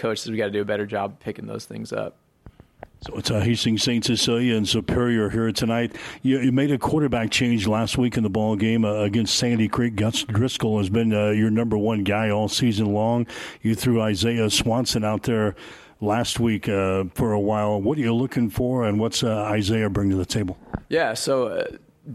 coaches we got to do a better job picking those things up. So it's uh, Hastings St. Cecilia and Superior here tonight. You, you, made a quarterback change last week in the ball game uh, against Sandy Creek. Gus Driscoll has been uh, your number one guy all season long. You threw Isaiah Swanson out there last week uh, for a while. What are you looking for, and what's uh, Isaiah bring to the table? Yeah, so uh,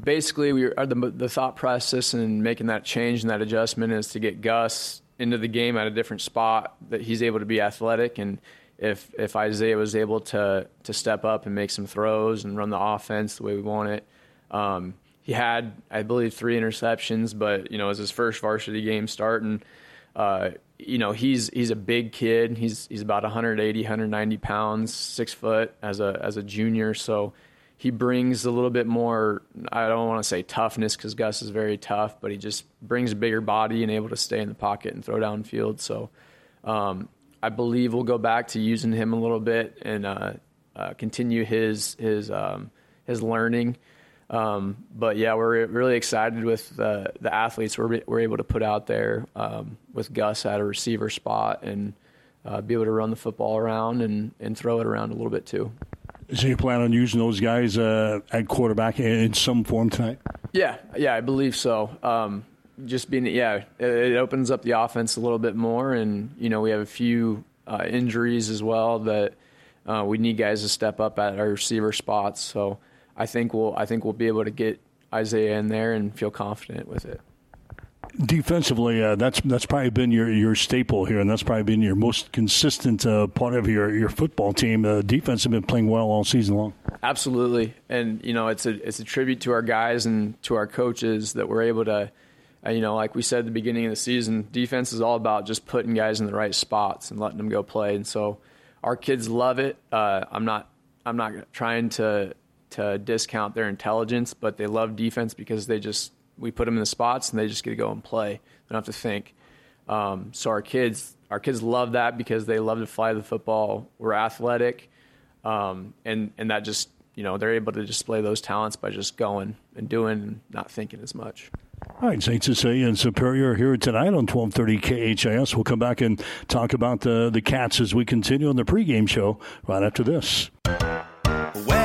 basically, we are the, the thought process in making that change and that adjustment is to get Gus into the game at a different spot that he's able to be athletic and if if Isaiah was able to to step up and make some throws and run the offense the way we want it. Um, he had, I believe, three interceptions, but you know, was his first varsity game starting. Uh, you know, he's he's a big kid. He's he's about 180, 190 pounds, six foot as a as a junior. So he brings a little bit more. I don't want to say toughness because Gus is very tough, but he just brings a bigger body and able to stay in the pocket and throw downfield. So um, I believe we'll go back to using him a little bit and uh, uh, continue his his um, his learning. Um, but yeah, we're really excited with the the athletes we're we're able to put out there um, with Gus at a receiver spot and uh, be able to run the football around and and throw it around a little bit too. So you plan on using those guys uh, at quarterback in some form tonight? Yeah, yeah, I believe so. Um, just being yeah, it, opens up the offense a little bit more, and you know we have a few uh, injuries as well that uh, we need guys to step up at our receiver spots. So I think we'll I think we'll be able to get Isaiah in there and feel confident with it. Defensively, uh, that's that's probably been your, your staple here, and that's probably been your most consistent uh, part of your, your football team. Uh, defense have been playing well all season long. Absolutely, and you know it's a it's a tribute to our guys and to our coaches that we're able to uh, you know, like we said at the beginning of the season, defense is all about just putting guys in the right spots and letting them go play. And so our kids love it. Uh, I'm not I'm not trying to to discount their intelligence, but they love defense because they just we put them in the spots and they just get to go and play. They don't have to think. Um, so our kids our kids love that because they love to fly the football. We're athletic, um, and and that just you know they're able to display those talents by just going and doing and not thinking as much. All right, St. Cecilia and Superior here tonight on 1230 KHAS. We'll come back and talk about the, the Cats as we continue on the pregame show right after this. Where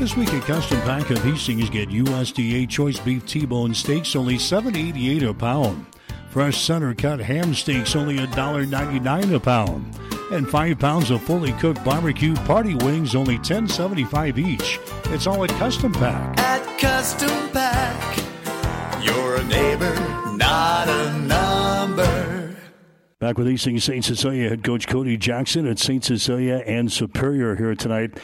This week at Custom Pack of Hastings get USDA choice beef T-bone steaks only seven eighty eight a pound. Fresh center cut ham steaks only $1.99 a pound and five pounds of fully cooked barbecue party wings, only ten seventy five each. It's all at Custom Pack. At Custom Pack, you're a neighbor, not a number. Back with Hastings St. Cecilia head coach Cody Jackson at St. Cecilia and Superior here tonight.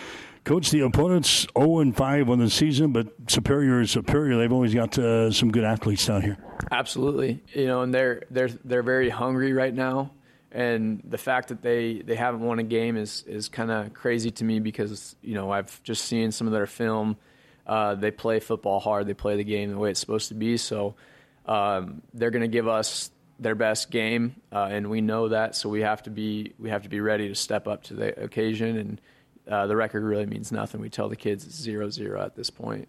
Coach, the opponents 0 and 5 on the season, but Superior is Superior. They've always got uh, some good athletes down here. Absolutely, you know, and they're they're they're very hungry right now and the fact that they, they haven't won a game is is kind of crazy to me because you know I've just seen some of their film. Uh, they play football hard. They play the game the way it's supposed to be. So um, they're going to give us their best game, uh, and we know that. So we have to be we have to be ready to step up to the occasion. And uh, the record really means nothing. We tell the kids it's zero zero at this point.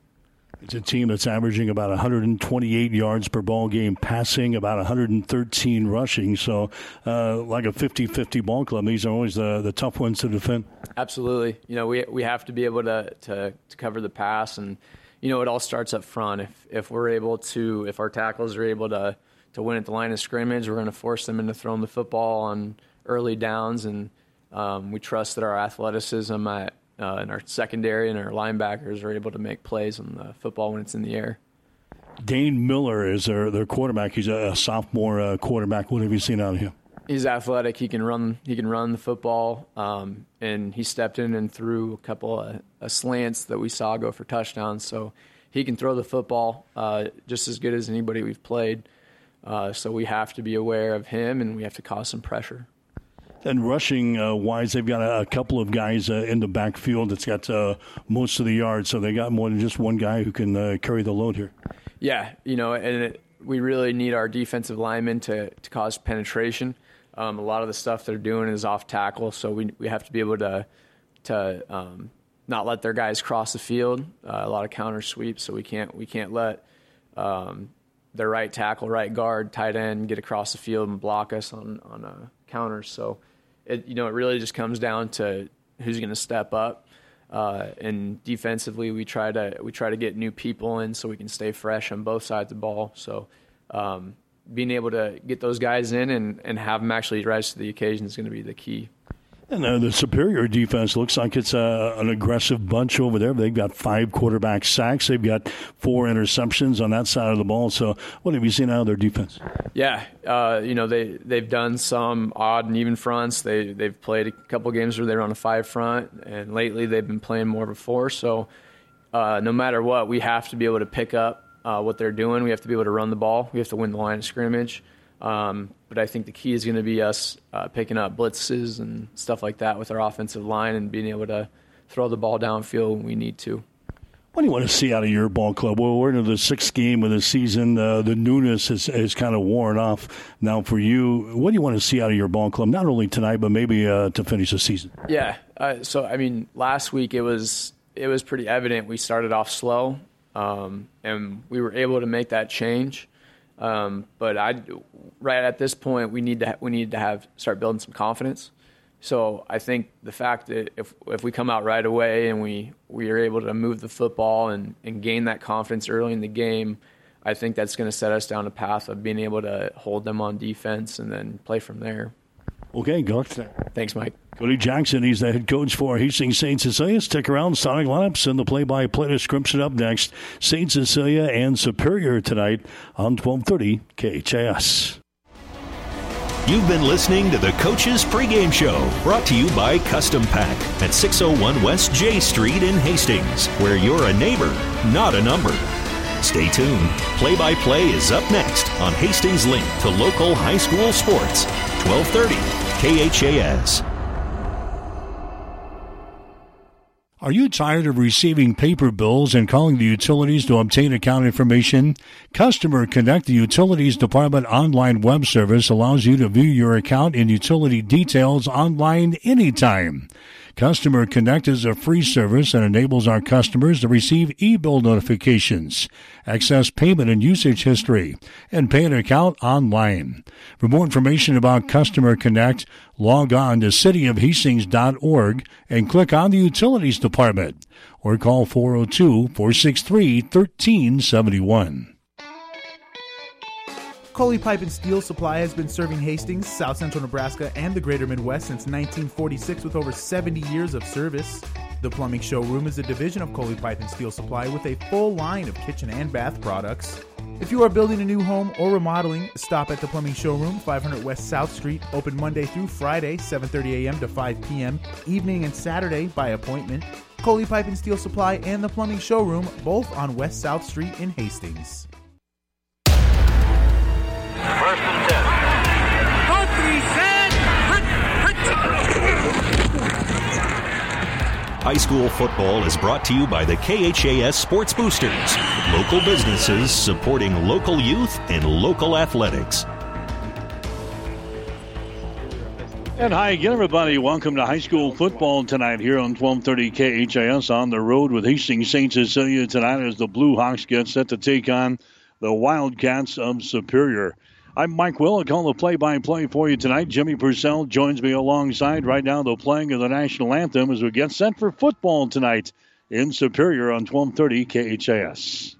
It's a team that's averaging about 128 yards per ball game, passing about 113 rushing. So, uh, like a 50-50 ball club, these are always the, the tough ones to defend. Absolutely. You know, we we have to be able to, to, to cover the pass, and you know, it all starts up front. If if we're able to, if our tackles are able to to win at the line of scrimmage, we're going to force them into throwing the football on early downs, and um, we trust that our athleticism at uh, and our secondary and our linebackers are able to make plays on the football when it's in the air. Dane Miller is their, their quarterback. He's a, a sophomore uh, quarterback. What have you seen out of him? He's athletic. He can run. He can run the football. Um, and he stepped in and threw a couple of, of, slants that we saw go for touchdowns. So he can throw the football uh, just as good as anybody we've played. Uh, so we have to be aware of him, and we have to cause some pressure. And rushing uh, wise, they've got a, a couple of guys uh, in the backfield that's got uh, most of the yards, so they got more than just one guy who can uh, carry the load here. Yeah, you know, and it, we really need our defensive linemen to, to cause penetration. Um, a lot of the stuff they're doing is off tackle, so we we have to be able to to um, not let their guys cross the field. Uh, a lot of counter sweeps, so we can't we can't let um, their right tackle, right guard, tight end get across the field and block us on on uh, counters. So it you know it really just comes down to who's going to step up. Uh, and defensively, we try to we try to get new people in so we can stay fresh on both sides of the ball. So um, being able to get those guys in and, and have them actually rise to the occasion is going to be the key. And uh, the Superior defense looks like it's uh, an aggressive bunch over there. They've got five quarterback sacks. They've got four interceptions on that side of the ball. So, what have you seen out of their defense? Yeah, uh, you know they they've done some odd and even fronts. They they've played a couple games where they're on a five front, and lately they've been playing more of a four. So, uh, no matter what, we have to be able to pick up uh, what they're doing. We have to be able to run the ball. We have to win the line of scrimmage. Um, but I think the key is going to be us uh, picking up blitzes and stuff like that with our offensive line and being able to throw the ball downfield when we need to. What do you want to see out of your ball club? Well, we're into the sixth game of the season. Uh, the newness has, has kind of worn off now for you. What do you want to see out of your ball club, not only tonight, but maybe uh, to finish the season? Yeah. Uh, so, I mean, last week it was it was pretty evident we started off slow, um, and we were able to make that change. Um, but I, right at this point, we need to we need to have start building some confidence. So I think the fact that if if we come out right away and we we are able to move the football and and gain that confidence early in the game, I think that's going to set us down a path of being able to hold them on defense and then play from there. Okay, go. Thanks, Mike. Cody Jackson, he's the head coach for Hastings St. Cecilia. Stick around, Sonic lineups and the play-by-play description up next. St. Cecilia and Superior tonight on 1230 KHAS. You've been listening to the Coach's Pregame Show, brought to you by Custom Pack at 601 West J Street in Hastings, where you're a neighbor, not a number. Stay tuned. Play by play is up next on Hastings Link to local high school sports, 1230 KHAS. Are you tired of receiving paper bills and calling the utilities to obtain account information? Customer Connect, the Utilities Department online web service, allows you to view your account and utility details online anytime. Customer Connect is a free service that enables our customers to receive e-bill notifications, access payment and usage history, and pay an account online. For more information about Customer Connect, log on to cityofhastings.org and click on the Utilities Department or call 402-463-1371. Coley Pipe and Steel Supply has been serving Hastings, South Central Nebraska, and the greater Midwest since 1946 with over 70 years of service. The Plumbing Showroom is a division of Coley Pipe and Steel Supply with a full line of kitchen and bath products. If you are building a new home or remodeling, stop at the Plumbing Showroom, 500 West South Street, open Monday through Friday, 7:30 a.m. to 5 p.m., evening and Saturday by appointment. Coley Pipe and Steel Supply and the Plumbing Showroom, both on West South Street in Hastings. First and ten. High school football is brought to you by the KHAS Sports Boosters, local businesses supporting local youth and local athletics. And hi again, everybody. Welcome to high school football tonight here on 1230 KHAS on the road with Hastings St. Cecilia tonight as the Blue Hawks get set to take on the Wildcats of Superior. I'm Mike Will. I call the play-by-play for you tonight. Jimmy Purcell joins me alongside right now. The playing of the national anthem as we get set for football tonight in Superior on 1230 KHAS.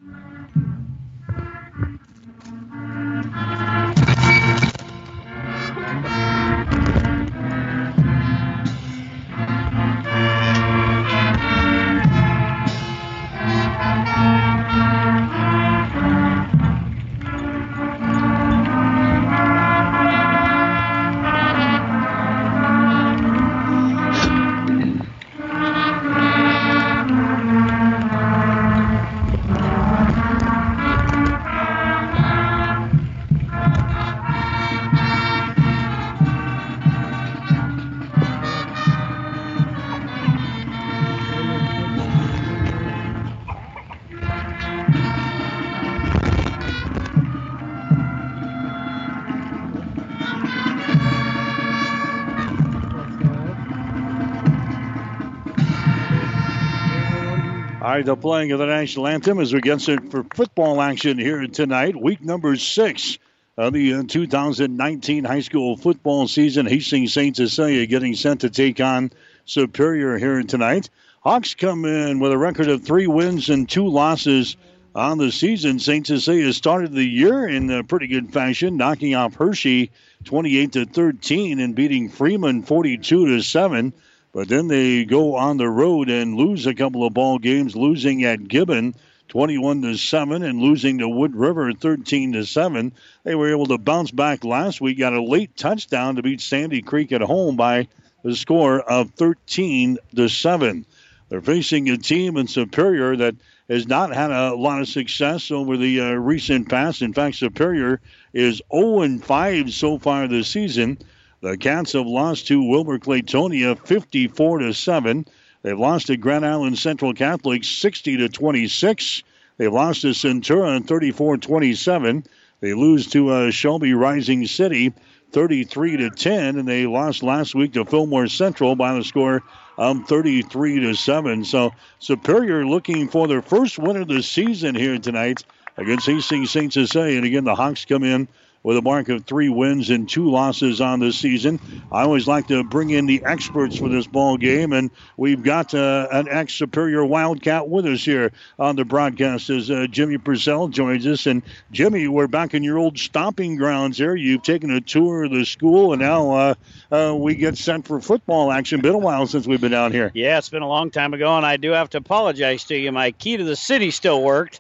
The playing of the national anthem as we get set for football action here tonight. Week number six of the uh, 2019 high school football season. Hastings St. Cecilia getting sent to take on Superior here tonight. Hawks come in with a record of three wins and two losses on the season. St. Cecilia started the year in a pretty good fashion, knocking off Hershey 28 to 13 and beating Freeman 42 to 7. But then they go on the road and lose a couple of ball games, losing at Gibbon 21 to 7 and losing to Wood River 13 to 7. They were able to bounce back last week, got a late touchdown to beat Sandy Creek at home by the score of 13 to 7. They're facing a team in Superior that has not had a lot of success over the uh, recent past. In fact, Superior is 0 5 so far this season. The Cats have lost to Wilber Clatonia 54 to 7. They've lost to Grand Island Central Catholic 60 to 26. They've lost to Centura 34 27. They lose to uh, Shelby Rising City 33 to 10, and they lost last week to Fillmore Central by the score of 33 to 7. So Superior looking for their first win of the season here tonight against Hastings St. Cecilia. And again, the Hawks come in with a mark of three wins and two losses on the season. I always like to bring in the experts for this ball game, and we've got uh, an ex Superior Wildcat with us here on the broadcast as uh, Jimmy Purcell joins us. And Jimmy, we're back in your old stomping grounds here. You've taken a tour of the school, and now uh, uh, we get sent for football action. Been a while since we've been down here. Yeah, it's been a long time ago, and I do have to apologize to you. My key to the city still worked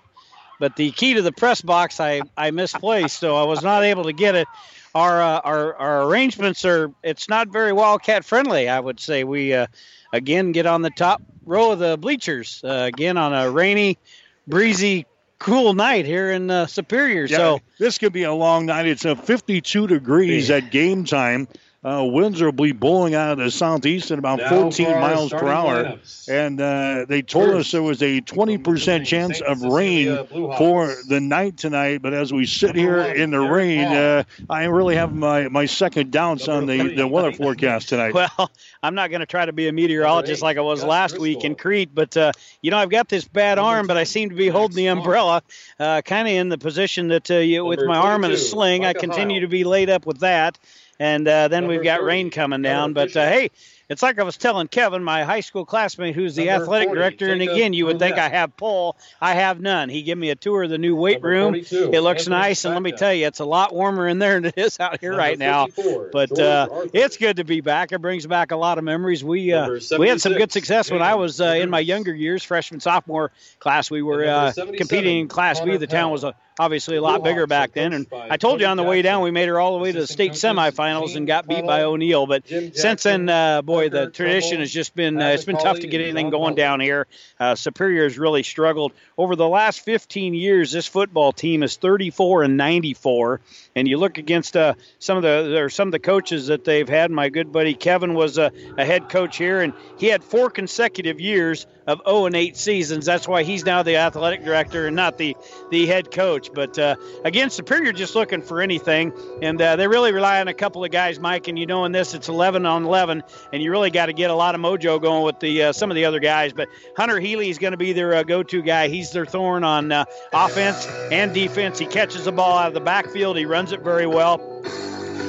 but the key to the press box I, I misplaced, so I was not able to get it. Our, uh, our our arrangements are it's not very wildcat friendly. I would say we uh, again get on the top row of the bleachers uh, again on a rainy, breezy, cool night here in uh, Superior. Yeah, so this could be a long night. It's a 52 degrees at game time. Uh, winds are be blowing out of the southeast at about Now 14 miles per hour. lineups. And uh, they told us there was a 20% chance of rain for the night tonight. But as we sit here in the rain, uh, I really have my, my second doubts on the, the weather forecast tonight. Well, I'm not going to try to be a meteorologist like I was last week in Crete, but uh, you know I've got this bad arm, but I seem to be holding the umbrella, uh, kind of in the position that uh, you, with my arm in a 22, sling, I continue Heil. to be laid up with that, and uh, then Number we've got 30, rain coming down. But uh, hey. It's like I was telling Kevin, my high school classmate, who's the Number athletic 40, director, and again, you would think I have pull. I have none. He gave me a tour of the new weight room. 42, It looks Anthony nice, and let me tell you, it's a lot warmer in there than it is out here right now. But uh, it's good to be back. It brings back a lot of memories. We uh, we had some good success when I was uh, in my younger years, freshman sophomore class. We were uh, competing in Class B. The town was uh, obviously a lot bigger back then. And I told you on the way down, we made her all the way to the state semifinals and got beat by O'Neill. But since then, uh, boy, the tradition has just been uh, it's been tough to get anything going down here. Uh, Superior has really struggled over the last 15 years. This football team is 34 and 94, and you look against uh, some of the are some of the coaches that they've had. My good buddy Kevin was a, a head coach here, and he had four consecutive years of 0 and 8 seasons. That's why he's now the athletic director and not the the head coach. But uh, again, Superior just looking for anything, and uh, they really rely on a couple of guys, Mike. And you know, in this, it's 11 on 11, and you really got to get a lot of mojo going with the uh, some of the other guys. But Hunter Healy is going to be their uh, go-to guy. He's their thorn on uh, offense and defense. He catches the ball out of the backfield. He runs it very well.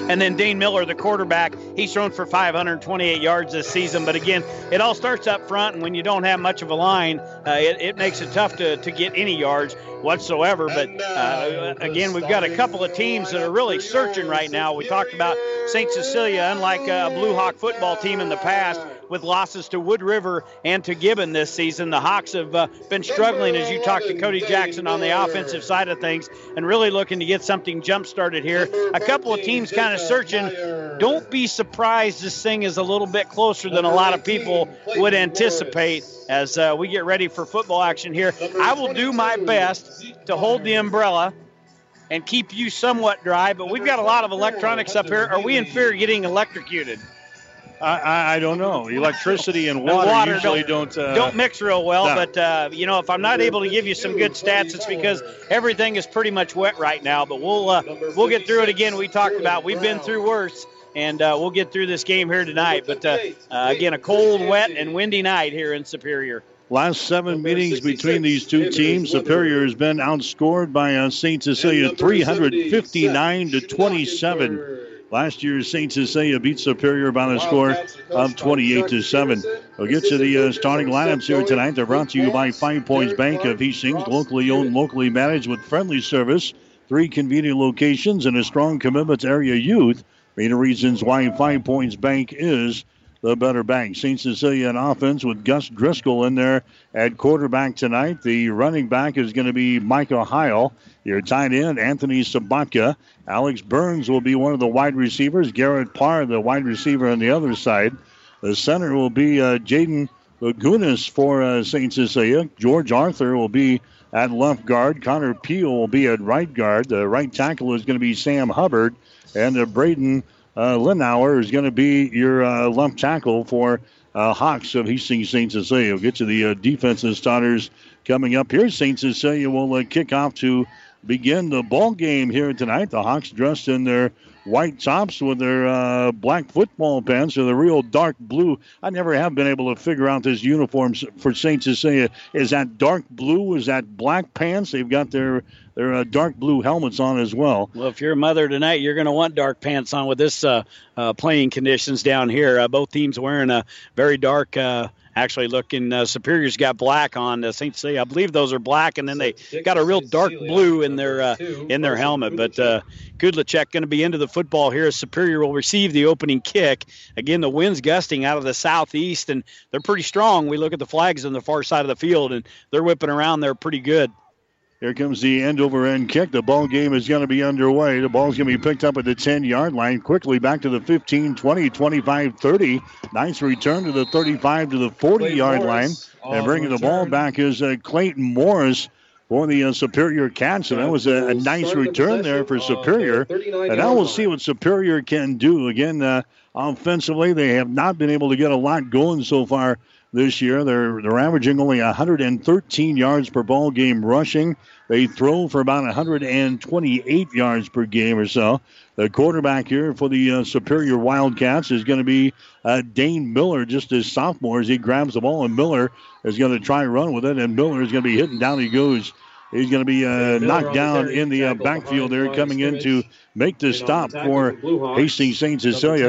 And then Dane Miller, the quarterback, he's thrown for 528 yards this season. But again, it all starts up front, and when you don't have much of a line, uh, it, it makes it tough to, to get any yards whatsoever. But uh, again, we've got a couple of teams that are really searching right now. We talked about St. Cecilia, unlike a Blue Hawk football team in the past, with losses to Wood River and to Gibbon this season. The Hawks have uh, been struggling, as you talked to Cody Jackson on the offensive side of things, and really looking to get something jump started here. A couple of teams kind of searching. Don't be surprised this thing is a little bit closer than a lot of people would anticipate as uh, we get ready for football action here. I will do my best to hold the umbrella and keep you somewhat dry, but we've got a lot of electronics up here. Are we in fear of getting electrocuted? I, I, I don't know. Electricity and And water, water usually don't- don't. uh, don't mix real well. no. But uh, you know, if I'm not able to give you some good stats, it's because everything is pretty much wet right now. But we'll uh, we'll get through it again. We talked about we've been through worse, and uh, we'll get through this game here tonight. But uh, uh, again, a cold, wet, and windy night here in Superior. last seven meetings between these two teams, Superior has been outscored by uh, St. Cecilia 359 to 27. Last year, St. Cecilia beat Superior by a score of 28 to 7. We'll get to the uh, starting lineups here tonight. They're brought to you by Five Points Bank of Hastings, locally owned, locally managed with friendly service, three convenient locations, and a strong commitment to area youth. Main reasons why Five Points Bank is the better bank. St. Cecilia in offense with Gus Driscoll in there at quarterback tonight. The running back is going to be Michael Heil. Your tight end, Anthony Sabatka. Alex Burns will be one of the wide receivers. Garrett Parr, the wide receiver on the other side. The center will be uh, Jaden Lagunas for uh, St. Cecilia. George Arthur will be at left guard. Connor Peel will be at right guard. The right tackle is going to be Sam Hubbard. And uh, Braden uh, is going to be your uh, tackle for uh, Hawks of Hastings St. Cecilia. We'll get to the uh, defensive starters coming up here. St. Cecilia will uh, kick off to begin the ball game here tonight. The Hawks dressed in their white tops with their uh, black football pants or the real dark blue. I never have been able to figure out this uniform for St. Cecilia. Is that dark blue? Is that black pants? They've got their their uh, dark blue helmets on as well. Well, if you're a mother tonight, you're going to want dark pants on with this uh, uh, playing conditions down here. Uh, both teams wearing a very dark uh, actually looking uh, superior's got black on uh, st c i believe those are black and then they got a real dark blue in their uh, in their helmet. But uh, going to be into the football here as superior will receive the opening kick. Again the wind's gusting out of the southeast and they're pretty strong. We look at the flags on the far side of the field and they're whipping around there pretty good here comes the end over end kick. The ball game is going to be underway. The ball's going to be picked up at the 10 yard line. Quickly back to the 15, 20, 25, 30. Nice return to the 35 to the 40 yard line. And bringing the ball back is uh, Clayton Morris for the uh, Superior Cats. And that was a, a nice return there for Superior. And now we'll see what Superior can do. Again, uh, offensively, they have not been able to get a lot going so far this year. They're they're averaging only 113 yards per ball game rushing. They throw for about 128 yards per game or so. The quarterback here for the uh, Superior Wildcats is going to be uh, Dane Miller, just as sophomore, as he grabs the ball, and Miller is going to try and run with it, and Miller is going to be hitting down. He goes He's going to be uh, knocked down in the uh, backfield there, coming in to make the stop for Hastings St. Cecilia.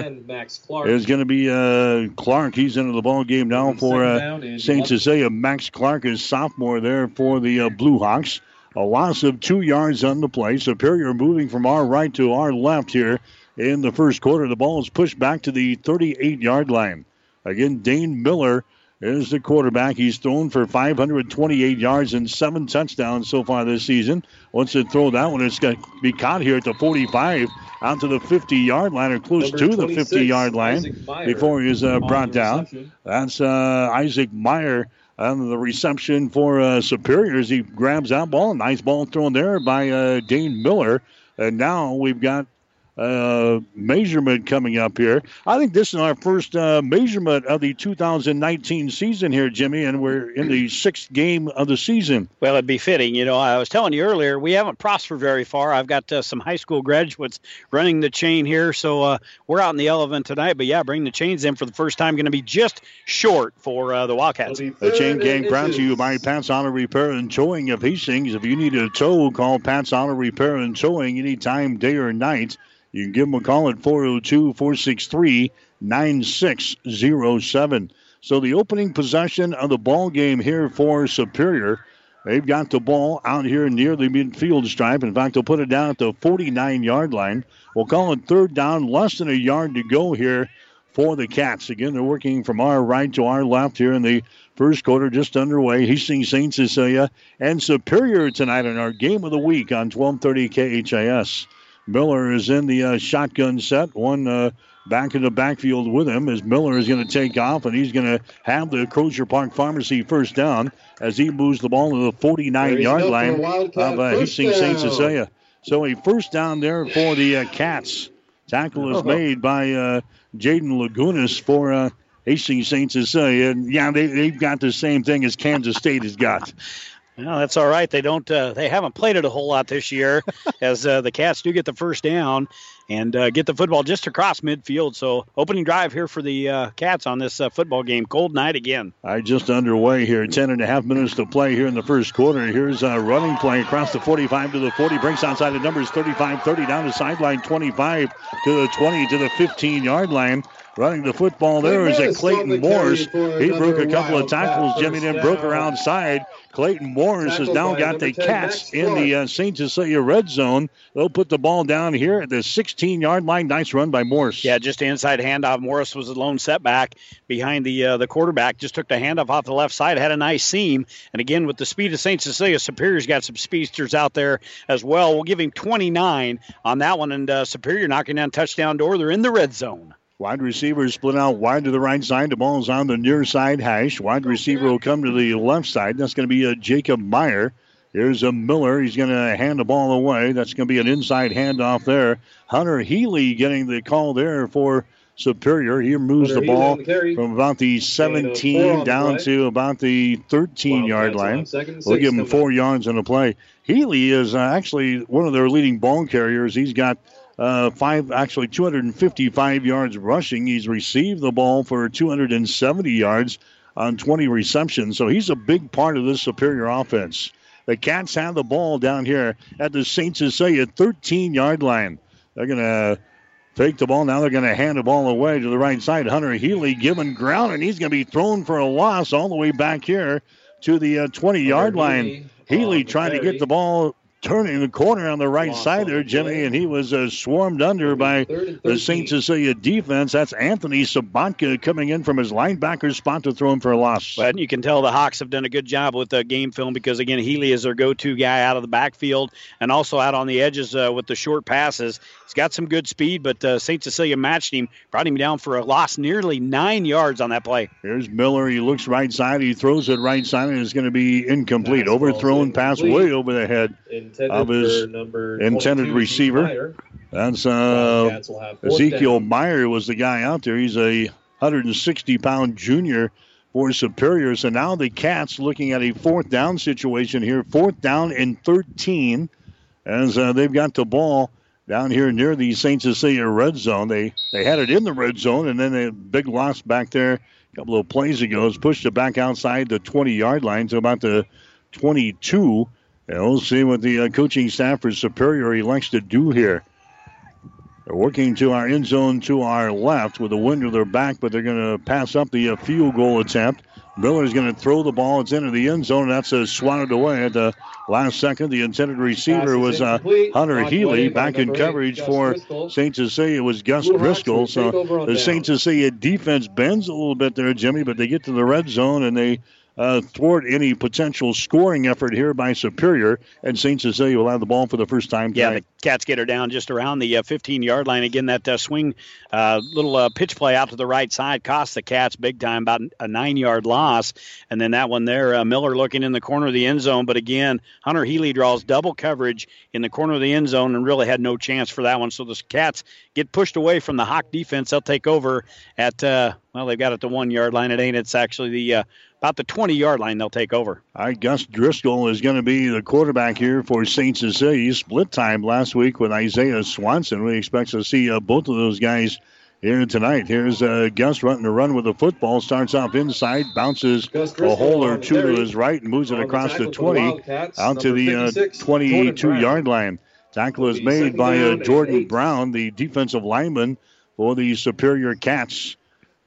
Is going to be uh, Clark. He's into the ball game now for uh, St. Cecilia. Max Clark is sophomore there for the uh, Blue Hawks. A loss of two yards on the play. Superior moving from our right to our left here in the first quarter. The ball is pushed back to the 38 yard line. Again, Dane Miller is the quarterback. He's thrown for 528 yards and seven touchdowns so far this season. Once to throw that one. It's going to be caught here at the 45, out to the 50 yard line or close Number to the 50 yard line before he is uh, brought down. That's uh, Isaac Meyer on the reception for uh, Superiors. He grabs that ball. Nice ball thrown there by uh, Dane Miller. And now we've got uh, measurement coming up here. I think this is our first uh, measurement of the 2019 season here, Jimmy, and we're in the sixth game of the season. Well, it'd be fitting. You know, I was telling you earlier, we haven't prospered very far. I've got uh, some high school graduates running the chain here, so uh, we're out in the elephant tonight. But yeah, bringing the chains in for the first time, going to be just short for uh, the Wildcats. The chain gang brought to you by Pat's Auto Repair and Towing of Hastings. If you need a tow, call Pat's Auto Repair and Towing anytime, day or night. You can give them a call at 402 463 9607. So the opening possession of the ball game here for Superior. They've got the ball out here near the midfield stripe. In fact, they'll put it down at the 49 yard line. We'll call it third down, less than a yard to go here for the Cats. Again, they're working from our right to our left here in the first quarter, just underway. Hastings St. Cecilia uh, and Superior tonight in our game of the week on 1230 KHAS. Miller is in the uh, shotgun set. One uh, back in the backfield with him as Miller is going to take off, and he's going to have the Crozier Park Pharmacy first down as he moves the ball to the 49 yard line of uh, Hastings St. Cecilia. So a first down there for the uh, Cats. Tackle is uh-huh. made by uh, Jaden Lagunas for uh, Hastings St. Cecilia. And yeah, they, they've got the same thing as Kansas State has got. Well, that's all right. They don't. Uh, they haven't played it a whole lot this year, as uh, the Cats do get the first down and uh, get the football just across midfield. So opening drive here for the uh, Cats on this uh, football game. Cold night again. All right, just underway here. Ten and a half minutes to play here in the first quarter. Here's a running play across the 45 to the 40. Breaks outside the numbers 35 30 down the sideline 25 to the 20 to the 15 yard line. Running the football there is a Clayton Morris. He broke a couple of tackles. Jimmy then broke around side. Clayton Morris has now got the Cats in the uh, St. Cecilia red zone. They'll put the ball down here at the 16 yard line. Nice run by Morris. Yeah, just inside handoff. Morris was a lone setback behind the uh, the quarterback. Just took the handoff off the left side. Had a nice seam. And again, with the speed of St. Cecilia, Superior's got some speedsters out there as well. We'll give him 29 on that one. And uh, Superior knocking down touchdown door. They're in the red zone. Wide receiver split out wide to the right side. The ball is on the near side hash. Wide receiver will come to the left side. That's going to be a Jacob Meyer. Here's a Miller. He's going to hand the ball away. That's going to be an inside handoff there. Hunter Healy getting the call there for Superior. He moves the ball from about the 17 down to about the 13 yard line. We'll give him four yards on the play. Healy is uh, actually one of their leading ball carriers. He's got uh, five, actually 255 yards rushing. He's received the ball for 270 yards on 20 receptions. So he's a big part of this Superior offense. The Cats have the ball down here at the St. Cecilia 13 yard line. They're going to take the ball. Now they're going to hand the ball away to the right side. Hunter Healy given ground, and he's going to be thrown for a loss all the way back here to the 20 uh, yard line. Healy trying to get the ball turning the corner on the right side there, Jimmy, and he was uh, swarmed under by the St. Cecilia defense. That's Anthony Sabatka coming in from his linebacker spot to throw him for a loss. But you can tell the Hawks have done a good job with the game film because, again, Healy is their go to guy out of the backfield and also out on the edges uh, with the short passes. He's got some good speed, but uh, St. Cecilia matched him, brought him down for a loss, nearly nine yards on that play. Here's Miller. He looks right side. He throws it right side, and it's going to be incomplete. Overthrown pass way over the head intended of his intended receiver. That's uh, Ezekiel Meyer was the guy out there. He's a 160 pound junior for Superior. So now the Cats looking at a fourth down situation here. Fourth down and 13 as uh, they've got the ball down here near the St. Cecilia red zone. They they had it in the red zone, and then a big loss back there a couple of plays ago. Has pushed it back outside the 20 yard line to about the 22. And we'll see what the uh, coaching staff for Superior elects to do here. They're working to our end zone to our left with the wind to their back, but they're going to pass up the uh, field goal attempt. Miller's going to throw the ball. It's into the end zone. That's a swatted away at the last second. The intended receiver was uh, Hunter Healy. Back in coverage for St. Cecilia It was Gus Driscoll. So the St. Cecilia defense bends a little bit there, Jimmy, but they get to the red zone and they uh, thwart any potential scoring effort here by Superior. And St. Cecilia will have the ball for the first time. Tonight. Yeah, the Cats get her down just around the 15 uh, yard line. Again, that uh, swing, uh, little uh, pitch play out to the right side cost the Cats big time, about a nine yard loss. And then that one there, uh, Miller looking in the corner of the end zone. But again, Hunter Healy draws double coverage in the corner of the end zone and really had no chance for that one. So the Cats get pushed away from the Hawk defense. They'll take over at, well, they've got it at the one yard line. It ain't. It's actually the about the 20 yard line, they'll take over. All right, Gus Driscoll is going to be the quarterback here for St. Cecilia. Split time last week with Isaiah Swanson. We expect to see uh, both of those guys here tonight. Here's uh, Gus running to run with the football. Starts off inside, bounces a hole or two to his right, and moves it across the 20 out to the uh, 22 yard line. Tackle is made by uh, Jordan Brown, the defensive lineman for the Superior Cats.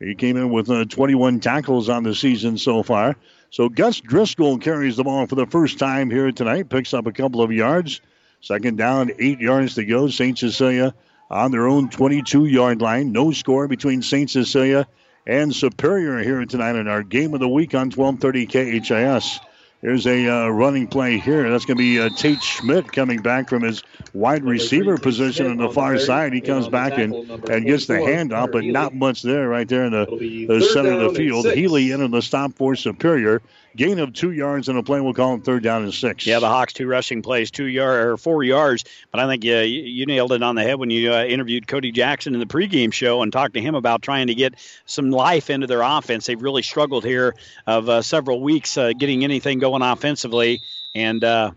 He came in with uh, 21 tackles on the season so far. So Gus Driscoll carries the ball for the first time here tonight, picks up a couple of yards. Second down, eight yards to go. St. Cecilia on their own 22 yard line. No score between St. Cecilia and Superior here tonight in our game of the week on 1230 KHAS. There's a uh, running play here. That's going to be uh, Tate Schmidt coming back from his wide receiver position on the far side. He comes back and, and gets the handoff, but not much there right there in the, the center of the field. Healy into the stop for Superior. Gain of two yards in a play. We'll call it third down and six. Yeah, the Hawks two rushing plays, two yard or four yards. But I think uh, you, you nailed it on the head when you uh, interviewed Cody Jackson in the pregame show and talked to him about trying to get some life into their offense. They've really struggled here of uh, several weeks uh, getting anything going offensively. And uh,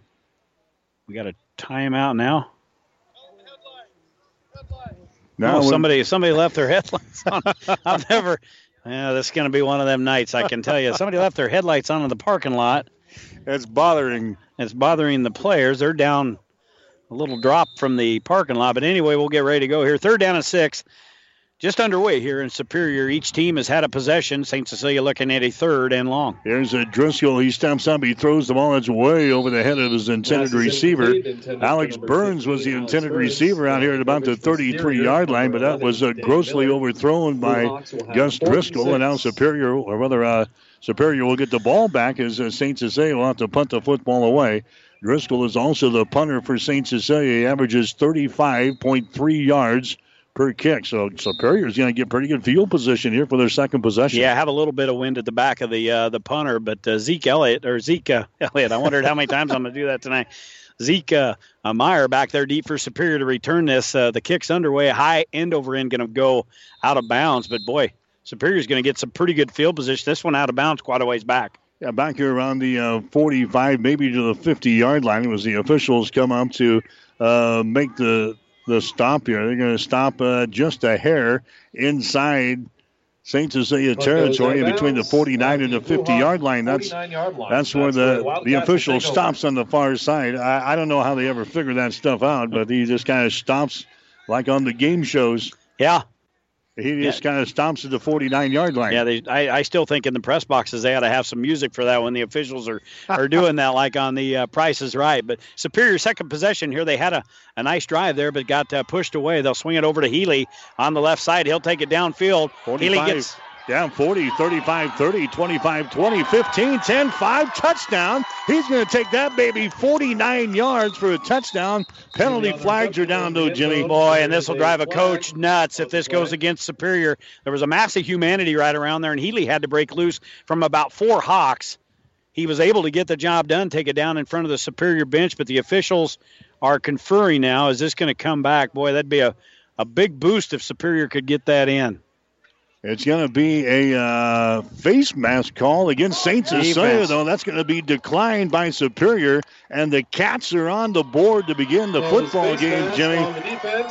we got a timeout now. Now oh, somebody somebody left their headlights on. I've never. Yeah, this is going to be one of them nights. I can tell you. Somebody left their headlights on in the parking lot. It's bothering. It's bothering the players. They're down a little drop from the parking lot. But anyway, we'll get ready to go here. Third down and six. Just underway here in Superior. Each team has had a possession. St. Cecilia looking at a third and long. Here's a Driscoll. He steps up. He throws the ball. It's way over the head of his intended receiver. Alex Burns was the intended receiver out here at about the 33 yard line, but that was uh, grossly overthrown by Gus Driscoll. And now Superior, or rather, uh, Superior will get the ball back as uh, St. Cecilia will have to punt the football away. Driscoll is also the punter for St. Cecilia. He averages 35.3 yards per kick. So Superior is going to get pretty good field position here for their second possession. Yeah, have a little bit of wind at the back of the uh, the punter, but uh, Zeke Elliott or Zeke uh, Elliott. I wondered how many times I'm going to do that tonight. Zeke uh, uh, Meyer back there deep for Superior to return this. Uh, the kick's underway, high end over end, going to go out of bounds. But boy, Superior's going to get some pretty good field position. This one out of bounds, quite a ways back. Yeah, back here around the uh, 45, maybe to the 50 yard line, it was the officials come up to uh, make the the stop here. They're going to stop uh, just a hair inside St. Cecilia territory in between the 49 and the 50 yard line. That's that's where the the official stops on the far side. I, I don't know how they ever figure that stuff out, but he just kind of stops like on the game shows. Yeah, He just kind of stomps at the 49 yard line. yeah. They, I, I still think in the press boxes they ought to have some music for that when the officials are, are doing that, like on the uh, Price is Right. But Superior second possession here. They had a, a nice drive there, but got uh, pushed away. They'll swing it over to Healy on the left side. He'll take it downfield. 45, Healy gets down 40, 35, 30, 25, 20, 15, 10, 5, touchdown. He's going to take that baby 49 yards for a touchdown. Penalty flags are down, though, Jimmy. Boy, and this will drive a coach nuts if this goes against Superior. There was a massive humanity right around there, and Healy had to break loose from about four Hawks. He was able to get the job done, take it down in front of the Superior bench, but the officials are conferring now. Is this going to come back? Boy, that'd be a, a big boost if Superior could get that in. It's going to be a uh, face mask call against Saints Cecilia, though. That's going to be declined by Superior, and the Cats are on the board to begin the football game, Jimmy.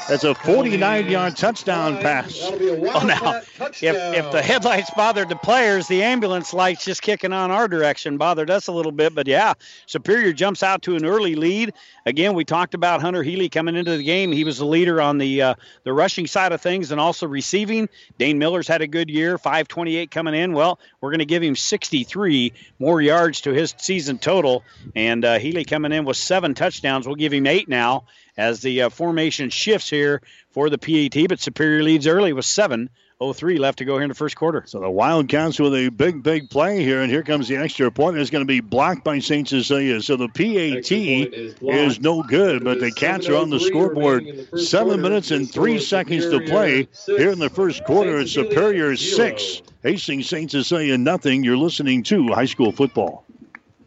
That's a 49 yard touchdown pass. Oh, now, if, if the headlights bothered the players, the ambulance lights just kicking on our direction bothered us a little bit. But yeah, Superior jumps out to an early lead. Again, we talked about Hunter Healy coming into the game. He was the leader on the uh, the rushing side of things and also receiving. Dane Miller's had a good year, 528 coming in. Well, we're going to give him 63 more yards to his season total. And uh, Healy coming in with seven touchdowns. We'll give him eight now as the uh, formation shifts here for the PAT. But Superior leads early with 7.03 left to go here in the first quarter. So the Wildcats with a big, big play here, and here comes the extra point. It's going to be blocked by St. Cecilia. So the PAT is no good, but the Cats are on the scoreboard. Seven minutes and three seconds to play here in the first quarter. It's Superior six, Hastings St. Cecilia nothing. You're listening to high school football.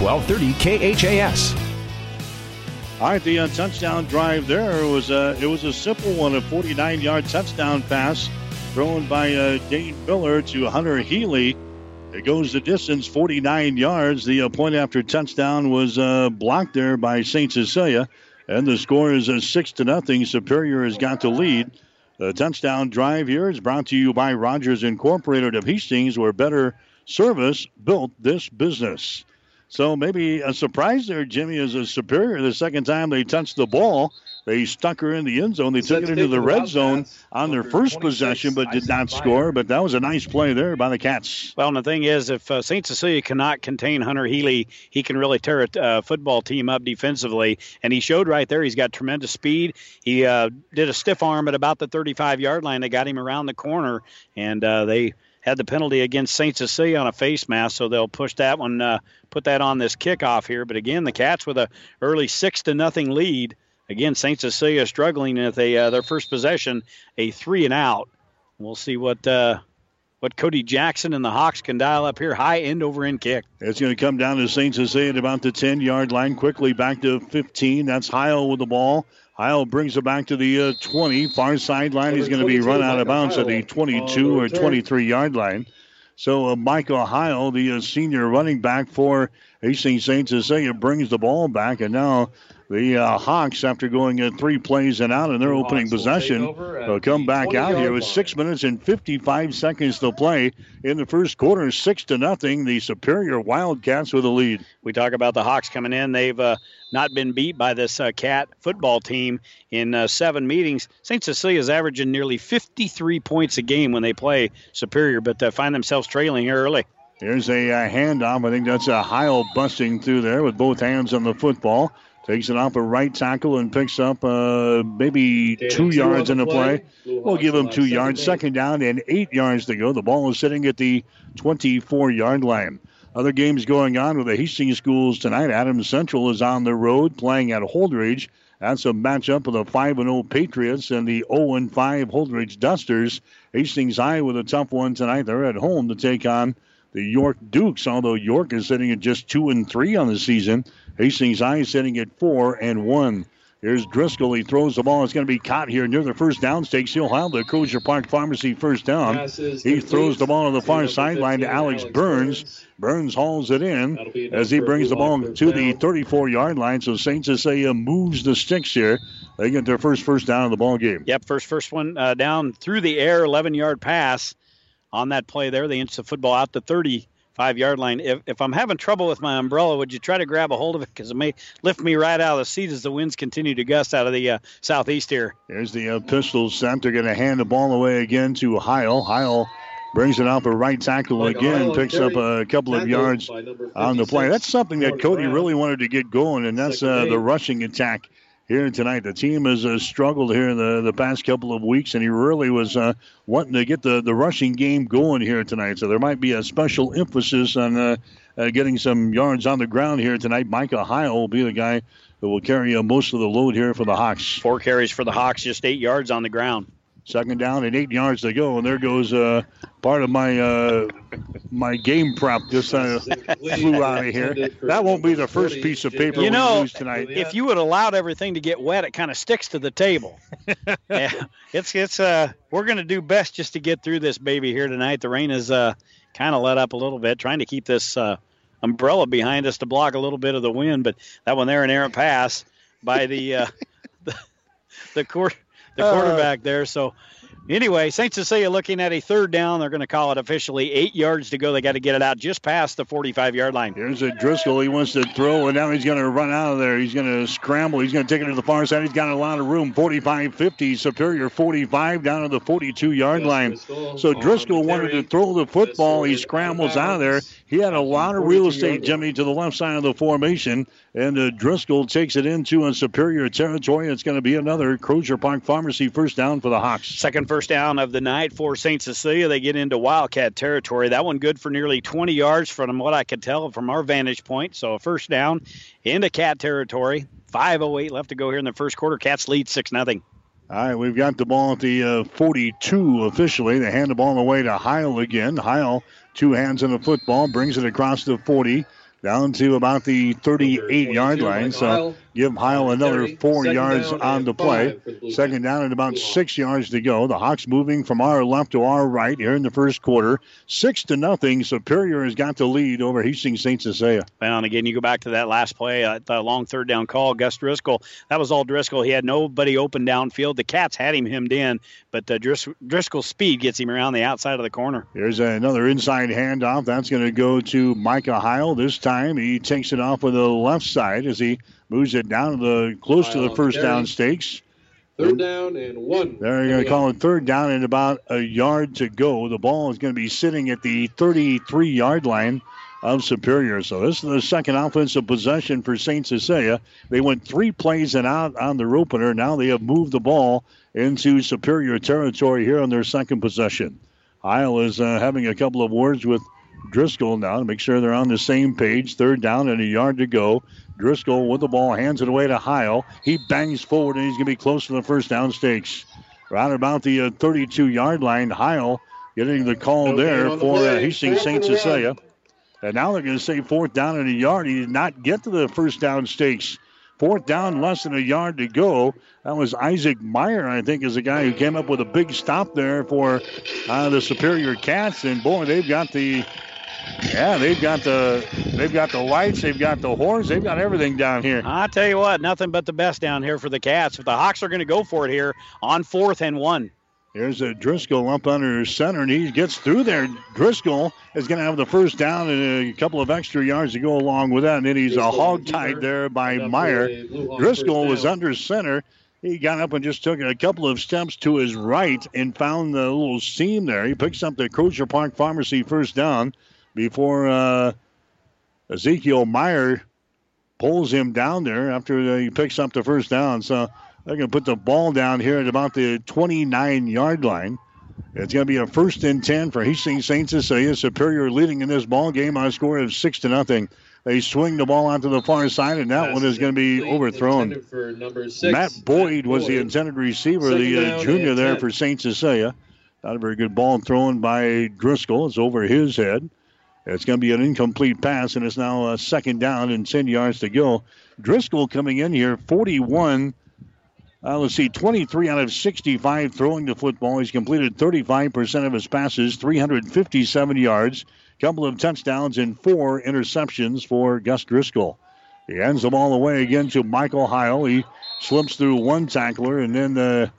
1230 KHAS. All right, the uh, touchdown drive there was uh, it was a simple one, a 49-yard touchdown pass thrown by uh, Dane Miller to Hunter Healy. It goes the distance, 49 yards. The uh, point after touchdown was uh, blocked there by St. Cecilia, and the score is uh, six to nothing. Superior has got the lead. The touchdown drive here is brought to you by Rogers Incorporated of Hastings, where better service built this business. So maybe a surprise there, Jimmy, is a superior. The second time they touched the ball, they stuck her in the end zone. They took it into the red zone on their first possession, but did not score. But that was a nice play there by the Cats. Well, and the thing is, if uh, St. Cecilia cannot contain Hunter Healy, he can really tear a uh, football team up defensively. And he showed right there he's got tremendous speed. He uh, did a stiff arm at about the 35 yard line. They got him around the corner, and uh, they had the penalty against St. Cecilia on a face mask, so they'll push that one, uh, put that on this kickoff here. But again, the Cats with a early six to nothing lead. Again, St. Cecilia struggling with a uh, their first possession, a three and out. We'll see what uh, what Cody Jackson and the Hawks can dial up here. High end over end kick. It's going to come down to St. Cecilia at about the 10 yard line. Quickly back to 15. That's Heil with the ball. Heil brings it back to the uh, 20. Far sideline. He's going to be run out of bounds at the 22 or 23 yard line. So uh, Michael Heil, the uh, senior running back for Hastings St. Cecilia, brings the ball back. And now the uh, Hawks, after going uh, three plays and out in their opening possession, will come back out here with six minutes and 55 seconds to play in the first quarter. Six to nothing. The Superior Wildcats with a lead. We talk about the Hawks coming in. They've uh, not been beat by this uh, Cat football team in uh, seven meetings. St. Cecilia's averaging nearly 53 points a game when they play Superior, but uh, find themselves trailing here early. Here's a uh, handoff. I think that's a Heil busting through there with both hands on the football. Takes it off a right tackle and picks up uh, maybe two yards in the play. We'll give him two yards. Second down and eight yards to go. The ball is sitting at the 24 yard line. Other games going on with the Hastings schools tonight. Adams Central is on the road playing at Holdrege. That's a matchup of the 5 0 Patriots and the 0 5 Holdrege Dusters. Hastings High with a tough one tonight. They're at home to take on the York Dukes, although York is sitting at just 2 and 3 on the season. Hastings High sitting at 4 and 1. Here's Driscoll. He throws the ball. It's going to be caught here near the first down stakes. He'll have the Crozier Park Pharmacy first down. He throws the ball on the far sideline to Alex Burns. Burns hauls it in as he brings the ball to the 34 yard line. So St. Cecilia moves the sticks here. They get their first first down of the ball game. Yep, first first one uh, down through the air, 11 yard pass on that play there. They inch the football out the 30 five yard line. If, if I'm having trouble with my umbrella, would you try to grab a hold of it? Because it may lift me right out of the seat as the winds continue to gust out of the uh, southeast here. There's the uh, pistol set. They're going to hand the ball away again to Heil. Heil brings it off a right tackle again, picks up a couple of yards on the play. That's something that Cody really wanted to get going, and that's uh, the rushing attack here tonight. The team has uh, struggled here in the, the past couple of weeks, and he really was uh, wanting to get the, the rushing game going here tonight. So there might be a special emphasis on uh, uh getting some yards on the ground here tonight. Micah Heil will be the guy that will carry uh, most of the load here for the Hawks. Four carries for the Hawks, just eight yards on the ground. Second down and eight yards to go, and there goes uh, part of my uh, my game prop just uh, flew out of here. That won't be the first piece of paper you know, we use tonight. If you would allowed everything to get wet, it kind of sticks to the table. yeah, it's it's uh we're gonna do best just to get through this baby here tonight. The rain is uh kind of let up a little bit, trying to keep this uh, umbrella behind us to block a little bit of the wind. But that one there, an errant pass by the uh, the the court the uh, quarterback there. So Anyway, St. Cecilia looking at a third down. They're going to call it officially eight yards to go. They got to get it out just past the 45 yard line. Here's a Driscoll. He wants to throw, and now he's going to run out of there. He's going to scramble. He's going to take it to the far side. He's got a lot of room. 45 50, Superior 45 down to the 42 yard line. So Driscoll wanted to throw the football. He scrambles out of there. He had a lot of real estate, Jimmy, to the left side of the formation. And uh, Driscoll takes it into a superior territory. It's going to be another Crozier Park Pharmacy first down for the Hawks. Second first down of the night for St. Cecilia. They get into Wildcat territory. That one good for nearly 20 yards from what I could tell from our vantage point. So a first down into Cat territory. 5.08 left to go here in the first quarter. Cats lead 6 0. All right, we've got the ball at the uh, 42 officially. They hand the ball away to Heil again. Heil Two hands on the football, brings it across the 40 down to about the 38 yard line. So give Heil another four yards on the play. Second down and about six yards to go. The Hawks moving from our left to our right here in the first quarter. Six to nothing. Superior has got the lead over Hastings St. Cecilia. And again, you go back to that last play, uh, the long third down call. Gus Driscoll, that was all Driscoll. He had nobody open downfield. The Cats had him hemmed in, but uh, Dris- Driscoll's speed gets him around the outside of the corner. Here's another inside handoff. That's going to go to Micah Heil. This time he takes it off with the left side as he moves it down to the close to the first down stakes. Third down and one. They're going to call it third down and about a yard to go. The ball is going to be sitting at the 33 yard line of Superior. So this is the second offensive possession for St. Cecilia. They went three plays and out on their opener. Now they have moved the ball into Superior territory here on their second possession. Heil is uh, having a couple of words with Driscoll now to make sure they're on the same page. Third down and a yard to go. Driscoll with the ball, hands it away to Heil. He bangs forward and he's going to be close to the first down stakes. Right about the uh, 32 yard line, Heil getting the call No there gain on the for uh. Hastings St. and. Cecilia. And now they're going to say fourth down and a yard. He did not get to the first down stakes. Fourth down, less than a yard to go. That was Isaac Meyer, I think, is the guy who came up with a big stop there for uh, the Superior Cats. And boy, they've got the yeah, they've got the they've got the lights, they've got the horns, they've got everything down here. I tell you what, nothing but the best down here for the Cats. But the Hawks are going to go for it here on fourth and one. Here's a Driscoll up under center, and he gets through there. Driscoll is going to have the first down and a couple of extra yards to go along with that. And then he's a hog tied there by Meyer. Driscoll was under center. He got up and just took a couple of steps to his right and found the little seam there. He picks up the Crozier Park Pharmacy first down before uh, Ezekiel Meyer pulls him down there after he picks up the first down. So they're going to put the ball down here at about the 29 yard line. It's going to be a first and 10 for Hastings St. Cecilia. Superior leading in this ball game on a score of 6 to nothing. They swing the ball out to the far side, and that one is going to be overthrown. For number six, Matt Boyd was the intended receiver, Second the uh, junior there 10. for St. Cecilia. Not a very good ball thrown by Driscoll. It's over his head. It's going to be an incomplete pass, and it's now a second down and 10 yards to go. Driscoll coming in here, 41. Uh, let's see, 23 out of 65 throwing the football. He's completed 35% of his passes, 357 yards, couple of touchdowns, and four interceptions for Gus Driscoll. He hands the ball away again to Michael Heil. He slips through one tackler, and then uh,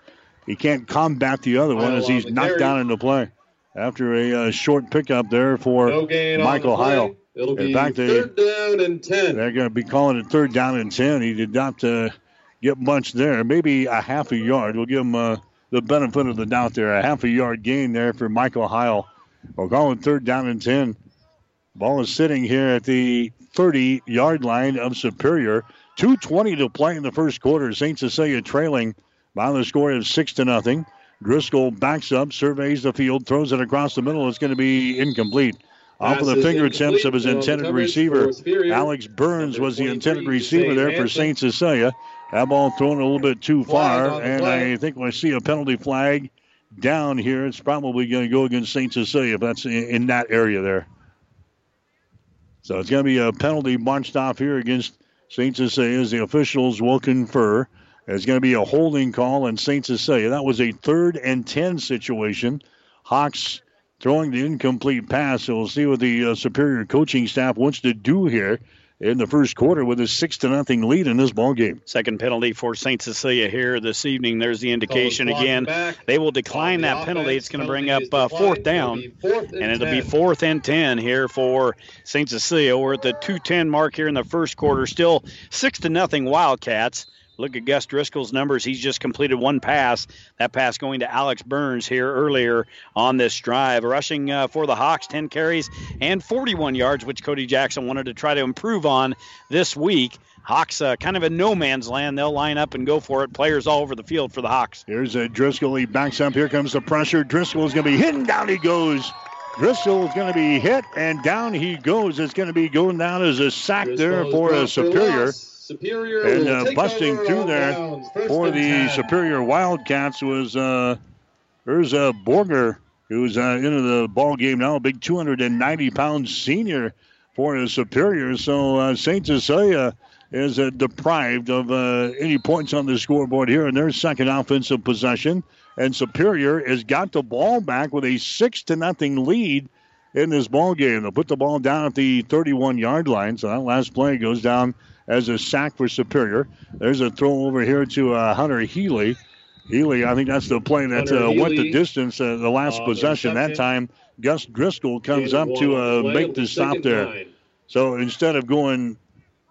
he can't combat the other one as he's knocked down into play after a uh, short pickup there for No Michael. Heil. It'll In be fact, they- third down and ten. They're going to be calling it third down and 10. He did not uh, get much there. Maybe a half a yard. We'll give him uh, the benefit of the doubt there. A half a yard gain there for Michael Heil. We'll call it third down and 10. Ball is sitting here at the 30 yard line of Superior. 2.20 to play in the first quarter. St. Cecilia trailing by the score of 6 to nothing. Driscoll backs up, surveys the field, throws it across the middle. It's going to be incomplete. Off of the fingertips of his intended receiver. Alex Burns was the intended receiver there for. St. Cecilia. That ball thrown a little bit too far, and. I think we see a penalty flag down here. It's probably going to go against St. Cecilia if that's in, in that area there. So it's going to be a penalty marched off here against St. Cecilia as the officials will confer. It's going to be a holding call in St. Cecilia. That was a third and 10 situation. Hawks throwing the incomplete pass. So we'll see what the uh, Superior coaching staff wants to do here in the first quarter with a six to nothing lead in this ball game. Second penalty for St. Cecilia here this evening. There's the indication again. back. They will decline On the that penalty. It's going to bring up uh, fourth down. Fourth and it'll be fourth and 10 here for St. Cecilia. We're at the 210 mark here in the first quarter. Still six to nothing Wildcats. Look at Gus Driscoll's numbers. He's just completed one pass. That pass going to Alex Burns here earlier on this drive. Rushing uh, for the Hawks, 10 carries and 41 yards, which Cody Jackson wanted to try to improve on this week. Hawks uh, kind of in no man's land. They'll line up and go for it. Players all over the field for the Hawks. Here's a Driscoll. He backs up. Here comes the pressure. Driscoll's going to be hit, and down he goes. Driscoll is going to be hit, and down he goes. It's going to be going down as a sack there for a superior. dropped for Superior. And uh, busting through there for the 10. Superior Wildcats was uh, there's uh, Borger, who's uh, into the ball game now, a big 290 pound senior for a Superior. So uh, St. Cecilia is uh, deprived of uh, any points on the scoreboard here in their second offensive possession. And Superior has got the ball back with a six to nothing lead in this ball game. They'll put the ball down at the 31 yard line. So that last play goes down as a sack for Superior. There's a throw over here to uh, Hunter Healy. Healy, I think that's the play that uh, went the distance uh, the last the possession. That time, Gus Driscoll comes up to uh, make It'll the stop there. nine. So instead of going,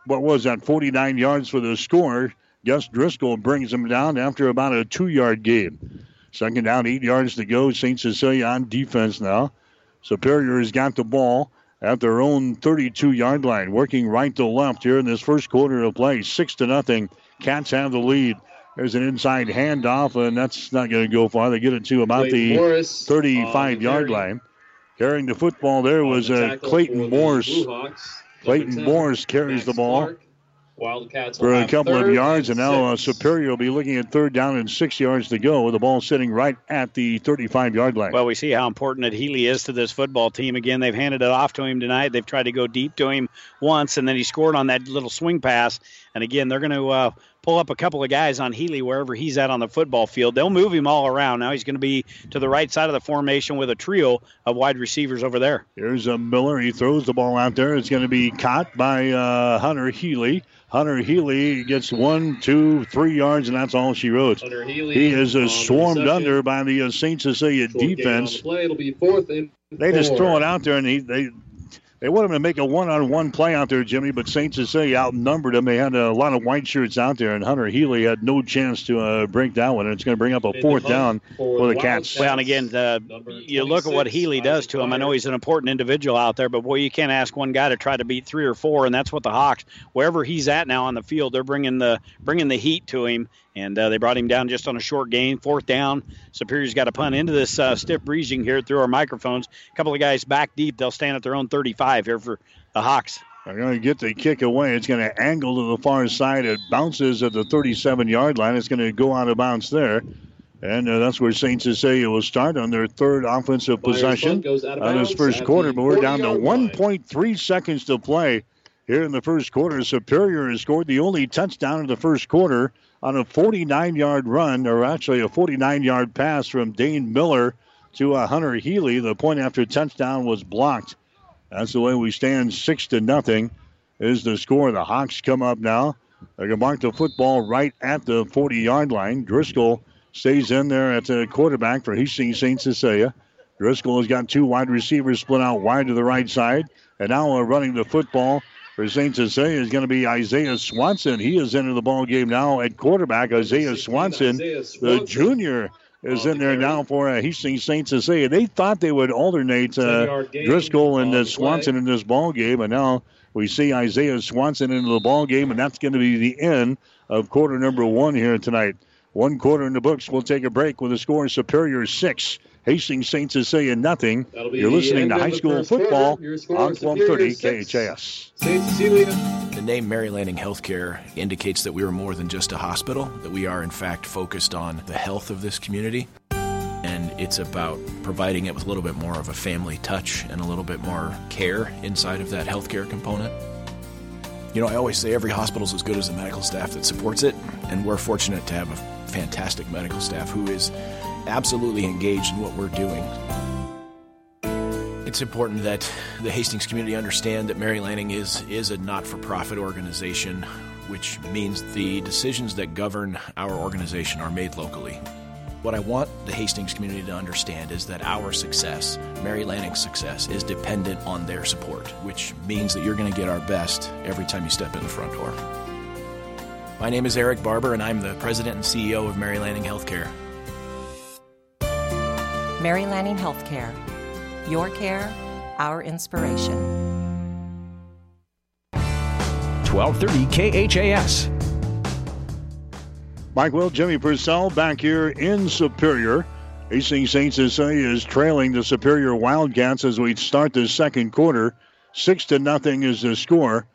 what was that, 49 yards for the score, Gus Driscoll brings him down after about a two yard gain. Second down, eight yards to go. St. Cecilia on defense now. Superior has got the ball at their own 32 yard line, working right to left here in this first quarter of play. Six to nothing. Cats have the lead. There's an inside handoff, and that's not going to go far. They get it to about the Morris, 35 uh, yard carry. line. Carrying the football there was the uh, Clayton Morse. Blue Hawks, number Clayton 10, Morse carries Max the ball Clark. Wildcats for a couple of yards, and now uh. Superior will be looking at third down and six yards to go with the ball sitting right at the 35 yard line. Well, we see how important that Healy is to this football team. Again, they've handed it off to him tonight. They've tried to go deep to him once, and then he scored on that little swing pass. And again, they're going to uh, pull up a couple of guys on Healy wherever he's at on the football field. They'll move him all around. Now he's going to be to the right side of the formation with a trio of wide receivers over there. Here's a Miller. He throws the ball out there. It's going to be caught by uh, Hunter Healy. Hunter Healy gets one, two, three yards, and that's all she wrote. Healy He is uh, swarmed under by the uh, St. Cecilia Short gain on defense. the play. It'll be fourth and They just throw it out there, and he, they they wanted him to make a one-on-one play out there, Jimmy. But St. Cecilia outnumbered them. They had a lot of white shirts out there, and Hunter Healy had no chance to uh, break that one. And it's going to bring up a fourth down for for the the Cats. Well, and again, uh, you look at what Healy does to him. I know he's an important individual out there, but boy, you can't ask one guy to try to beat three or four, and that's what the Hawks, wherever he's at now on the field, they're bringing the bringing the heat to him, and uh, they brought him down just on a short gain, fourth down. Superior's got to punt into this uh, stiff breezing here through our microphones. A couple of guys back deep, they'll stand at their own 35 here for the Hawks. They're going to get the kick away. It's going to angle to the far side. It bounces at the 37 yard line. It's going to go out of bounds there. And uh, that's where St. Cecilia will start on their third offensive Myers' possession punt of on this first quarter. the But we're down to 1.3 seconds to play here in the first quarter. Superior has scored the only touchdown in the first quarter on a 49 yard run, or actually a 49 yard pass from Dane Miller to uh, Hunter Healy. The point after touchdown was blocked. That's the way we stand, six to nothing is the score. The Hawks come up now. They're going to mark the football right at the 40 yard line. Driscoll stays in there at the quarterback for Hastings St. Cecilia. Driscoll has got two wide receivers split out wide to the right side. And now running the football for St. Cecilia is going to be Isaiah Swanson. He is into the ball game now at quarterback. Isaiah Swanson, the junior, is in there now for uh, Hastings St. Cecilia. They thought they would alternate uh, Driscoll and uh, Swanson in this ball game, and now we see Isaiah Swanson into the ball game, and that's going to be the end of quarter number one here tonight. One quarter in the books. We'll take a break with a score Superior six, Hastings is saying nothing. You're listening to high school football on Superior 1230 six. KHAS. St. Cecilia The name Mary Lanning Healthcare indicates that we are more than just a hospital, that we are in fact focused on the health of this community. And it's about providing it with a little bit more of a family touch and a little bit more care inside of that healthcare component. You know, I always say every hospital is as good as the medical staff that supports it, and we're fortunate to have a fantastic medical staff who is absolutely engaged in what we're doing. It's important that the Hastings community understand that Mary Lanning is, is a not for profit organization, which means the decisions that govern our organization are made locally. What I want the Hastings community to understand is that our success, Mary Lanning's success, is dependent on their support, which means that you're going to get our best every time you step in the front door. My name is Eric Barber, and I'm the president and CEO of Mary Lanning Healthcare. Mary Lanning Healthcare. Your care, our inspiration. 1230 KHAS. Mike Will, Jimmy Purcell back here in Superior. Hastings St. Cecilia is trailing the Superior Wildcats as we start the second quarter. Six to nothing is the score.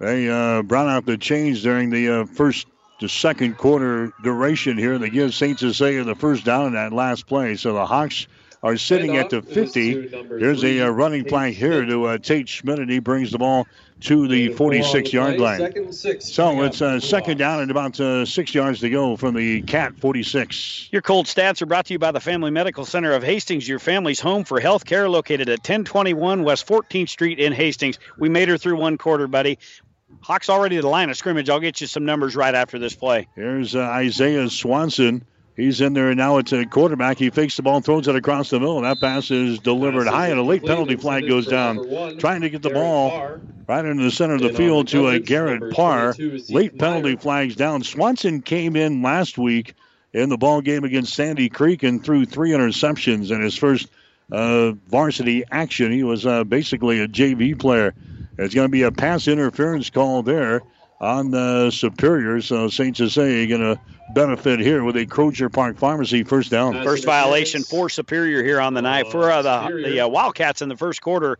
They uh, brought out the change during the uh, first to second quarter duration here. They give St. Cecilia the first down in that last play. So the Hawks are sitting at the 50. Here's a uh, running play here to uh, Tate Schmidt, and he brings the ball to the 46 yard line. Second and six. So it's uh, second down and about uh, six yards to go from the Cat 46. Your cold stats are brought to you by the Family Medical Center of Hastings, your family's home for health care, located at 1021 West 14th Street in Hastings. We made her through one quarter, buddy. Hawks already to the line of scrimmage. I'll get you some numbers right after this play. Here's uh, Isaiah Swanson. He's in there now. It's a quarterback. He fakes the ball, throws it across the middle. That pass is delivered high, and a late penalty flag goes down. Trying to get the ball right into the center of the field to a Garrett Parr. Late penalty flags down. Swanson came in last week in the ball game against Sandy Creek and threw three interceptions in his first uh, varsity action. He was uh, basically a JV player. It's going to be a pass interference call there on the Superior. So St. Cecilia going to benefit here with a Crozier Park Pharmacy first down. First violation for Superior here on the night for uh, the, the uh, Wildcats in the first quarter.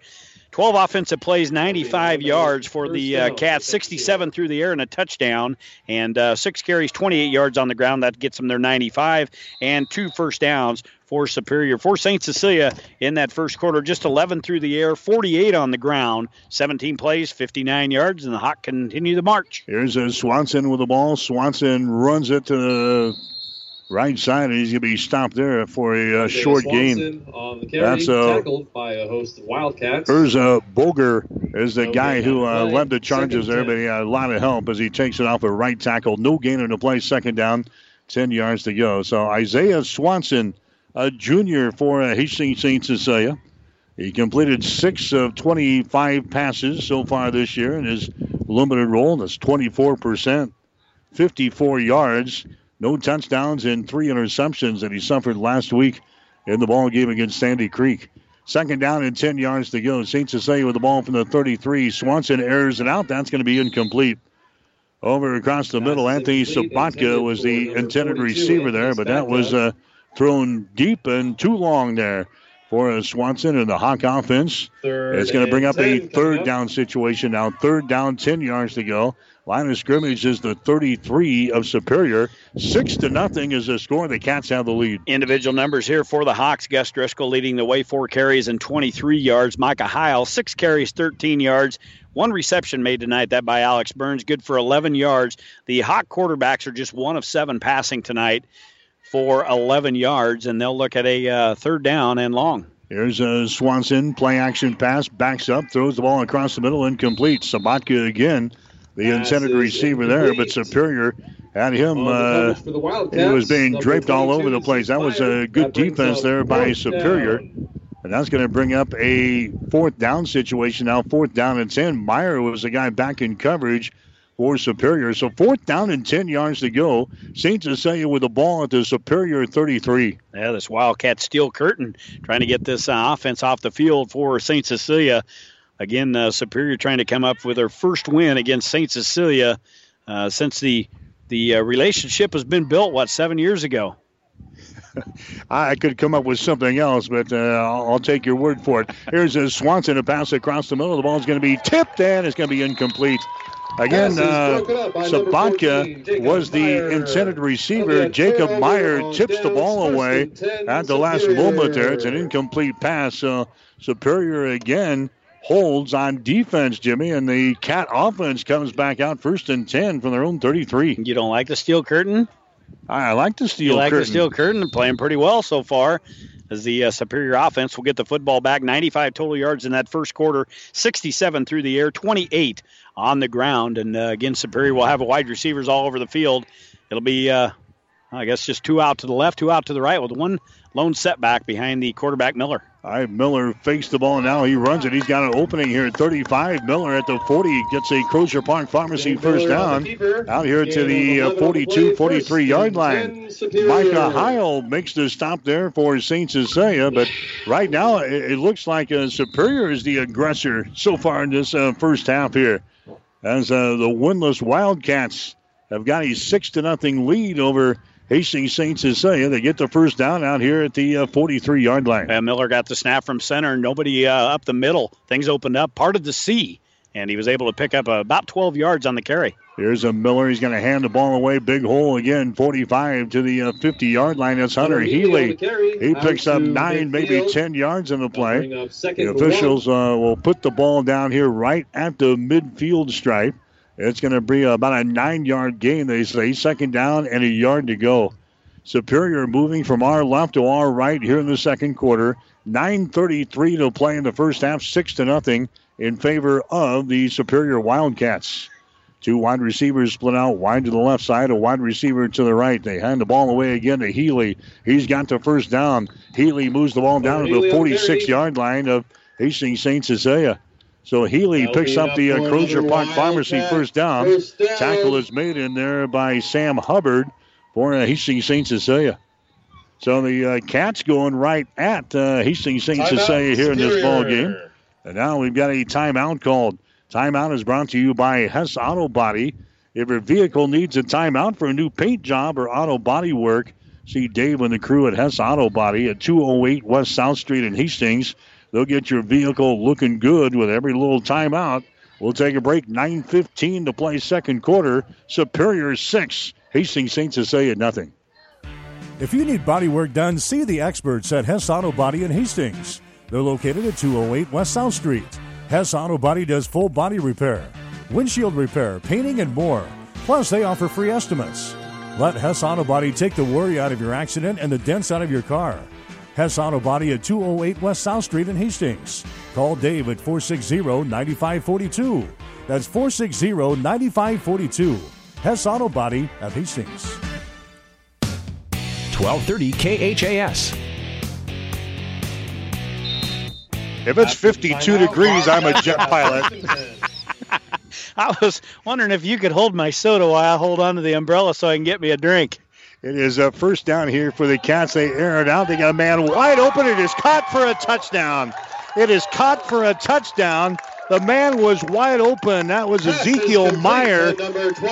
12 offensive plays, 95 yards for the uh, Cats, 67 through the air and a touchdown, and uh, six carries, 28 yards on the ground. That gets them their 95, and two first downs for Superior. For St. Cecilia in that first quarter, just 11 through the air, 48 on the ground, 17 plays, 59 yards, and the Hawk continue the march. Here's a Swanson with the ball. Swanson runs it to the right side, and he's going to be stopped there for a uh, short gain. On the carry, That's uh, tackled by a host of Wildcats. Urza Boger is the No guy who uh, led the charges Second there, but he had a lot of help as he takes it off a right tackle. No gain on the play, second down, 10 yards to go. So Isaiah Swanson, a junior for uh, Hastings St. Cecilia. He completed six of 25 passes so far this year in his limited role. That's 24%, 54 yards, no touchdowns, and three interceptions that he suffered last week in the ball game against Sandy Creek. Second down and 10 yards to go. St. Cecilia with the ball from the 33. Swanson airs it out. That's going to be incomplete. Over across the middle, Anthony Sabatka was the intended receiver there, but that was uh, thrown deep and too long there for Swanson and the Hawk offense. Third It's going to bring up a 10 coming third up. down situation now. Third down, 10 yards to go. Line of scrimmage is the 33 of Superior. Six to nothing is the score. The Cats have the lead. Individual numbers here for the Hawks. Gus Driscoll leading the way, four carries and 23 yards. Micah Heil, six carries, 13 yards. One reception made tonight, that by Alex Burns, good for 11 yards. The Hawk quarterbacks are just one of seven passing tonight for 11 yards, and they'll look at a uh, third down and long. Here's a Swanson play action pass, backs up, throws the ball across the middle, incomplete. Sabatka again, the intended receiver there, but Superior had him. Uh, he was being draped all over the place. That was a good defense there by Superior. down. And that's going to bring up a fourth down situation now. Fourth down and 10. Meyer was the guy back in coverage for Superior. So fourth down and 10 yards to go. St. Cecilia with the ball at the Superior 33. Yeah, this Wildcat steel curtain trying to get this uh, offense off the field for St. Cecilia. Again, uh, Superior trying to come up with their first win against St. Cecilia uh, since the the uh, relationship has been built. What seven years ago? I I could come up with something else, but uh, I'll, I'll take your word for it. Here's a Swanson, a pass across the middle. The ball's going to be tipped and it's going to be incomplete. Again, Pass uh, broken up by number 14, Sabatka was the Meyer. intended receiver. Again, Jacob Meyer on tips the ball away at the last moment there. It's an incomplete pass. So Superior again holds on defense, Jimmy, and the Cat offense comes back out first and 10 from their own 33. You don't like the steel curtain? I, I like the steel curtain. you like curtain. the steel curtain and playing pretty well so far. As the uh, Superior offense will get the football back, 95 total yards in that first quarter, 67 through the air, 28 on the ground, and uh, again Superior will have wide receivers all over the field. It'll be, uh, I guess, just two out to the left, two out to the right, with one lone setback behind the quarterback Miller. All right, Miller fakes the ball now. He runs it. He's got an opening here at 35. Miller at the 40 gets a Crozier Park Pharmacy first down. Out here to the uh, 42 43 yard line. Micah Heil makes the stop there for St. Cecilia, but right now it, it looks like uh, Superior is the aggressor so far in this uh, first half here. As uh, the winless Wildcats have got a 6 to nothing lead over Hastings St. Cecilia. They get the first down out here at the 43 yard line. And Miller got the snap from center. Nobody uh, up the middle. Things opened up, part of the C, and he was able to pick up uh, about 12 yards on the carry. Here's a Miller. He's going to hand the ball away. Big hole again, 45 to the 50 yard line. That's Hunter Healy. He picks up nine, maybe 10 yards in the play. The officials uh, will put the ball down here right at the midfield stripe. It's going to be about a nine yard gain, they say. Second down and a yard to go. Superior moving from our left to our right here in the second quarter. 9.33 to play in the first half, 6 to nothing in favor of the Superior Wildcats. Two wide receivers split out wide to the left side, a wide receiver to the right. They hand the ball away again to Healy. He's got the first down. Healy moves the ball down to the 46 yard line of Hastings St. Cecilia. So Healy That'll picks up the uh, Crozier Park Pharmacy Wildcat first down. first down. Tackle is made in there by Sam Hubbard for uh, Hastings St. Cecilia. So the uh, Cats going right at uh, Hastings St. Cecilia here in this ball game. And now we've got a timeout called. Timeout is brought to you by Hess Auto Body. If your vehicle needs a timeout for a new paint job or auto body work, see Dave and the crew at Hess Auto Body at 208 West South Street in Hastings. They'll get your vehicle looking good with every little timeout. We'll take a break. 9.15 to play second quarter. Superior 6. Hastings St. Cecilia nothing. If you need body work done, see the experts at Hess Auto Body in Hastings. They're located at 208 West South Street. Hess Auto Body does full body repair, windshield repair, painting, and more. Plus, they offer free estimates. Let Hess Auto Body take the worry out of your accident and the dents out of your car. Hess Auto Body at 208 West South Street in Hastings. Call Dave at 460 9542. That's 460 9542. Hess Auto Body at Hastings. 1230 KHAS. If it's 52 degrees, I'm a jet pilot. I was wondering if you could hold my soda while I hold on to the umbrella so I can get me a drink. It is a first down here for the Cats. They air it out. They got a man wide open. It is caught for a touchdown. It is caught for a touchdown. The man was wide open. That was Ezekiel Meyer.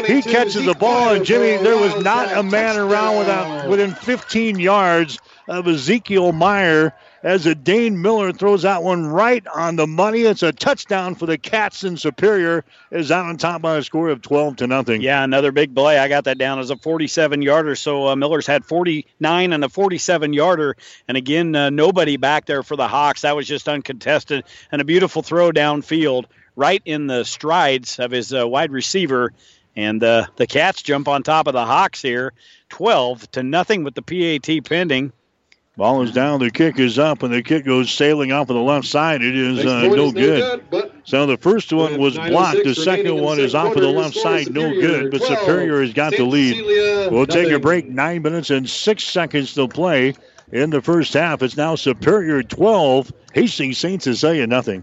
He catches the ball, and Jimmy, there was not a man around without, within 15 yards of Ezekiel Meyer as a Dane Miller throws that one right on the money. It's a touchdown for the Cats in Superior. Is out on top by a score of 12 to nothing. Yeah, another big play. I got that down as a 47 yarder. So uh, Miller's had 49 and a 47 yarder. And again, uh, nobody back there for the Hawks. That was just uncontested and a beautiful throw downfield right in the strides of his uh, wide receiver. And uh, the Cats jump on top of the Hawks here, 12 to nothing with the PAT pending. Ball is down. The kick is up, and the kick goes sailing off of the left side. It is uh, no good. So the first one was blocked. The second one is off of the left side, no good. But Superior has got the lead. We'll take a break. Nine minutes and six seconds to play in the first half. It's now Superior 12, Hastings St. Cecilia nothing.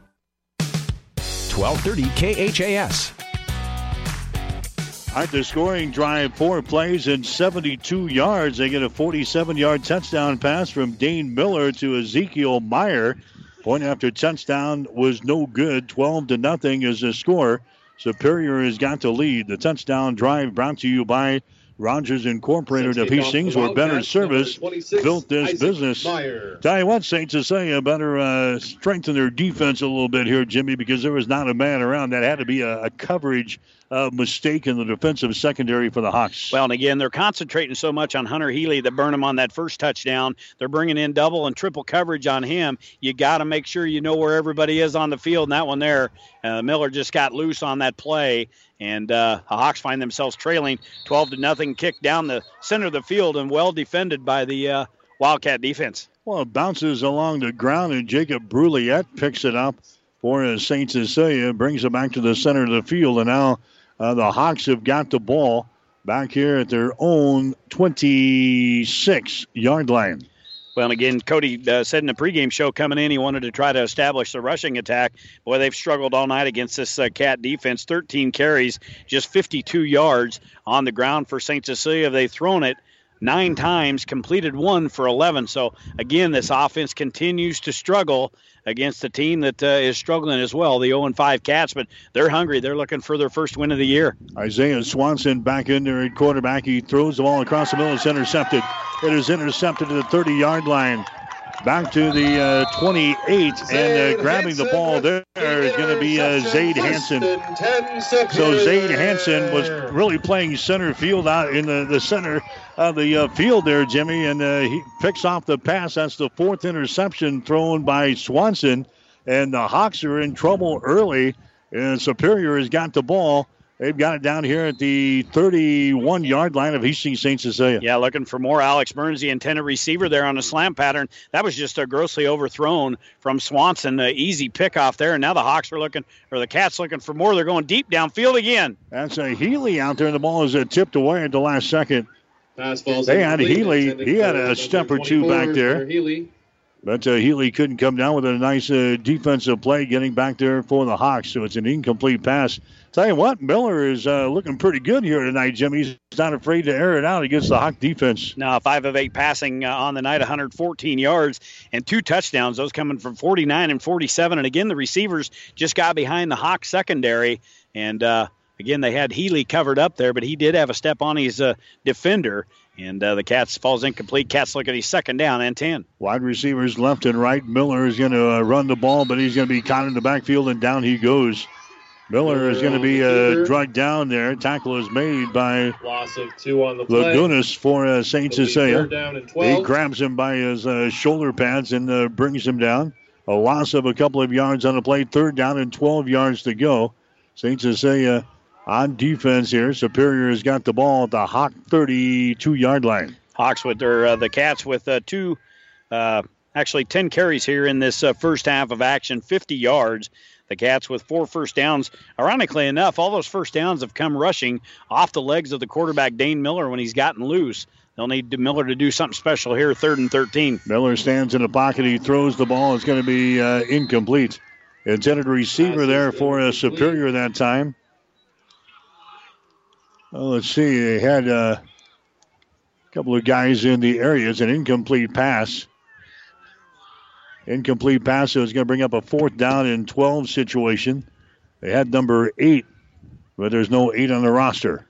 1230 KHAS. Right, the scoring drive, four plays and 72 yards. They get a 47 yard touchdown pass from Dane Miller to Ezekiel Meyer. Point after touchdown was no good. 12 to nothing is the score. Superior has got the lead. The touchdown drive brought to you by Rogers Incorporated of Hastings, where better service built this business. Tell you what, St. Cecilia better uh, strengthen their defense a little bit here, Jimmy, because there was not a man around. That had to be a, a coverage uh, mistake in the defensive secondary for the Hawks. Well, and again, they're concentrating so much on Hunter Healy that burn him on that first touchdown. They're bringing in double and triple coverage on him. You got to make sure you know where everybody is on the field. And that one there, uh, Miller just got loose on that play, and uh, the Hawks find themselves trailing 12 to nothing. Kick down the center of the field and well defended by the uh, Wildcat defense. Well, it bounces along the ground, and Jacob Bruliette picks it up for St. Cecilia, brings it back to the center of the field, and now uh, the Hawks have got the ball back here at their own 26 yard line. Well, and again, Cody uh, said in the pregame show coming in, he wanted to try to establish the rushing attack. Boy, they've struggled all night against this uh, Cat defense. 13 carries, just 52 yards on the ground for St. Cecilia. They've thrown it nine times, completed one for 11. So, again, this offense continues to struggle against a team that uh, is struggling as well, the 0 5 Cats, but they're hungry. They're looking for their first win of the year. Isaiah Swanson back in there at quarterback. He throws the ball across the middle. It's intercepted. It is intercepted at the 30 yard line. Back to the uh, 28, and uh, grabbing the ball there is going to be uh, Zade Hansen. So Zade Hansen was really playing center field out in the, the center of the uh, field there, Jimmy, and uh, he picks off the pass. That's the fourth interception thrown by Swanson, and the Hawks are in trouble early. And Superior has got the ball They've got it down here at the 31 yard line of Hastings St. Cecilia. Yeah, looking for more. Alex Burns, the intended receiver there on a slam pattern. That was just a grossly overthrown from Swanson. Uh, easy pickoff there. And now the Hawks are looking, or the Cats looking for more. They're going deep downfield again. That's a Healy out there, and the ball is uh, tipped away at the last second. Pass falls They had Healy. He had a step or two back there. Healy. But uh, Healy couldn't come down with a nice uh, defensive play getting back there for the Hawks. So it's an incomplete pass. Tell you what, Miller is uh, looking pretty good here tonight, Jimmy. He's not afraid to air it out against the Hawk defense. Now, five of eight passing uh, on the night, 114 yards and two touchdowns. Those coming from 49 and 47. And again, the receivers just got behind the Hawk secondary. And uh, again, they had Healy covered up there, but he did have a step on his uh, defender. And uh, the Cats falls incomplete. Cats look at his second down and 10. Wide receivers left and right. Miller is going to uh, run the ball, but he's going to be caught in the backfield, and down he goes. Miller is going to be uh, dragged down there. Tackle is made by Loss of two on the play. Lagunas for uh, St. It'll Cecilia. third down and He grabs him by his uh, shoulder pads and uh, brings him down. A loss of a couple of yards on the play. Third down and 12 yards to go. St. Cecilia on defense here. Superior has got the ball at the Hawk 32 yard line. Hawks with their uh, the Cats with uh, two, uh, actually ten carries here in this uh, first half of action, 50 yards. The Cats with four first downs. Ironically enough, all those first downs have come rushing off the legs of the quarterback Dane Miller when he's gotten loose. They'll need Miller to do something special here, third and 13. Miller stands in the pocket. He throws the ball. It's going to be uh, incomplete. Intended receiver there for a Superior that time. Well, let's see. They had uh, a couple of guys in the area. It's an incomplete pass. Incomplete pass. So it's going to bring up a fourth down and 12 situation. They had number eight, but there's no eight on the roster.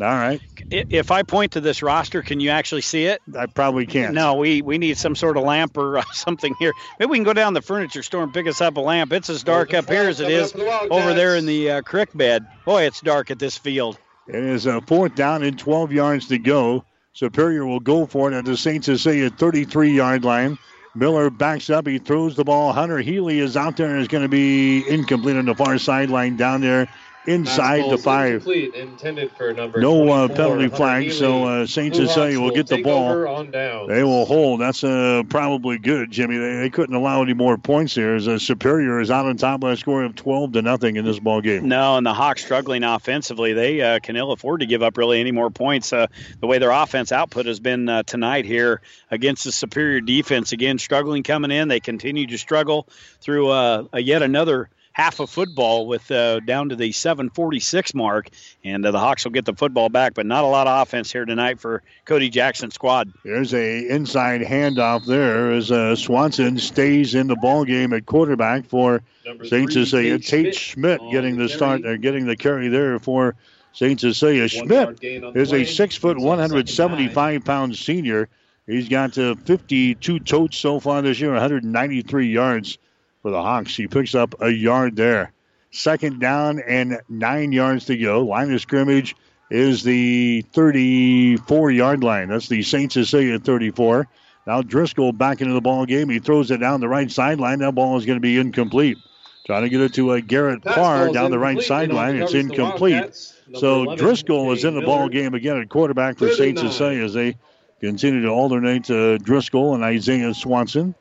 All right. If I point to this roster, can you actually see it? I probably can't. No, we, we need some sort of lamp or uh, something here. Maybe we can go down the furniture store and pick us up a lamp. It's as dark up here as it is coming is up for the Wildcats. over there in the uh, creek bed. Boy, it's dark at this field. It is a fourth down and 12 yards to go. Superior will go for it at the St. Cecilia 33 yard line. Miller backs up. He throws the ball. Hunter Healy is out there and is going to be incomplete on the far sideline down there inside the five. incomplete, intended for number No uh, penalty flag, so uh, St. Blue Cecilia Hawks will get the ball. on. They will hold. That's uh, probably good, Jimmy. They, they couldn't allow any more points there. As uh, Superior is out on top by a score of 12 to nothing in this ball game. No, and the Hawks struggling offensively. They uh, can ill afford to give up really any more points. Uh, the way their offense output has been uh, tonight here against the superior defense, again struggling coming in. They continue to struggle through uh, a yet another half of football with uh, down to the 746 mark, and uh, the Hawks will get the football back, but not a lot of offense here tonight for Cody Jackson's squad. There's a inside handoff there as uh, Swanson stays in the ball game at quarterback for Number St. three, Cecilia. Tate Tate Schmidt Schmidt getting the the start, carry. uh, getting the carry there for St. Cecilia. One Schmidt yard gain is a six foot, He's on second 175 pound senior. He's got uh, 52 totes so far this year, 193 yards for the Hawks. He picks up a yard there. Second down and nine yards to go. Line of scrimmage is the 34 yard line. That's the St. Cecilia 34. Now Driscoll back into the ball game. He throws it down the right sideline. That ball is going to be incomplete. Trying to get it to a Garrett Pass Parr down the right sideline. It's incomplete. So 11, Driscoll is in the ball game again at quarterback for St. 39. Cecilia as they continue to alternate uh, Driscoll and Isaiah Swanson.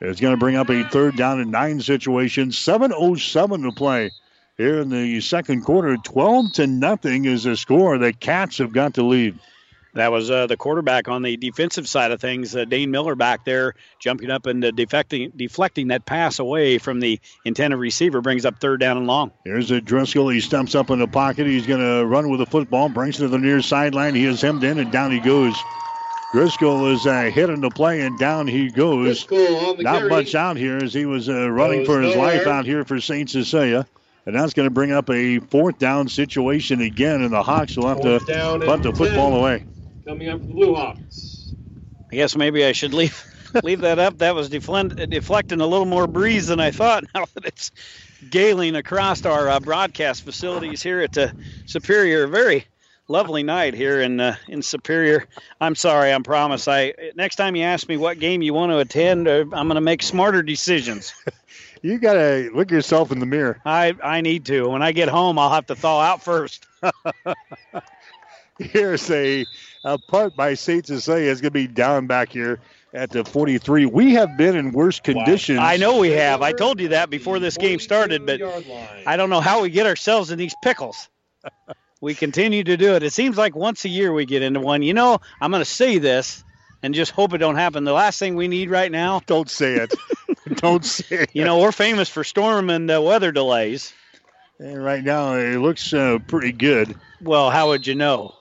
It's going to bring up a third down and nine situation. 7.07 to play here in the second quarter. 12 to nothing is the score. The Cats have got to lead. That was uh, the quarterback on the defensive side of things, uh, Dane Miller back there, jumping up and uh, defecting, deflecting that pass away from the intended receiver, brings up third down and long. Here's a Driscoll. He steps up in the pocket. He's going to run with the football, brings it to the near sideline. He is hemmed in, and down he goes. Driscoll is uh, hit in the play, and down he goes. Driscoll on the Not carry. much out here as he was uh, running Goes for his nowhere. life out here for St. Cecilia. And that's going to bring up a fourth down situation again, and the Hawks will have Fourth to punt the football away. Coming up for the Blue Hawks. I guess maybe I should leave leave that up. That was deflect, deflecting a little more breeze than I thought. Now that it's galing across our uh, broadcast facilities here at uh, Superior, very lovely night here in uh, in Superior. I'm sorry, I promise. I next time you ask me what game you want to attend, uh, I'm going to make smarter decisions. you gotta look yourself in the mirror. I I need to. When I get home, I'll have to thaw out first. Here's a, a punt by St. Cecilia. It's going to be down back here at the 43. We have been in worse conditions. I know we have. I told you that before this game started, but I don't know how we get ourselves in these pickles. we continue to do it. It seems like once a year we get into one. You know, I'm going to say this and just hope it don't happen. The last thing we need right now. Don't say it. don't say it. You know, we're famous for storm and uh, weather delays. And right now, it looks uh, pretty good. Well, how would you know?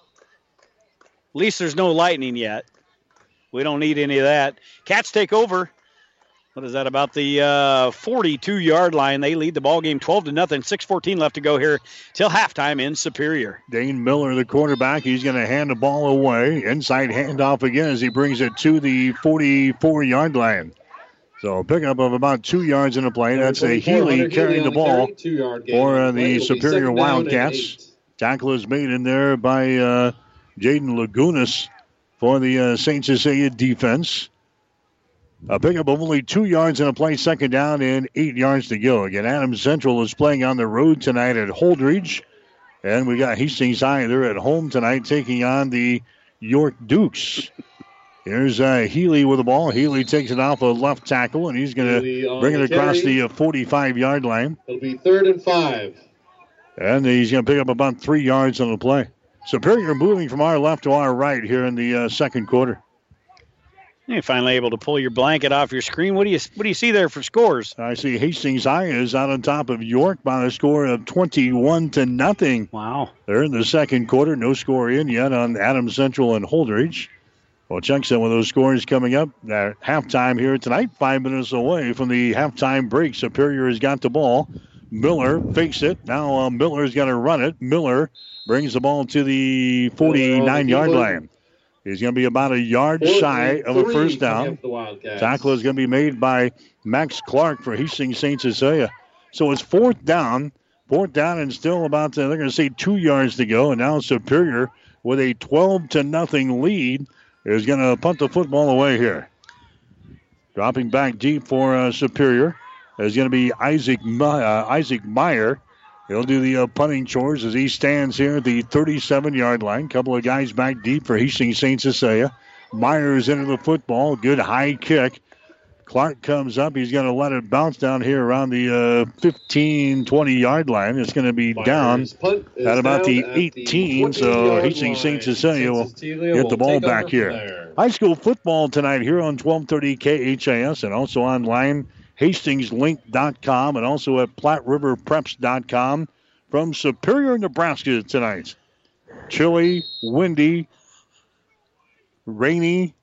At least there's no lightning yet. We don't need any of that. Cats take over. What is that about the uh, 42 yard line? They lead the ball game 12 to nothing. 6:14 left to go here till halftime in Superior. Dane Miller, the quarterback, he's going to hand the ball away. Inside handoff again as he brings it to the 44 yard line. So pickup of about two yards in the play. That's a Healy carrying the ball for uh, the Superior Wildcats. Tackle is made in there by uh, Jaden Lagunas for the uh, St. Cecilia defense. A pickup of only two yards in a play, second down, and eight yards to go. Again, Adams Central is playing on the road tonight at Holdrege. And we got Hastings High. They're at home tonight taking on the York Dukes. Here's uh, Healy with the ball. Healy takes it off a left tackle, and he's going to bring it across the uh, 45 yard line. It'll be third and five. And he's going to pick up about three yards on the play. Superior moving from our left to our right here in the uh, second quarter. You're finally able to pull your blanket off your screen. What do you what do you see there for scores? I see Hastings High is out on top of York by a score of 21 to nothing. Wow. They're in the second quarter. No score in yet on Adams Central and Holdrege. We'll check some of those scores coming up at halftime here tonight. Five minutes away from the halftime break. Superior has got the ball. Miller fakes it. Now uh, Miller's got to run it. Miller brings the ball to the 49 yard line. He's going to be about a yard shy of a first down. Tackle is going to be made by Max Clark for Hastings St. Cecilia. So it's fourth down. Fourth down and still about, uh, they're going to say two yards to go. And now Superior with a 12 to nothing lead is going to punt the football away here. Dropping back deep for uh, Superior is going to be Isaac uh, Isaac Meyer. He'll do the uh, punting chores as he stands here at the 37 yard line. Couple of guys back deep for Hastings St. Cecilia. Myers into the football. Good high kick. Clark comes up. He's going to let it bounce down here around the uh, 15, 20 yard line. It's going to be down at about the 18. so Hastings St. Cecilia will get the ball back here. High school football tonight here on 1230 KHAS and also online hastingslink.com and also at platteriverpreps.com from Superior, Nebraska tonight. Chilly, windy, rainy.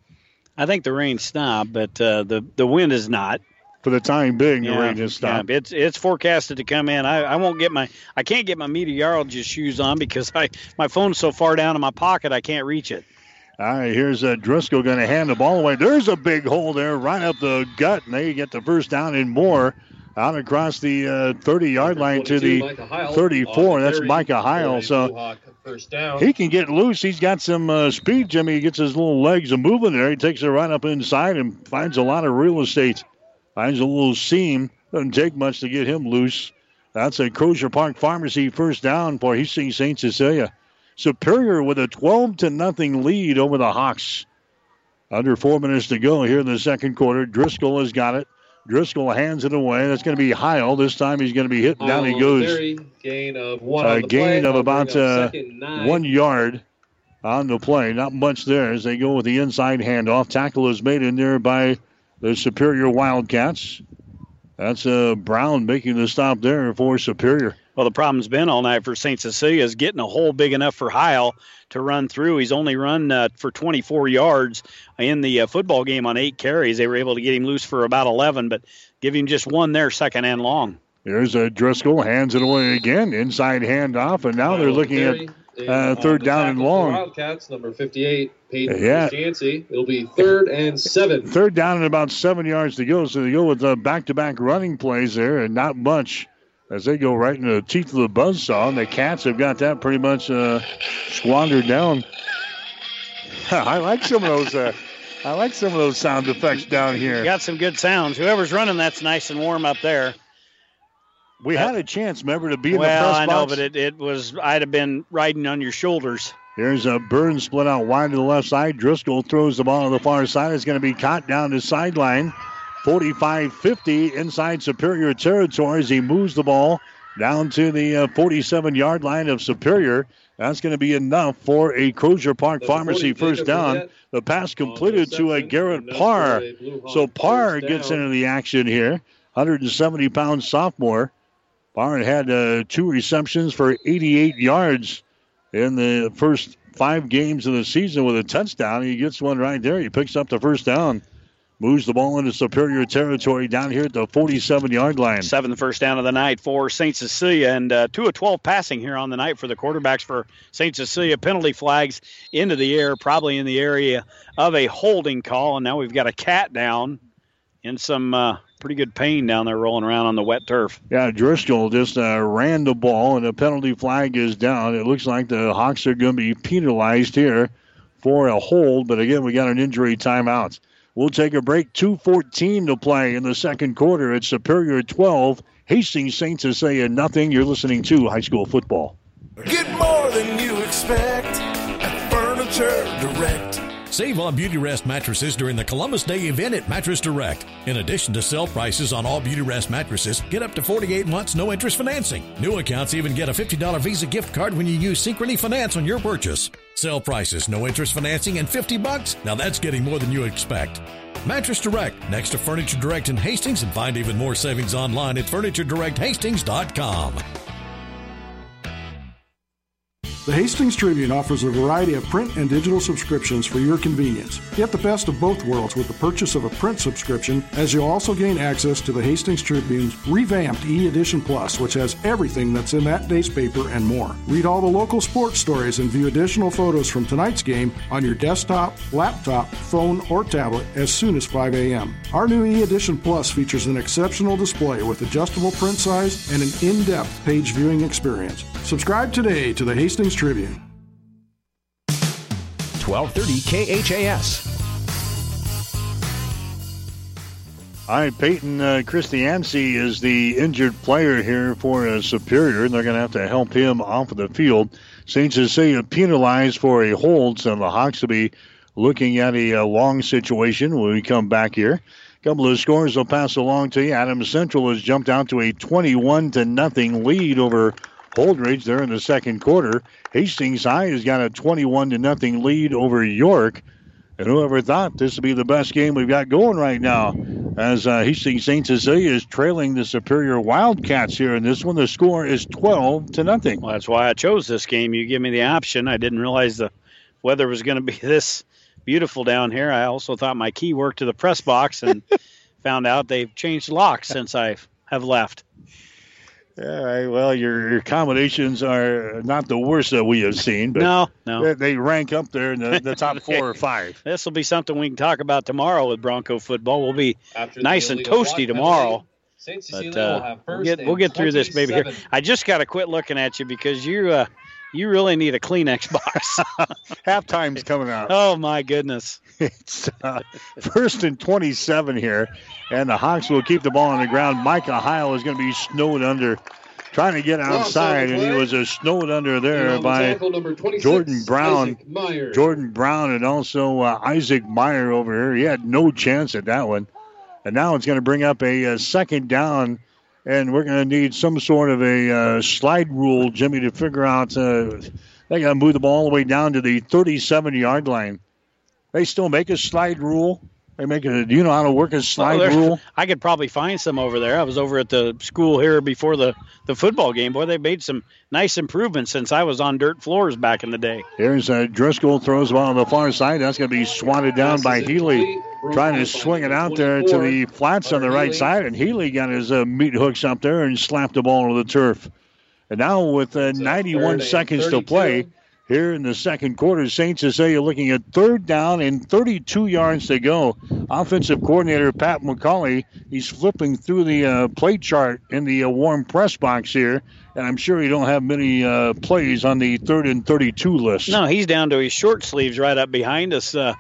I think the rain stopped, but uh, the the wind is not. For the time being, yeah, the rain has stopped. Yeah, it's it's forecasted to come in. I, I won't get my I can't get my meteorologist shoes on because I my phone's so far down in my pocket I can't reach it. All right, here's uh, Driscoll going to hand the ball away. There's a big hole there, right up the gut, and they get the first down and more. Out across the uh, 30 yard line to the 34. That's Micah Heil. So he can get loose. He's got some uh, speed, Jimmy. He gets his little legs a moving there. He takes it right up inside and finds a lot of real estate. Finds a little seam. Doesn't take much to get him loose. That's a Crozier Park Pharmacy first down for Hastings St. Cecilia. Superior with a 12 to nothing lead over the Hawks. Under four minutes to go here in the second quarter. Driscoll has got it. Driscoll hands it away. That's going to be Heil. This time he's going to be hitting down. He goes. Gain of one. A gain of about uh, one yard on the play. Not much there as they go with the inside handoff. Tackle is made in there by the Superior Wildcats. That's uh, Brown making the stop there for Superior. Well, the problem's been all night for St. Cecilia is getting a hole big enough for Heil to run through. He's only run uh, for 24 yards in the uh, football game on eight carries. They were able to get him loose for about 11, but give him just one there, second and long. There's a Driscoll, hands it away again, inside handoff, and now they're looking at uh, third down and long. Wildcats, number 58, Peyton Yeah. Jancy. It'll be third and seven. Third down and about seven yards to go. So they go with the back-to-back running plays there, and not much as they go right into the teeth of the buzzsaw. And the Cats have got that pretty much uh, squandered down. I like some of those uh, I like some of those sound effects down here. You got some good sounds. Whoever's running that's nice and warm up there. We had a chance, remember, to be in well, the press box. I know, but it, it was I'd have been riding on your shoulders. Here's a burn split out wide to the left side. Driscoll throws the ball to the far side. It's going to be caught down the sideline. 45 50 inside Superior territory as he moves the ball down to the 47 yard line of Superior. That's going to be enough for a Crozier Park Pharmacy first down. The pass completed to a Garrett Parr. So Parr gets into the action here. 170 pound sophomore. Parr had uh, two receptions for 88 yards in the first five games of the season with a touchdown. He gets one right there. He picks up the first down. Moves the ball into Superior territory down here at the 47 yard line. Seventh first down of the night for St. Cecilia, and uh, 2 of 12 passing here on the night for the quarterbacks for St. Cecilia. Penalty flags into the air, probably in the area of a holding call, and now we've got a cat down in some uh, pretty good pain down there rolling around on the wet turf. Yeah, Driscoll just uh, ran the ball, and the penalty flag is down. It looks like the Hawks are going to be penalized here for a hold, but again, we got an injury timeout. We'll take a break. 2.14 to play in the second quarter. It's Superior 12, Hastings St. saying nothing. You're listening to high school football. Get more than you expect at Furniture Direct. Save on Beautyrest mattresses during the Columbus Day event at Mattress Direct. In addition to sale prices on all Beautyrest mattresses, get up to 48 months no interest financing. New accounts even get a $50 Visa gift card when you use Synchrony Finance on your purchase. Sale prices, no interest financing, and 50 bucks? Now that's getting more than you expect. Mattress Direct, next to Furniture Direct in Hastings, and find even more savings online at FurnitureDirectHastings.com. The Hastings Tribune offers a variety of print and digital subscriptions for your convenience. Get the best of both worlds with the purchase of a print subscription, as you'll also gain access to the Hastings Tribune's revamped e Edition Plus, which has everything that's in that day's paper and more. Read all the local sports stories and view additional photos from tonight's game on your desktop, laptop, phone, or tablet as soon as 5 a.m. Our new e Edition Plus features an exceptional display with adjustable print size and an in depth page viewing experience. Subscribe today to the Hastings Tribune. 1230 KHAS. All right, Peyton uh, Christiansi is the injured player here for uh, Superior, and they're going to have to help him off of the field. St. Cecilia penalized for a hold, so the Hawks will be looking at a, uh long situation when we come back here. A couple of scores will pass along to you. Adams Central has jumped out to a 21 to nothing lead over Holdrege there in the second quarter. Hastings High has got a 21 to nothing lead over York. And whoever thought this would be the best game we've got going right now, as uh, Hastings St. Cecilia is trailing the Superior Wildcats here in this one. The score is 12 to nothing. Well, that's why I chose this game. You give me the option. I didn't realize the weather was going to be this beautiful down here. I also thought my key worked to the press box and found out they've changed locks since I have left. All right. Well, your, your combinations are not the worst that we have seen, but No, no. they, they rank up there in the, the top four or five. This will be something we can talk about tomorrow with Bronco football. We'll be After nice and toasty tomorrow. But Cecilia will uh, have we'll get, we'll get through this baby here. I just got to quit looking at you because you uh, you really need a Kleenex box. Halftime's coming out. oh my goodness! It's uh, first and 27 here, and the Hawks will keep the ball on the ground. Micah Heil is going to be snowed under, trying to get outside, and he was uh, snowed under there And on the by tackle, number 26, Jordan Brown. Jordan Brown and also uh, Isaac Meyer over here. He had no chance at that one. And now it's going to bring up a, uh second down, and we're going to need some sort of a uh, slide rule, Jimmy, to figure out. Uh, they got to move the ball all the way down to the 37 yard line. They still make a slide rule. They make it. Do you know how to work a slide Well, rule? I could probably find some over there. I was over at the school here before the, the football game. Boy, they made some nice improvements since I was on dirt floors back in the day. Here's uh, Driscoll throws the ball on the far side. That's going to be swatted down by Healy. Trying to swing it out there to the flats on the right side, and Healy got his uh, meat hooks up there and slapped the ball to the turf. And now with uh, 91 third and seconds to play here in the second quarter, St. Cecilia looking at third down and 32 yards to go. Offensive coordinator Pat McCauley, he's flipping through the uh, play chart in the uh, warm press box here, and I'm sure he don't have many uh, plays on the third and 32 list. No, he's down to his short sleeves right up behind us. Uh,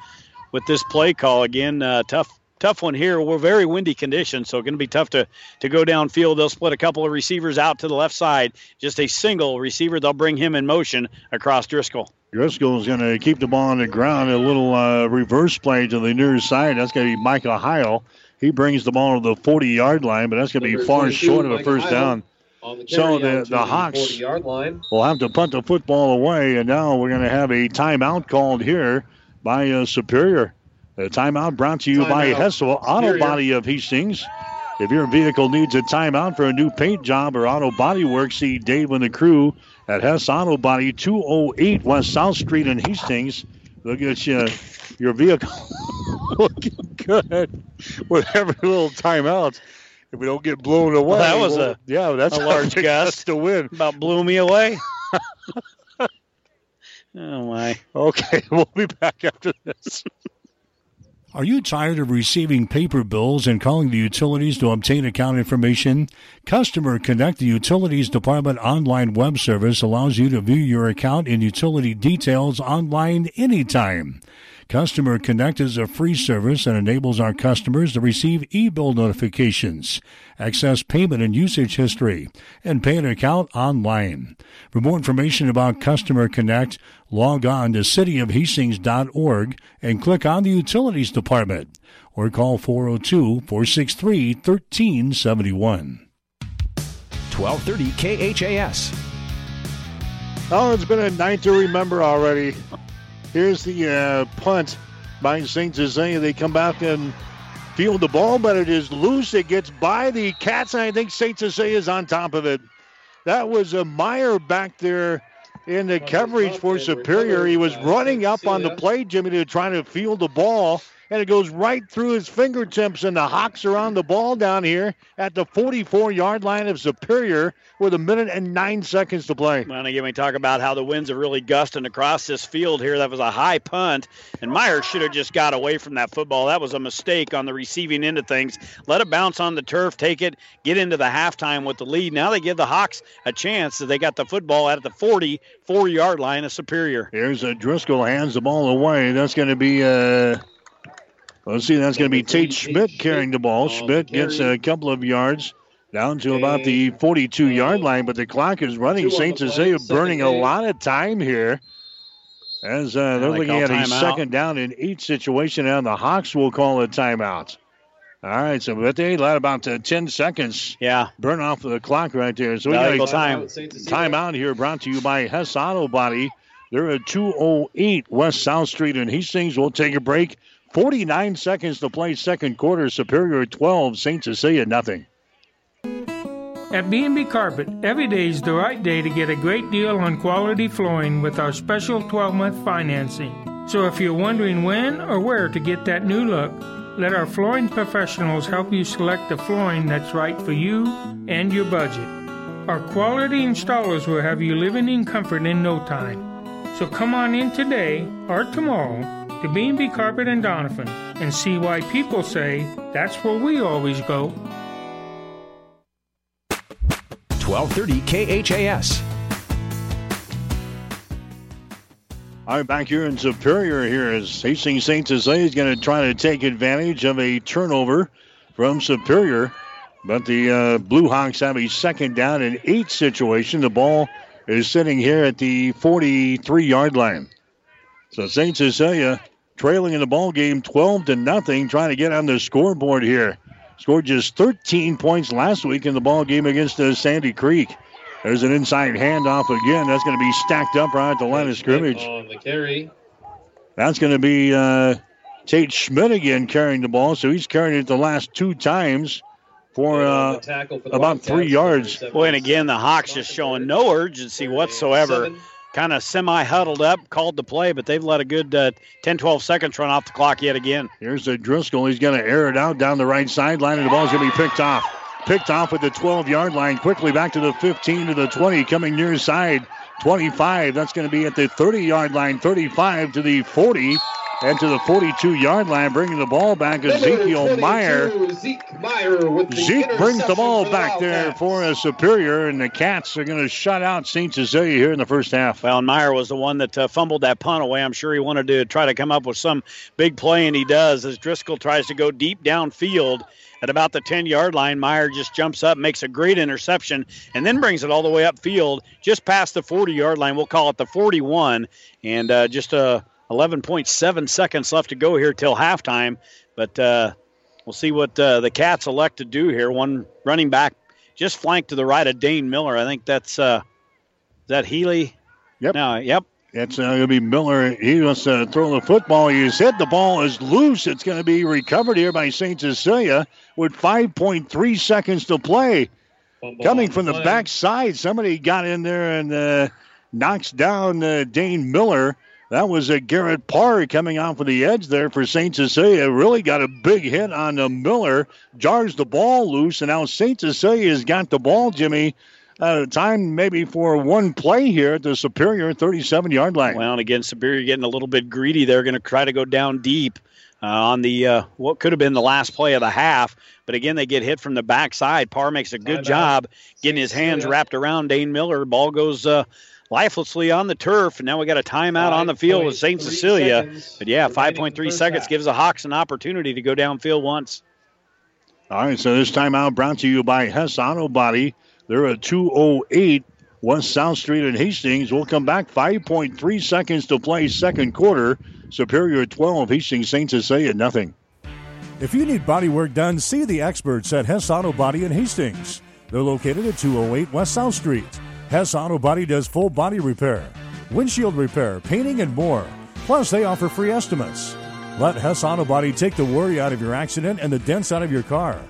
with this play call again. Uh, tough tough one here. We're very windy conditions, so going to be tough to to go downfield. They'll split a couple of receivers out to the left side. Just a single receiver. They'll bring him in motion across Driscoll. Driscoll is going to keep the ball on the ground. A little uh, reverse play to the near side. That's going to be Micah Heil. He brings the ball to the 40 yard line, but that's going to be far short of a first down. The so the, the Hawks will have to punt the football away, and now we're going to have a timeout called here by uh, Superior. The timeout brought to you by Hess Auto Body of Hastings. If your vehicle needs a timeout for a new paint job or auto body work, see Dave and the crew at Hess Auto Body, 208 West South Street in Hastings. They'll get you your vehicle looking good with every little timeout. If we don't get blown away, Well, that was we'll- a yeah, that's a large gust to win. About blew me away. oh my. Okay, we'll be back after this. Are you tired of receiving paper bills and calling the utilities to obtain account information? Customer Connect, the Utilities Department online web service, allows you to view your account and utility details online anytime. Customer Connect is a free service and enables our customers to receive e-bill notifications, access payment and usage history, and pay an account online. For more information about Customer Connect, log on to cityofhastings.org and click on the Utilities Department or call 402-463 1371. 1230 KHAS. Oh, it's been a night to remember already. Here's the uh, punt by St. Cecilia. They come back and field the ball, but it is loose. It gets by the Cats, and I think St. Cecilia is on top of it. That was a Meyer back there in the coverage for Superior. He was running up on the play, Jimmy, to try to field the ball, and it goes right through his fingertips, and the Hawks are on the ball down here at the 44-yard line of Superior with a minute and nine seconds to play. Well, and again, we talk about how the winds are really gusting across this field here. That was a high punt, and Myers should have just got away from that football. That was a mistake on the receiving end of things. Let it bounce on the turf, take it, get into the halftime with the lead. Now they give the Hawks a chance that they got the football at the 44 yard line of Superior. Here's a Driscoll hands the ball away. That's going to be uh let's see, that's going to be Tate Schmidt carrying the ball. Schmidt gets a couple of yards down to about the 42 yard line, but the clock is running. St. Cecilia burning a lot of time here. As uh, they're they looking at a second down in each situation, and the Hawks will call a timeout. All right, so but they let about uh, 10 seconds yeah. burn off the clock right there. So we got a time. Timeout here brought to you by Hess Auto Body. They're at 208 West South Street in Hastings. We'll take a break. 49 seconds to play second quarter. Superior 12, St. Cecilia nothing. At B&B Carpet, every day is the right day to get a great deal on quality flooring with our special 12-month financing. So if you're wondering when or where to get that new look, let our flooring professionals help you select the flooring that's right for you and your budget. Our quality installers will have you living in comfort in no time. So come on in today or tomorrow to B&B Carpet and Donovan and see why people say that's where we always go. 1230 KHAS. All right, back here in Superior here is Hastings St. Cecilia is going to try to take advantage of a turnover from Superior. But the uh, Blue Hawks have a second down and eight situation. The ball is sitting here at the 43 yard line. So St. Cecilia trailing in the ball game 12 to nothing, trying to get on the scoreboard here. Scored just 13 points last week in the ball game against uh, Sandy Creek. There's an inside handoff again. That's going to be stacked up right at the line of scrimmage. On the carry. That's going to be uh, Tate Schmidt again carrying the ball. So he's carried it the last two times for uh, about three yards. Boy, and again, the Hawks just showing no urgency whatsoever. Kind of semi huddled up, called the play, but they've let a good uh, 10, 12 seconds run off the clock yet again. Here's the Driscoll. He's going to air it out down the right sideline, and the ball's going to be picked off. Picked off at the 12 yard line. Quickly back to the 15 to the 20, coming near side. 25. That's going to be at the 30 yard line. 35 to the 40. And to the 42 yard line, bringing the ball back. Ezekiel Meyer. Zeke Meyer with the Zeke brings the ball interception for back there for a Superior, and the Cats are going to shut out St. Cecilia here in the first half. Well, and Meyer was the one that uh, fumbled that punt away. I'm sure he wanted to try to come up with some big play, and he does as Driscoll tries to go deep downfield at about the 10 yard line. Meyer just jumps up, makes a great interception, and then brings it all the way upfield, just past the 40 yard line. We'll call it the 41, and uh, just uh, 11.7 seconds left to go here till halftime. But uh, we'll see what uh, the Cats elect to do here. One running back just flanked to the right of Dane Miller. I think that's uh, is that Healy. Yep. No, yep. It's uh, going to be Miller. He wants to throw the football. He's hit. The ball is loose. It's going to be recovered here by St. Cecilia with 5.3 seconds to play. Coming from the backside, somebody got in there and uh, knocks down uh, Dane Miller. That was a Garrett Parr coming off of the edge there for St. Cecilia. Really got a big hit on uh, Miller. Jars the ball loose, and now St. Cecilia has got the ball, Jimmy. Uh, time maybe for one play here at the Superior 37 yard line. Well, and again, Superior getting a little bit greedy. They're going to try to go down deep uh, on the uh, what could have been the last play of the half. But again, they get hit from the backside. Parr makes a good Timeout. job getting his hands wrapped around Dane Miller. Ball goes uh, lifelessly on the turf, and now we got a timeout on the field with St. Cecilia. But yeah, 5.3 seconds half. gives the Hawks an opportunity to go downfield once. All right, so this timeout brought to you by Hess Auto Body. They're at 208 West South Street in Hastings. We'll come back. 5.3 seconds to play second quarter. Superior 12, Hastings St. Cecilia nothing. If you need body work done, see the experts at Hess Auto Body in Hastings. They're located at 208 West South Street. Hess Auto Body does full body repair, windshield repair, painting, and more. Plus, they offer free estimates. Let Hess Auto Body take the worry out of your accident and the dents out of your car.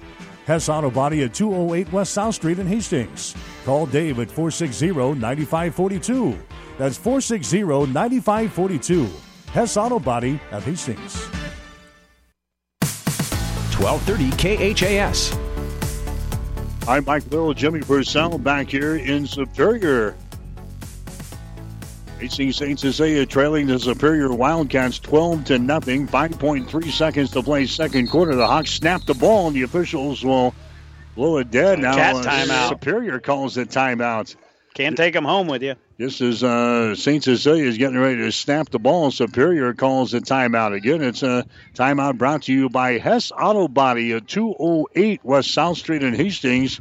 Hess Auto Body at 208 West South Street in Hastings. Call Dave at 460 9542. That's 460 9542. Hess Auto Body at Hastings. 1230 KHAS. I'm Mike Little, Jimmy Purcell back here in Superior. Hastings St. Cecilia trailing the Superior Wildcats 12 to nothing. 5.3 seconds to play second quarter. The Hawks snap the ball, and the officials will blow it dead. Now Cat uh, timeout. Superior calls the timeout. Can't take them home with you. Just as uh, St. Cecilia is getting ready to snap the ball, Superior calls a timeout again. It's a timeout brought to you by Hess Auto Body at 208 West South Street in Hastings.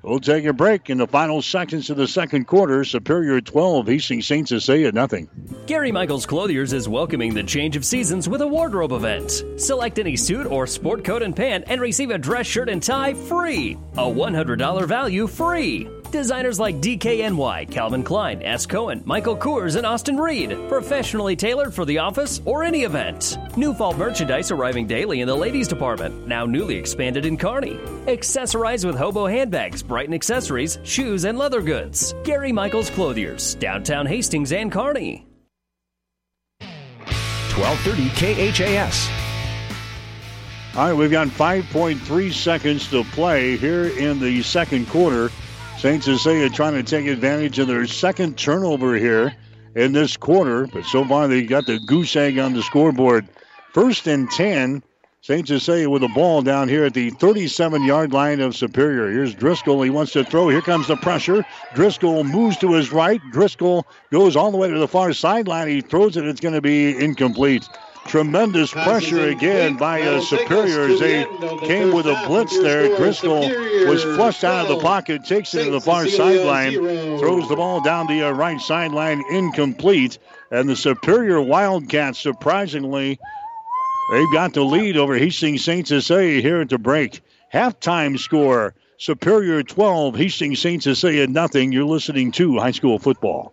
We'll take a break in the final seconds of the second quarter. Superior 12, Hastings St. Cecilia nothing. Gary Michaels Clothiers is welcoming the change of seasons with a wardrobe event. Select any suit or sport coat and pant and receive a dress shirt and tie free. A $100 value free. Designers like DKNY, Calvin Klein, S. Cohen, Michael Kors, and Austin Reed. Professionally tailored for the office or any event. New fall merchandise arriving daily in the ladies department, now newly expanded in Kearney. Accessorize with hobo handbags, Brighton accessories, shoes, and leather goods. Gary Michaels Clothiers, downtown Hastings and Kearney. 1230 KHAS. All right, we've got 5.3 seconds to play here in the second quarter. St. Cecilia trying to take advantage of their second turnover here in this quarter, but so far they got the goose egg on the scoreboard. First and 10. St. Cecilia with the ball down here at the 37 yard line of Superior. Here's Driscoll. He wants to throw. Here comes the pressure. Driscoll moves to his right. Driscoll goes all the way to the far sideline. He throws it. It's going to be incomplete. Tremendous pressure again by uh, Superior as they came with a blitz there. Driscoll was flushed out of the pocket, takes it to the far sideline, throws the ball down the uh, right sideline, incomplete. And the Superior Wildcats, surprisingly, they've got the lead over Hastings St. Cecilia here at the break. Halftime score Superior 12, Hastings St. Cecilia nothing. You're listening to high school football.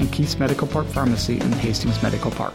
and Keith's Medical Park Pharmacy in Hastings Medical Park.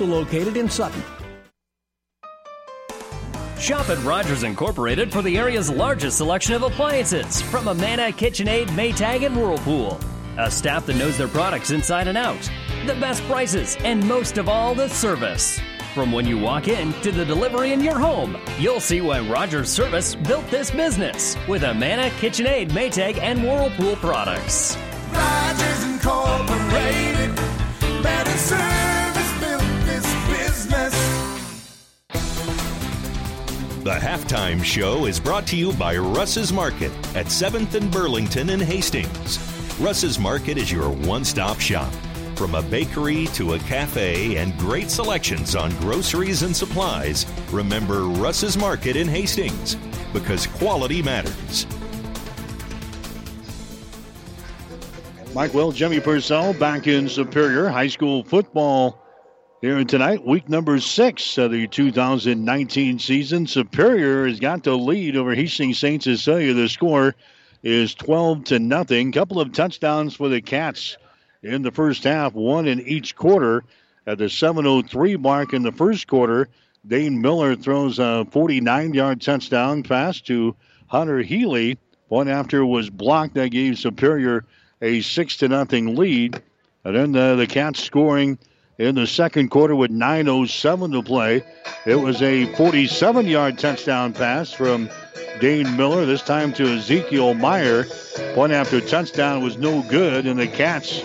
located in Sutton. Shop at Rogers Incorporated for the area's largest selection of appliances from Amana, KitchenAid, Maytag, and Whirlpool. A staff that knows their products inside and out, the best prices, and most of all, the service. From when you walk in to the delivery in your home, you'll see why Rogers Service built this business with Amana, KitchenAid, Maytag, and Whirlpool products. The halftime show is brought to you by Russ's Market at 7th and Burlington in Hastings. Russ's Market is your one stop shop. From a bakery to a cafe and great selections on groceries and supplies, remember Russ's Market in Hastings because quality matters. Mike Will, Jimmy Purcell back in Superior High School football here tonight. Week number six of the 2019 season. Superior has got the lead over Hastings St. Cecilia. The score is 12 to nothing. Couple of touchdowns for the Cats in the first half, one in each quarter. At the 7:03 mark in the first quarter, Dane Miller throws a 49-yard touchdown pass to Hunter Healy. One after was blocked that gave Superior a six to nothing lead. And then the, the Cats scoring in the second quarter with 9.07 to play. It was a 47 yard touchdown pass from Dane Miller, this time to Ezekiel Meyer. One after touchdown was no good, and the Cats,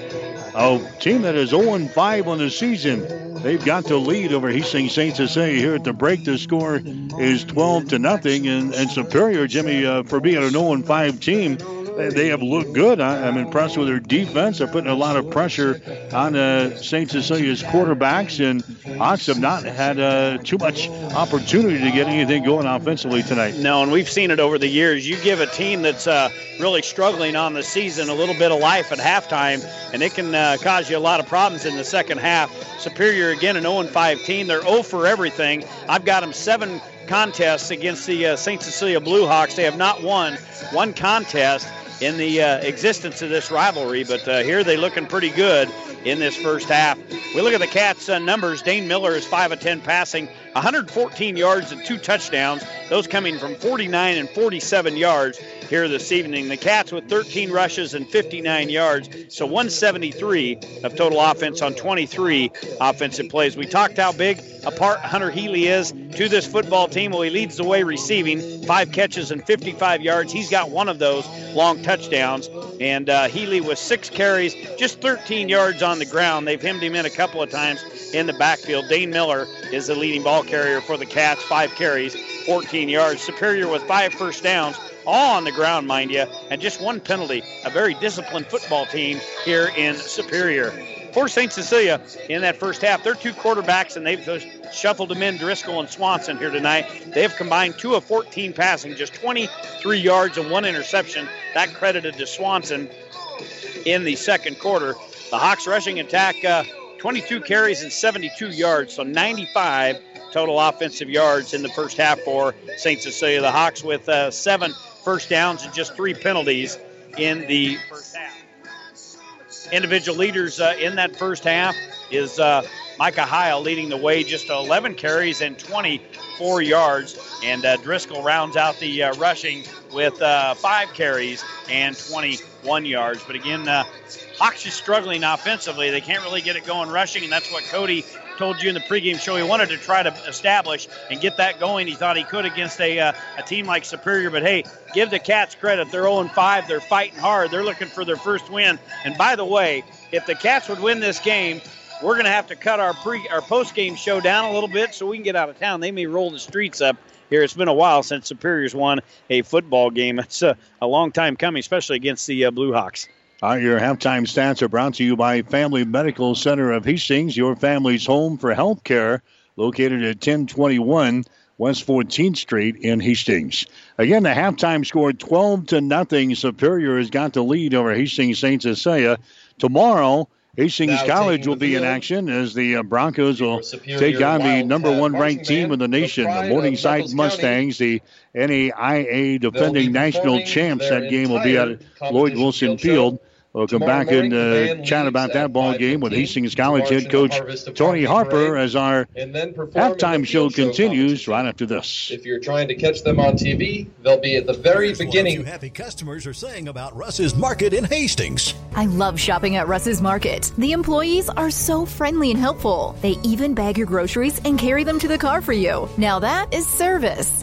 a team that is 0 5 on the season, they've got the lead over Hastings St. Cecilia here at the break. The score is 12 to nothing, and, and Superior, Jimmy, uh, for being an 0 5 team, they have looked good. I, am impressed with their defense. They're putting a lot of pressure on uh, St. Cecilia's quarterbacks, and Hawks have not had uh, too much opportunity to get anything going offensively tonight. No, and we've seen it over the years. You give a team that's uh, really struggling on the season a little bit of life at halftime, and it can uh, cause you a lot of problems in the second half. Superior again, an 0-5 team. They're 0 for everything. I've got them seven contests against the uh, St. Cecilia Blue Hawks. They have not won one contest in the uh, existence of this rivalry, but uh, here they looking pretty good in this first half. We look at the Cats' uh, numbers. Dane Miller is 5 of 10 passing, 114 yards and two touchdowns, those coming from 49 and 47 yards here this evening. The Cats with 13 rushes and 59 yards, so 173 of total offense on 23 offensive plays. We talked how big a part Hunter Healy is to this football team. Well, he leads the way receiving, five catches and 55 yards. He's got one of those long touchdowns. And uh, Healy with six carries, just 13 yards on the ground. They've hemmed him in a couple of times in the backfield. Dane Miller is the leading ball carrier for the Cats, five carries, 14 yards. Superior with five first downs, all on the ground, mind you, and just one penalty. A very disciplined football team here in Superior. For St. Cecilia in that first half, they're two quarterbacks, and they've shuffled them in, Driscoll and Swanson here tonight. They have combined two of 14 passing, just 23 yards and one interception. That credited to Swanson in the second quarter. The Hawks rushing attack, uh, 22 carries and 72 yards, so 95 total offensive yards in the first half for St. Cecilia. The Hawks with uh, seven first downs and just three penalties in the first half. Individual leaders uh, in that first half is uh, Micah Heil leading the way, just 11 carries and 24 yards. And uh, Driscoll rounds out the uh, rushing with uh, five carries and 21 yards. But again, uh, Hawks is struggling offensively. They can't really get it going rushing, and that's what Cody told you in the pregame show. He wanted to try to establish and get that going. He thought he could against a, uh, a team like Superior. But hey, give the Cats credit. They're 0 5. They're fighting hard. They're looking for their first win. And by the way, if the Cats would win this game, we're going to have to cut our pre our post game show down a little bit so we can get out of town. They may roll the streets up here. It's been a while since Superior's won a football game. It's a, a long time coming, especially against the uh, Blue Hawks. All right, your halftime stats are brought to you by Family Medical Center of Hastings, your family's home for health care, located at 1021 West 14th Street in Hastings. Again, the halftime score 12 to nothing. Superior has got the lead over Hastings St. Cecilia. Tomorrow, Hastings Now College will be in action as the uh, Broncos will take on the number one ranked team in the nation, the Morningside Mustangs, the NAIA defending national champs. That game will be at Lloyd Wilson. Field. We'll come Tomorrow back and morning, the uh, chat about that ball game with Hastings College head coach Tony Harper Parade, as our and then perform the halftime show field show continues right after this. If you're trying to catch them on TV, they'll be at the very Here's beginning. you happy customers are saying about Russ's Market in Hastings. I love shopping at Russ's Market. The employees are so friendly and helpful. They even bag your groceries and carry them to the car for you. Now that is service.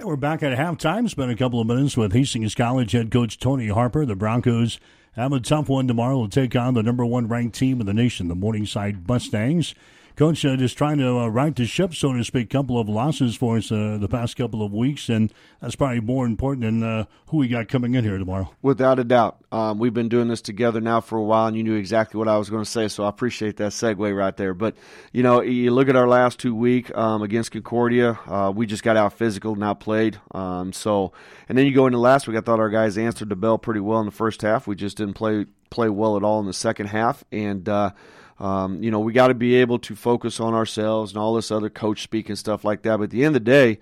We're back at halftime. Spent a couple of minutes with Hastings College head coach Tony Harper. The Broncos have a tough one tomorrow. Will take on the number one ranked team in the nation, the Morningside Mustangs. Coach uh, just trying to uh, right the ship, so to speak. Couple of losses for us uh, the past couple of weeks, and that's probably more important than uh, who we got coming in here tomorrow. Without a doubt. Um, we've been doing this together now for a while, and you knew exactly what I was going to say, so I appreciate that segue right there. But, you know, you look at our last two week um, against Concordia, uh, we just got out physical, and outplayed. Um, so, and then you go into last week, I thought our guys answered the bell pretty well in the first half. We just didn't play play well at all in the second half, and uh, um, you know, we got to be able to focus on ourselves and all this other coach speak and stuff like that. But at the end of the day,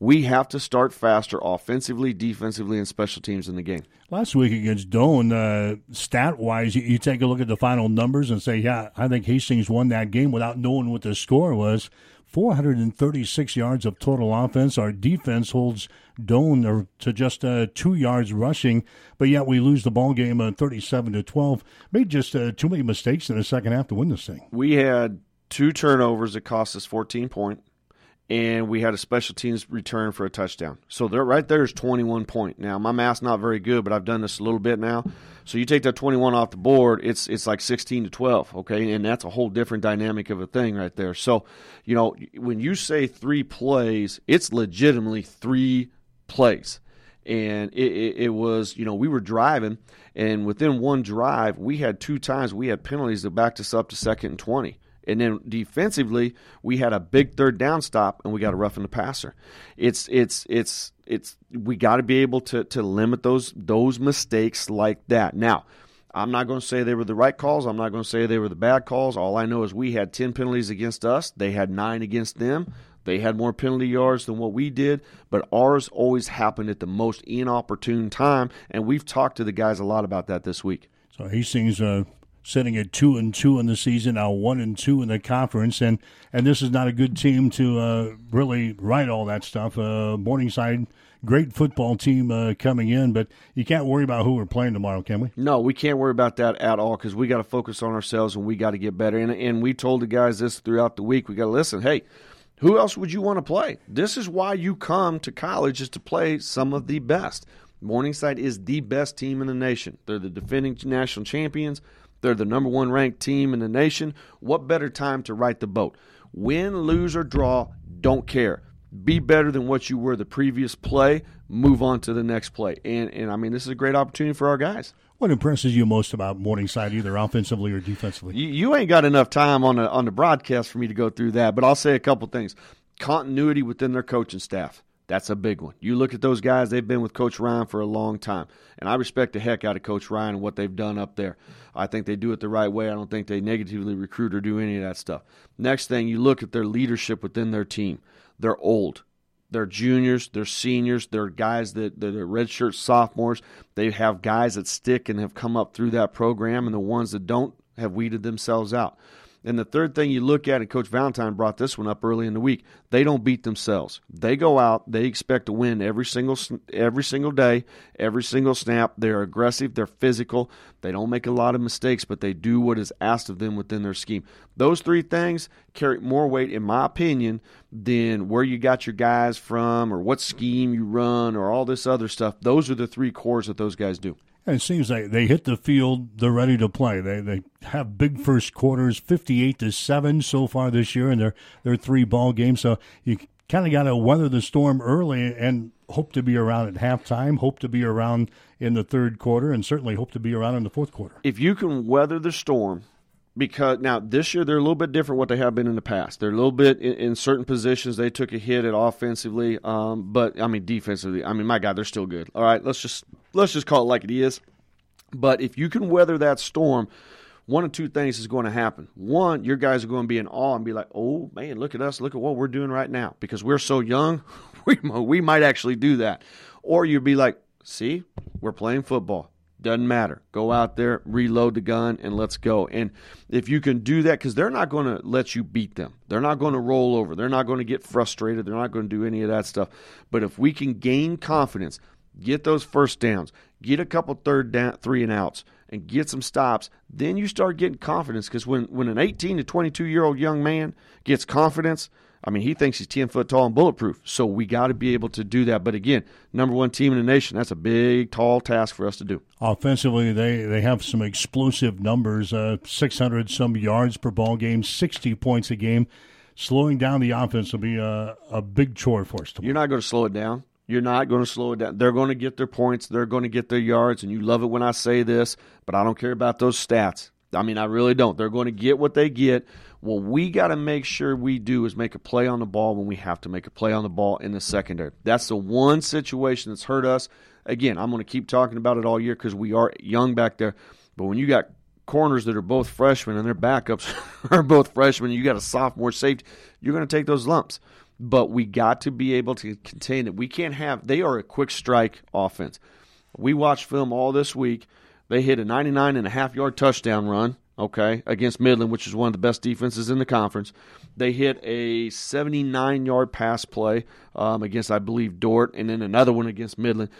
we have to start faster offensively, defensively, and special teams in the game. Last week against Doane, uh, stat wise, you, you take a look at the final numbers and say, yeah, I think Hastings won that game without knowing what the score was. 436 yards of total offense. Our defense holds Doane to just uh, two yards rushing, but yet we lose the ball game uh, 37 to 12. Made just uh, too many mistakes in the second half to win this thing. We had two turnovers that cost us 14 point, and we had a special teams return for a touchdown. So there, right there is 21 point. Now my math's not very good, but I've done this a little bit now. So you take that 21 off the board, it's it's like 16 to 12, okay, and that's a whole different dynamic of a thing right there. So, you know, when you say three plays, it's legitimately three plays and it, it, it, was you know we were driving and within one drive we had two times we had penalties that backed us up to second and 20 and then defensively we had a big third down stop and we got a rough in the passer it's it's it's it's we got to be able to to limit those those mistakes like that now I'm not going to say they were the right calls. I'm not going to say they were the bad calls. All I know is we had 10 penalties against us. They had nine against them. They had more penalty yards than what we did, but ours always happened at the most inopportune time, and we've talked to the guys a lot about that this week. So Hastings uh, sitting at two and two in the season, now one and two in the conference, and and this is not a good team to uh, really write all that stuff. Uh, Morningside. Great football team uh, coming in, but you can't worry about who we're playing tomorrow, can we? No, we can't worry about that at all because we got to focus on ourselves and we got to get better. And, and we told the guys this throughout the week. We got to listen. Hey, who else would you want to play? This is why you come to college is to play some of the best. Morningside is the best team in the nation. They're the defending national champions. They're the number one ranked team in the nation. What better time to right the boat? Win, lose, or draw, don't care. Be better than what you were the previous play. Move on to the next play. And and I mean, this is a great opportunity for our guys. What impresses you most about Morningside, either offensively or defensively? You, you ain't got enough time on the on the broadcast for me to go through that, but I'll say a couple things. Continuity within their coaching staff. That's a big one. You look at those guys, they've been with Coach Ryan for a long time. And I respect the heck out of Coach Ryan and what they've done up there. I think they do it the right way. I don't think they negatively recruit or do any of that stuff. Next thing, you look at their leadership within their team. They're old. They're juniors, they're seniors, they're guys that, that are redshirt sophomores. They have guys that stick and have come up through that program, and the ones that don't have weeded themselves out. And the third thing you look at, and Coach Valentine brought this one up early in the week, they don't beat themselves. They go out, they expect to win every single every single day, every single snap. They're aggressive, they're physical. They don't make a lot of mistakes, but they do what is asked of them within their scheme. Those three things carry more weight, in my opinion, than where you got your guys from or what scheme you run or all this other stuff. Those are the three cores that those guys do. And it seems like they hit the field, they're ready to play. They they have big first quarters, fifty eight to seven so far this year, and they're they're three ball games. So you kind of got to weather the storm early and hope to be around at halftime. Hope to be around in the third quarter, and certainly hope to be around in the fourth quarter. If you can weather the storm, because now this year they're a little bit different what they have been in the past. They're a little bit in, in certain positions they took a hit at offensively, um, but I mean defensively. I mean my God, they're still good. All right, let's just let's just call it like it is. But if you can weather that storm, one of two things is going to happen. One, your guys are going to be in awe and be like, "Oh man, look at us! Look at what we're doing right now." Because we're so young, we we might actually do that. Or you'd be like, "See, we're playing football." Doesn't matter. Go out there, reload the gun, and let's go. And if you can do that, because they're not going to let you beat them, they're not going to roll over, they're not going to get frustrated, they're not going to do any of that stuff. But if we can gain confidence, get those first downs, get a couple third down, three and outs, and get some stops, then you start getting confidence. Because when, when an 18 to 22 year old young man gets confidence, I mean, he thinks he's 10 foot tall and bulletproof. So we got to be able to do that. But again, number one team in the nation, that's a big, tall task for us to do. Offensively, they, they have some explosive numbers uh, 600 some yards per ball game, 60 points a game. Slowing down the offense will be a, a big chore for us. Tomorrow. You're not going to slow it down. You're not going to slow it down. They're going to get their points. They're going to get their yards. And you love it when I say this, but I don't care about those stats. I mean, I really don't. They're going to get what they get. What we got to make sure we do is make a play on the ball when we have to make a play on the ball in the secondary. That's the one situation that's hurt us. Again, I'm going to keep talking about it all year because we are young back there. But when you got corners that are both freshmen and their backups are both freshmen, you got a sophomore safety, you're going to take those lumps but we got to be able to contain it. We can't have, they are a quick strike offense. We watched film all this week. They hit a 99 and a half yard touchdown run, okay, against Midland, which is one of the best defenses in the conference. They hit a 79 yard pass play um, against, I believe, Dordt, and then another one against Midland.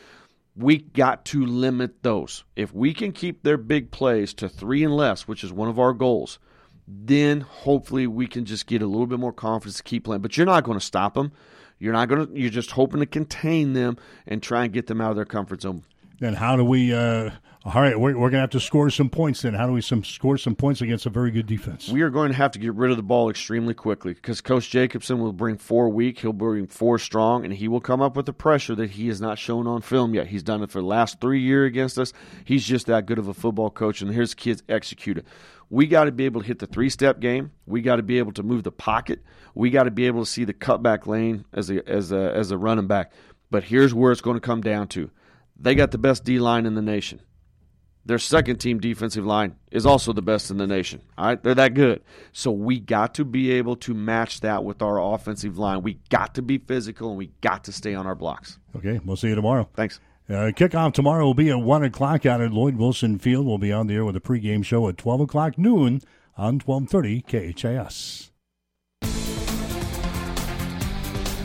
We got to limit those. If we can keep their big plays to three and less, which is one of our goals, then hopefully we can just get a little bit more confidence to keep playing. But you're not going to stop them. You're not going to. You're just hoping to contain them and try and get them out of their comfort zone. Then how do we? Uh, all right, we're, we're going to have to score some points. Then how do we some score some points against a very good defense? We are going to have to get rid of the ball extremely quickly because Coach Jacobson will bring four weak. He'll bring four strong, and he will come up with the pressure that he has not shown on film yet. He's done it for the last three years against us. He's just that good of a football coach, and here's kids execute it. We got to be able to hit the three step game. We got to be able to move the pocket. We got to be able to see the cutback lane as a as a as a running back. But here's where it's going to come down to: they got the best D line in the nation. Their second team defensive line is also the best in the nation. All right, they're that good. So we got to be able to match that with our offensive line. We got to be physical and we got to stay on our blocks. Okay, we'll see you tomorrow. Thanks. Uh, kickoff tomorrow will be at 1 o'clock out at Lloyd Wilson Field. We'll be on the air with a pregame show at 12 o'clock noon on 1230 KHAS.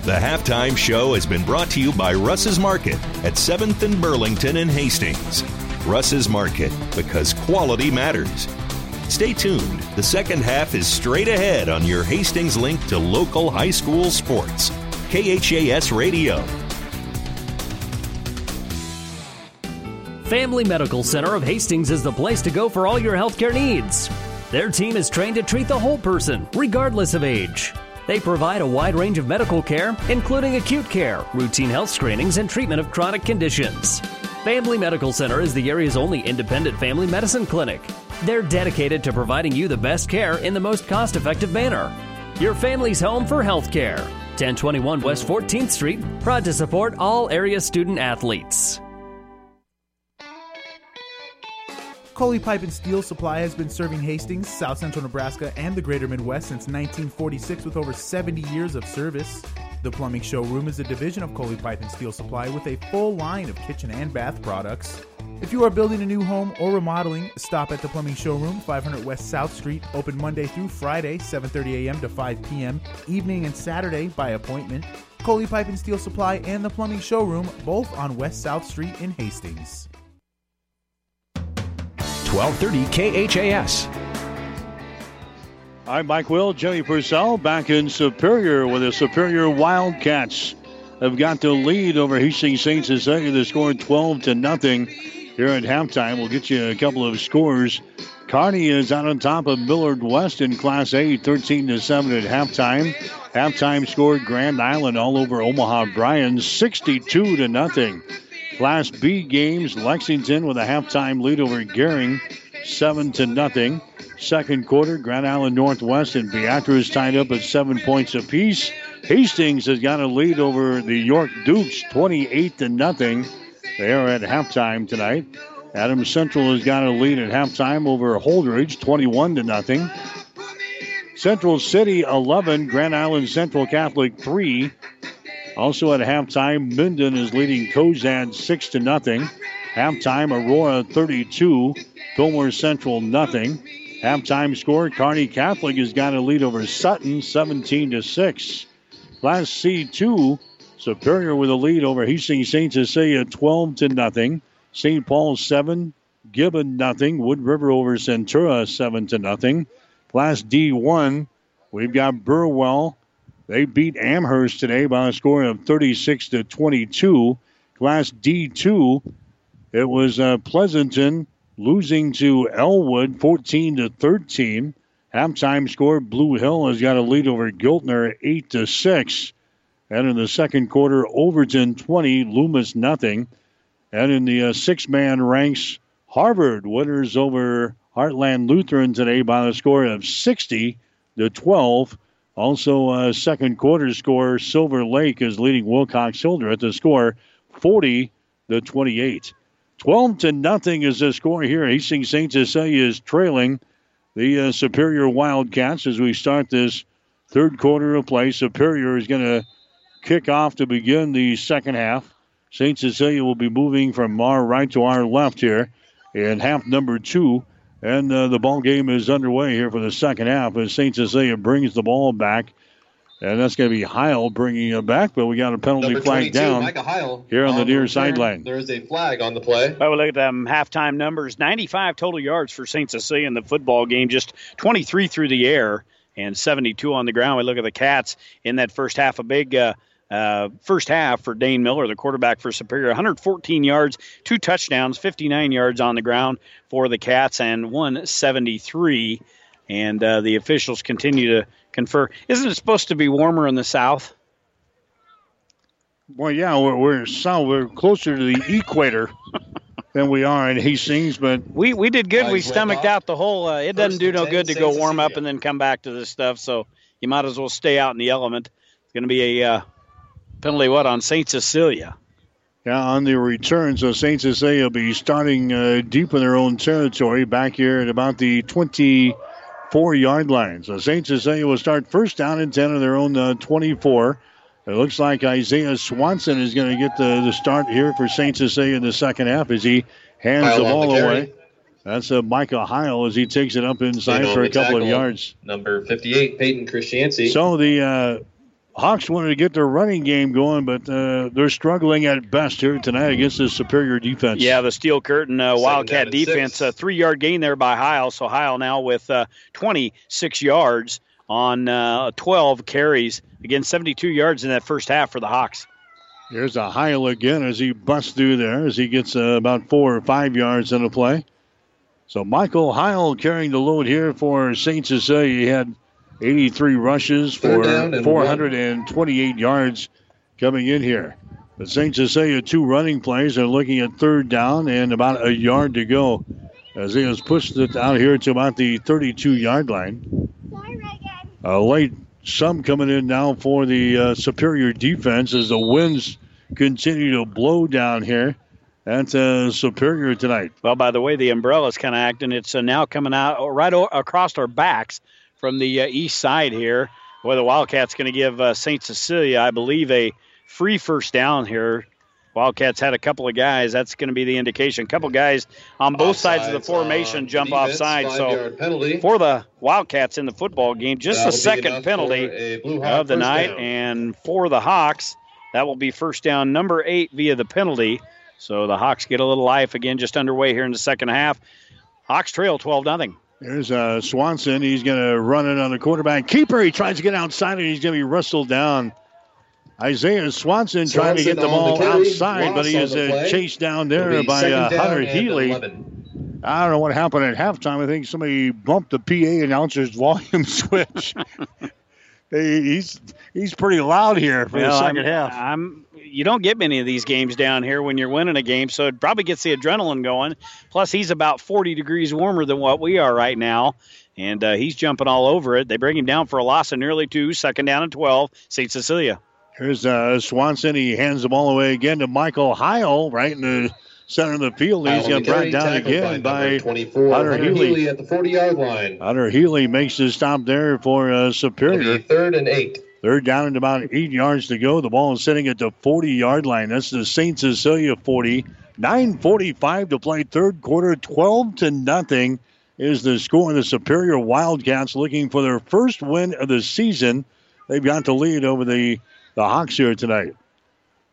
The halftime show has been brought to you by Russ's Market at 7th and Burlington and Hastings. Russ's Market, because quality matters. Stay tuned. The second half is straight ahead on your Hastings link to local high school sports. KHAS Radio. Family Medical Center of Hastings is the place to go for all your healthcare needs. Their team is trained to treat the whole person, regardless of age. They provide a wide range of medical care, including acute care, routine health screenings, and treatment of chronic conditions. Family Medical Center is the area's only independent family medicine clinic. They're dedicated to providing you the best care in the most cost effective manner. Your family's home for health care. 1021 West 14th Street, proud to support all area student athletes. Coley Pipe and Steel Supply has been serving Hastings, South Central Nebraska, and the greater Midwest since 1946 with over 70 years of service. The Plumbing Showroom is a division of Coley Pipe and Steel Supply with a full line of kitchen and bath products. If you are building a new home or remodeling, stop at the Plumbing Showroom, 500 West South Street, open Monday through Friday, 7:30 a.m. to 5 p.m., evening and Saturday by appointment. Coley Pipe and Steel Supply and the Plumbing Showroom, both on West South Street in Hastings. 1230 KHAS. I'm Mike Will, Jimmy Purcell back in Superior with the Superior Wildcats have got the lead over Hastings St. Cecilia. They scored 12 to nothing here at halftime. We'll get you a couple of scores. Kearney is out on top of Millard West in Class A, 13 to 7 at halftime. Halftime scored Grand Island all over Omaha Bryan, 62 to nothing. Class B games, Lexington with a halftime lead over Gering, 7 to nothing. Second quarter, Grand Island Northwest and Beatrice tied up at seven points apiece. Hastings has got a lead over the York Dukes, 28 to nothing. They are at halftime tonight. Adams Central has got a lead at halftime over Holdrege, 21 to nothing. Central City 11, Grand Island Central Catholic 3. Also at halftime, Minden is leading Cozad 6 to nothing. Halftime, Aurora 32, Fillmore Central nothing. Halftime score, Kearney Catholic has got a lead over Sutton 17 to 6. Class C2, Superior with a lead over Hastings St. Cecilia 12 to nothing. St. Paul 7, Gibbon nothing. Wood River over Centura 7 to nothing. Class D1, we've got Burwell. They beat Amherst today by a score of 36 to 22. Class D2, it was uh, Pleasanton losing to Elwood 14 to 13. Halftime score: Blue Hill has got a lead over Giltner 8 to 6. And in the second quarter, Overton 20, Loomis nothing. And in the uh, six-man ranks, Harvard winners over Heartland Lutheran today by the score of 60 to 12. Also, uh, second quarter score, Silver Lake is leading Wilcox Hildreth the score 40 to 28. 12 to nothing is the score here. Hastings St. Cecilia is trailing the uh, Superior Wildcats as we start this third quarter of play. Superior is going to kick off to begin the second half. St. Cecilia will be moving from our right to our left here in half number two. And uh, the ball game is underway here for the second half as St. Cecilia brings the ball back. And that's going to be Heil bringing it back, but we got a penalty flag down Heil, here on the near sideline. There's a flag on the play. Well, we look at them halftime numbers 95 total yards for St. Cecilia in the football game, just 23 through the air and 72 on the ground. We look at the Cats in that first half, a big. Uh, uh, first half for Dane Miller, the quarterback for Superior, 114 yards, two touchdowns, 59 yards on the ground for the Cats, and 173. And uh, the officials continue to confer. Isn't it supposed to be warmer in the south? Well, yeah, we're, we're south. We're closer to the equator than we are in Hastings, but we we did good. we stomached out the whole. Uh, it doesn't do no good to go warm up and then come back to this stuff. So you might as well stay out in the element. It's going to be a uh, penalty. What on Saint Cecilia? Yeah, on the return, so St. Cecilia will be starting uh, deep in their own territory back here at about the 24 yard line. So St. Cecilia will start first down and 10 of their own uh, 24. It looks like Isaiah Swanson is going to get the, the start here for St. Cecilia in the second half as he hands Heil the ball the away. That's uh, Micah Heil as he takes it up inside for a couple of yards. Number 58, Peyton Christianci. So the uh, Hawks wanted to get their running game going, but uh, they're struggling at best here tonight against this superior defense. Yeah, the steel curtain uh, Wildcat defense, six. a three yard gain there by Heil. So Heil now with uh, 26 yards on uh, 12 carries. Again, 72 yards in that first half for the Hawks. Here's a Heil again as he busts through there as he gets uh, about four or five yards in the play. So Michael Heil carrying the load here for St. Cecilia. He had 83 rushes for down and 428 yards coming in here. But St. Cecilia, two running plays. They're looking at third down and about a yard to go as he has pushed it out here to about the 32 yard line. A late sum coming in now for the uh, Superior defense as the winds continue to blow down here at uh, Superior tonight. Well, by the way, the umbrella's kind of acting. It's uh, now coming out right o- across our backs from the uh, east side here. Boy, the Wildcats going to give uh, St. Cecilia, I believe, a free first down here. Wildcats had a couple of guys. That's going to be the indication. A couple guys on both sides of the formation jump defense, offside. So for the Wildcats in the football game, just That'll the second penalty a Blue Hawk of the night, down. and for the Hawks, that will be first down number eight via the penalty. So the Hawks get a little life again, just underway here in the second half. Hawks trail 12 nothing. There's uh, Swanson. He's going to run it on the quarterback. Keeper, he tries to get outside and he's going to be wrestled down. Isaiah Swanson, trying to get the Swanson on ball the carry, outside, but he is uh, chased down there by uh, Hunter Healy. 11. I don't know what happened at halftime. I think somebody bumped the PA announcer's volume switch. Hey, he's he's pretty loud here for the Well, 2nd I'm- half. I'm, you don't get many of these games down here when you're winning a game, so it probably gets the adrenaline going. Plus, he's about 40 degrees warmer than what we are right now, and uh, he's jumping all over it. They bring him down for a loss of nearly two, second down and 12, St. Cecilia. Here's uh, Swanson. He hands the ball away again to Michael Heil, right in the center of the field. He's Out on going to brought carry, down again by by 24, Hunter Hunter Healy. Healy at the 40-yard line. Hunter Healy makes the stop there for uh, Superior. Third and eight. Third down and about eight yards to go. The ball is sitting at the 40 yard line. That's the St. Cecilia 40. 9.45 to play third quarter. 12 to nothing is the score. The Superior Wildcats looking for their first win of the season. They've got the lead over the, the Hawks here tonight.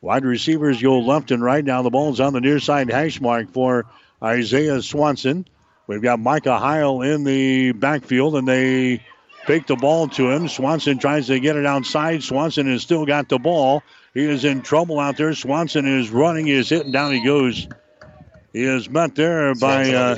Wide receivers go left and right. Now the ball's on the near side hash mark for Isaiah Swanson. We've got Micah Heil in the backfield, and they fake the ball to him. Swanson tries to get it outside. Swanson has still got the ball. He is in trouble out there. Swanson is running. He is hitting down. He goes. He is met there by uh.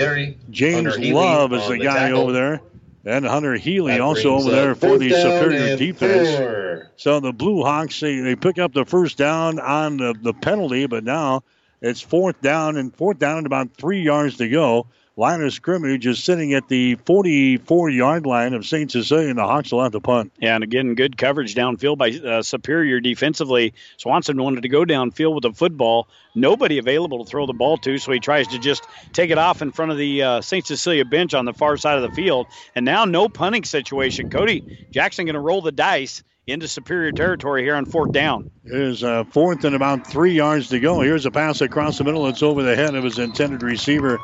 James Love is the the guy tackle. over there. And Hunter Healy That also over there for the Superior defense. four. So the Blue Hawks they, they pick up the first down on the, the penalty, but now it's fourth down and fourth down and about three yards to go. Line of scrimmage is sitting at the 44 yard line of St. Cecilia, and the Hawks will have to punt. Yeah, and again, good coverage downfield by uh, Superior defensively. Swanson wanted to go downfield with the football. Nobody available to throw the ball to, so he tries to just take it off in front of the uh, St. Cecilia bench on the far side of the field. And now, no punting situation. Cody Jackson going to roll the dice into Superior territory here on fourth down. Here's uh, fourth and about three yards to go. Here's a pass across the middle. It's over the head of his intended receiver.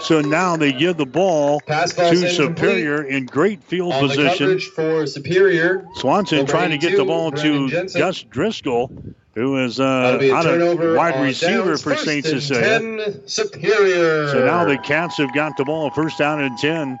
So now they give the ball to incomplete. Superior in great field On position. coverage for Superior. Swanson trying to get the ball Brendan to Jensen. Gus Driscoll, who is uh, a out of wide receiver for First St. and Cecilia. 10, Superior. So now the Cats have got the ball, first down and 10.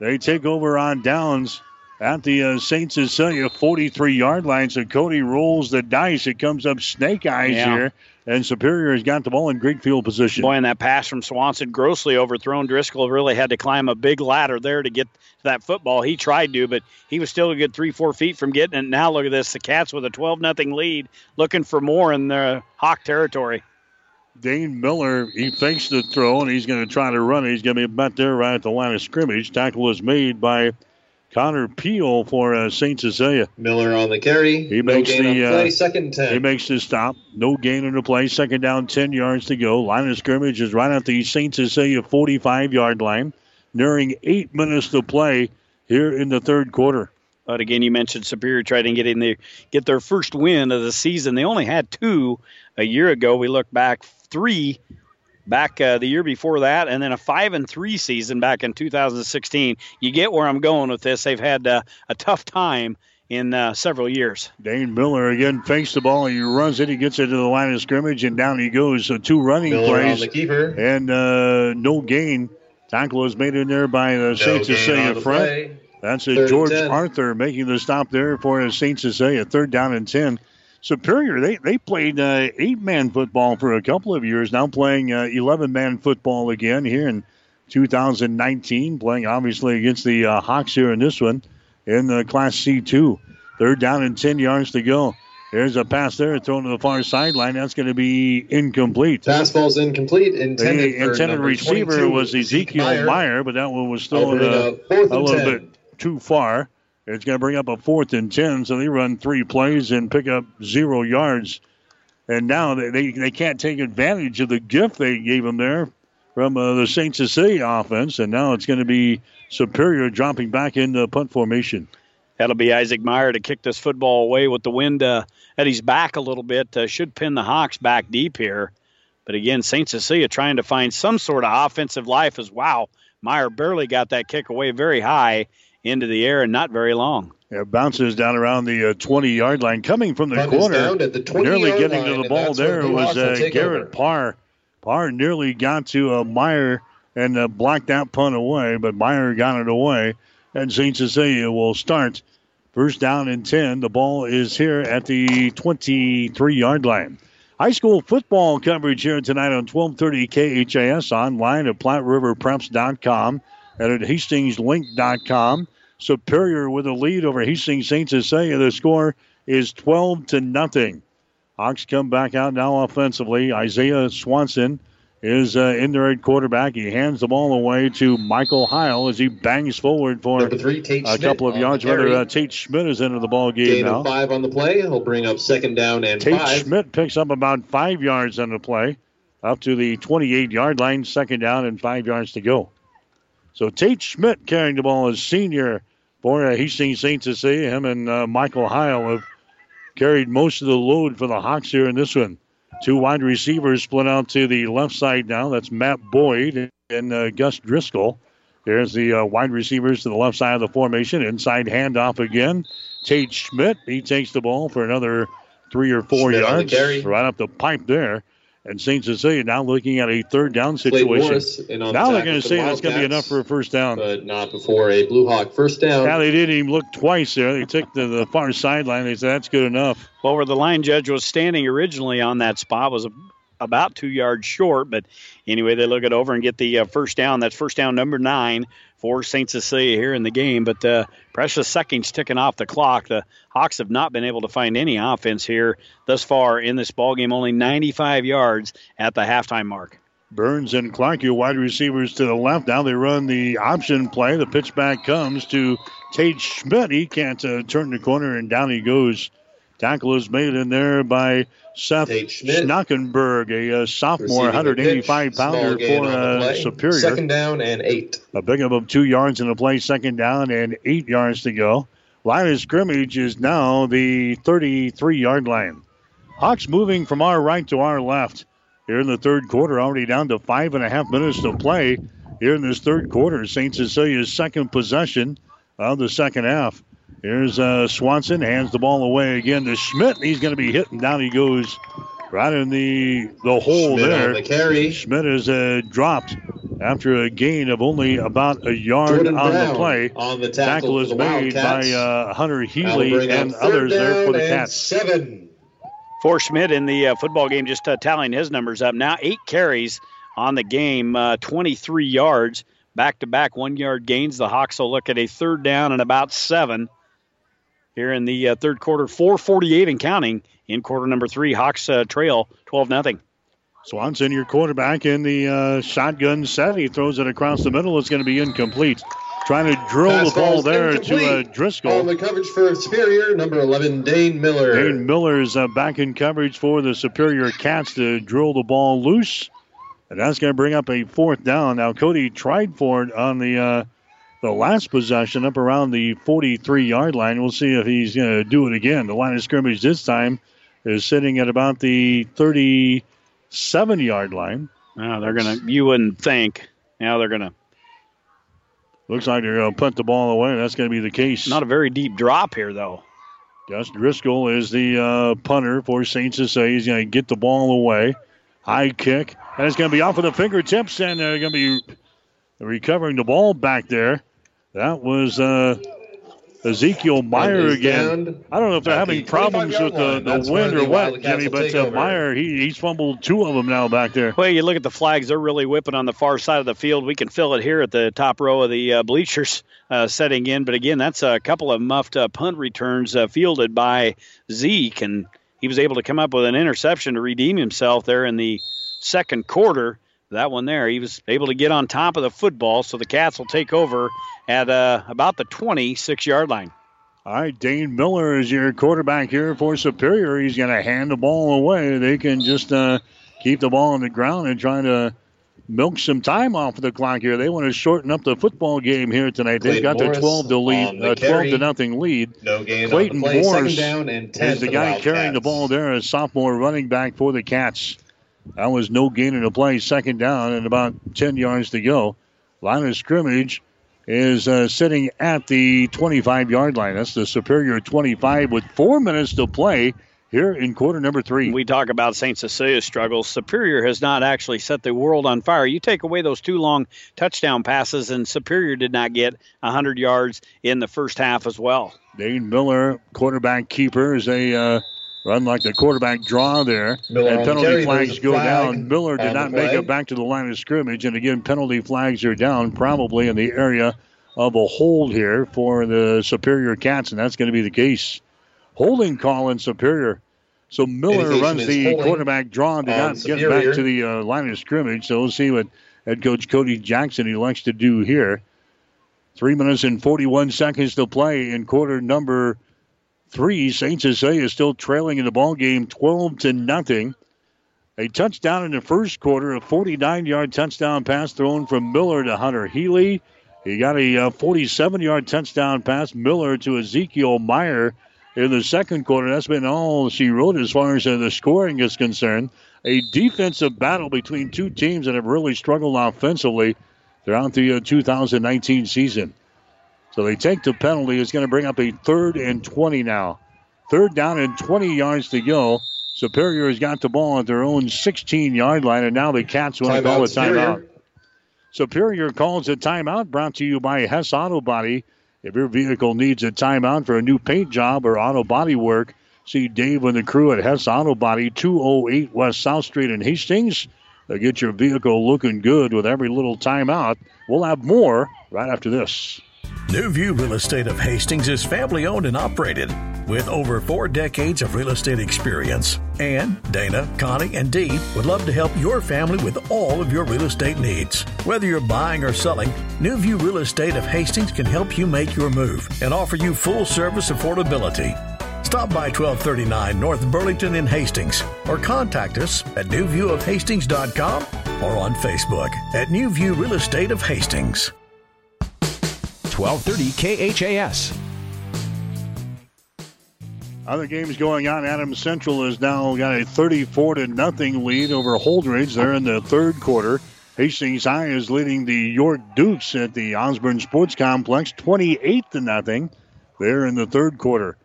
They take over on downs at the uh, St. Cecilia 43 yard line. So Cody rolls the dice. It comes up snake eyes Yeah. here. And Superior has got the ball in great field position. Boy, and that pass from Swanson grossly overthrown. Driscoll really had to climb a big ladder there to get that football. He tried to, but he was still a good three, four feet from getting it. Now look at this: the Cats with a 12 nothing lead, looking for more in the Hawk territory. Dane Miller, he fakes the throw and he's going to try to run it. He's going to be met there right at the line of scrimmage. Tackle is made by Connor Peel for uh, St. Cecilia. Miller on the carry. He no makes gain the on play. uh, Second 10. He makes the stop. No gain in the play. Second down, 10 yards to go. Line of scrimmage is right at the St. Cecilia 45 yard line. Nearing eight minutes to play here in the third quarter. But again, you mentioned Superior trying to get in there, get their first win of the season. They only had two a year ago. We look back three back uh, the year before that, and then a five and three season back in 2016. You get where I'm going with this. They've had uh, a tough time in uh, several years. Dane Miller again fakes the ball. He runs it. He gets it to the line of scrimmage, and down he goes. So two running Miller on plays the keeper. and uh, no gain. Tackle is made in there by the St. gain Cecilia on the front. play. That's a Third George Arthur making the stop there for St. Cecilia. Third down and 10. Superior, they, they played uh, eight man football for a couple of years, now playing 11 man football again here in 2019, playing obviously against the uh, Hawks here in this one in uh, Class C2. Third down and 10 yards to go. There's a pass there thrown to the far sideline. That's going to be incomplete. Pass ball's incomplete. Intended The intended receiver was Ezekiel Meyer. Meyer, but that one was thrown uh, a little 10. bit too far. It's going to bring up a fourth and 10, so they run three plays and pick up zero yards. And now they, they, they can't take advantage of the gift they gave them there from uh, the St. Cecilia offense, and now it's going to be Superior dropping back into punt formation. That'll be Isaac Meyer to kick this football away with the wind uh, at his back a little bit. Uh, should pin the Hawks back deep here. But again, St. Cecilia trying to find some sort of offensive life as wow. Meyer barely got that kick away very high into the air and not very long. Yeah, bounces down around the uh, 20 yard line, coming from the Punt corner. down at the nearly getting line, to the ball there Blue was uh, Garrett over. Parr. Parr nearly got to uh, Meyer and uh, blocked that punt away, but Meyer got it away. And St. Cecilia will start first down and 10. The ball is here at the 23 yard line. High school football coverage here tonight on 1230 KHAS online at PlatteRiverPreps.com and at HastingsLink.com. Superior with a lead over Hastings St. Cecilia. The score is 12 to nothing. Hawks come back out now offensively. Isaiah Swanson is uh, in at quarterback. He hands the ball away to Michael Heil as he bangs forward for three, a couple of yards. Rather, uh, Tate Schmidt is into the ball game Gain now. of five on the play. He'll bring up second down and Tate five. Schmidt picks up about five yards on the play, up to the 28 yard line, second down and five yards to go. So Tate Schmidt carrying the ball as senior for uh, Hastings St. Cecilia. Him and uh, Michael Heil have carried most of the load for the Hawks here in this one. Two wide receivers split out to the left side now. That's Matt Boyd and uh, Gus Driscoll. There's the uh, wide receivers to the left side of the formation. Inside handoff again. Tate Schmidt, he takes the ball for another three or four Schmidt yards. Right up the pipe there. And St. Cecilia now looking at a third down situation. Morris on now the they're going to for say the that's going to be enough for a first down. But not before a Blue Hawk first down. Now they didn't even look twice there. They took the, the far sideline. They said that's good enough. Well, where the line judge was standing originally on that spot was a, about two yards short, but anyway, they look it over and get the uh, first down. That's first down number nine for St. Cecilia here in the game. But uh, precious seconds ticking off the clock. The Hawks have not been able to find any offense here thus far in this ball game. Only 95 yards at the halftime mark. Burns and Clark, your wide receivers to the left. Now they run the option play. The pitch back comes to Tate Schmidt. He can't uh, turn the corner, and down he goes. Tackle is made in there by Seth Schnockenberg, a uh, sophomore, Receiving the pitch, 185 small pounder for uh. Superior. Second down and eight. A big of two yards in the play, second down, and eight yards to go. Line of scrimmage is now the 33 yard line. Hawks moving from our right to our left here in the third quarter, already down to five and a half minutes to play here in this third quarter. St. Cecilia's second possession of the second half. Here's uh, Swanson, hands the ball away again to Schmidt. He's going to be hit, and down he goes right in the the hole Schmidt there. the carry. Schmidt is uh, dropped after a gain of only about a yard Jordan on the play. on the tackle is the made Wildcats. by uh, Hunter Healy and others there for the and Cats. Seven. For Schmidt in the uh, football game, just uh, tallying his numbers up now, eight carries on the game, uh, 23 yards, back to back one yard gains. The Hawks will look at a third down and about seven here in the uh, third quarter, 448 and counting in quarter number three. Hawks uh, trail 12 nothing. Swanson, your quarterback in the uh, shotgun set. He throws it across the middle. It's going to be incomplete. Trying to drill Pass the ball there to uh, incomplete. On Driscoll. the coverage for Superior, number 11, Dane Miller. Dane Miller's uh, back in coverage for the Superior Cats to drill the ball loose. And that's going to bring up a fourth down. Now, Cody tried for it on the uh, the last possession up around the 43 yard line. We'll see if he's going to do it again. The line of scrimmage this time is sitting at about the 37 yard line. Now they're going to, you wouldn't think. Now they're going to. Looks like they're going to punt the ball away. That's going to be the case. Not a very deep drop here, though. Gus Driscoll is the uh, punter for St. Cecilia. He's going to get the ball away. High kick. And it's going to be off of the fingertips, and they're going to be recovering the ball back there. That was uh, Ezekiel Meyer again. down I don't know if they're at the having problems with the, the That's wind or what, Jimmy, but take uh. Meyer, he, he's fumbled two of them now back there. Well, you look at the flags; they're really whipping on the far side of the field. We can feel it here at the top row of the uh, bleachers uh, setting in. But again, that's a couple of muffed uh, punt returns uh, fielded by Zeke, and he was able to come up with an interception to redeem himself there in the second quarter. That one there, he was able to get on top of the football, so the Cats will take over at uh, about the 26 yard line. All right, Dane Miller is your quarterback here for Superior. He's going to hand the ball away. They can just uh, keep the ball on the ground and try to milk some time off of the clock here. They want to shorten up the football game here tonight. They've got their 12 to lead, uh, 12 to nothing lead. No gain Clayton on the play. Morris down and 10 is the for guy the carrying the ball there, a sophomore running back for the Cats. That was no gain in the play. Second down and about 10 yards to go. Line of scrimmage is uh, sitting at the 25 yard line. That's the Superior 25 with four minutes to play here in quarter number three. We talk about St. Cecilia's struggles. Superior has not actually set the world on fire. You take away those two long touchdown passes, and Superior did not get 100 yards in the first half as well. Dane Miller, quarterback keeper, is a uh, run like the quarterback draw there. Miller and penalty flags go flag down. Miller did not make it back to the line of scrimmage. And again, penalty flags are down, probably in the area of a hold here for the Superior Cats, and that's going to be the case. Holding call in Superior. So Miller Indication runs the quarterback draw and did not get back to the uh, line of scrimmage. So we'll see what head coach Cody Jackson elects to do here. Three minutes and 41 seconds to play in quarter number three. St. Cecilia is still trailing in the ball game 12 to nothing. A touchdown in the first quarter, a 49 yard touchdown pass thrown from Miller to Hunter Healy. He got a 47 yard touchdown pass, Miller to Ezekiel Meyer in the second quarter. That's been all she wrote as far as uh, the scoring is concerned. A defensive battle between two teams that have really struggled offensively throughout the uh, 2019 season. So they take the penalty. It's going to bring up a third and 20 now. Third down and 20 yards to go. Superior has got the ball at their own 16 yard line, and now the Cats want to call a timeout. Superior calls a timeout brought to you by Hess Auto Body. If your vehicle needs a timeout for a new paint job or auto body work, see Dave and the crew at Hess Auto Body, 208 West South Street in Hastings. They'll get your vehicle looking good with every little timeout. We'll have more right after this. New View Real Estate of Hastings is family owned and operated with over four decades of real estate experience. And Dana, Connie, and Dee would love to help your family with all of your real estate needs. Whether you're buying or selling, New View Real Estate of Hastings can help you make your move and offer you full service affordability. Stop by 1239 North Burlington in Hastings or contact us at newviewofhastings.com or on Facebook at New View Real Estate of Hastings. 1230 KHAS. Other games going on. Adams Central has now got a 34 to nothing lead over Holdrege. They're in the third quarter. Hastings High is leading the York Dukes at the Osborne Sports Complex 28 to nothing. They're in the third quarter.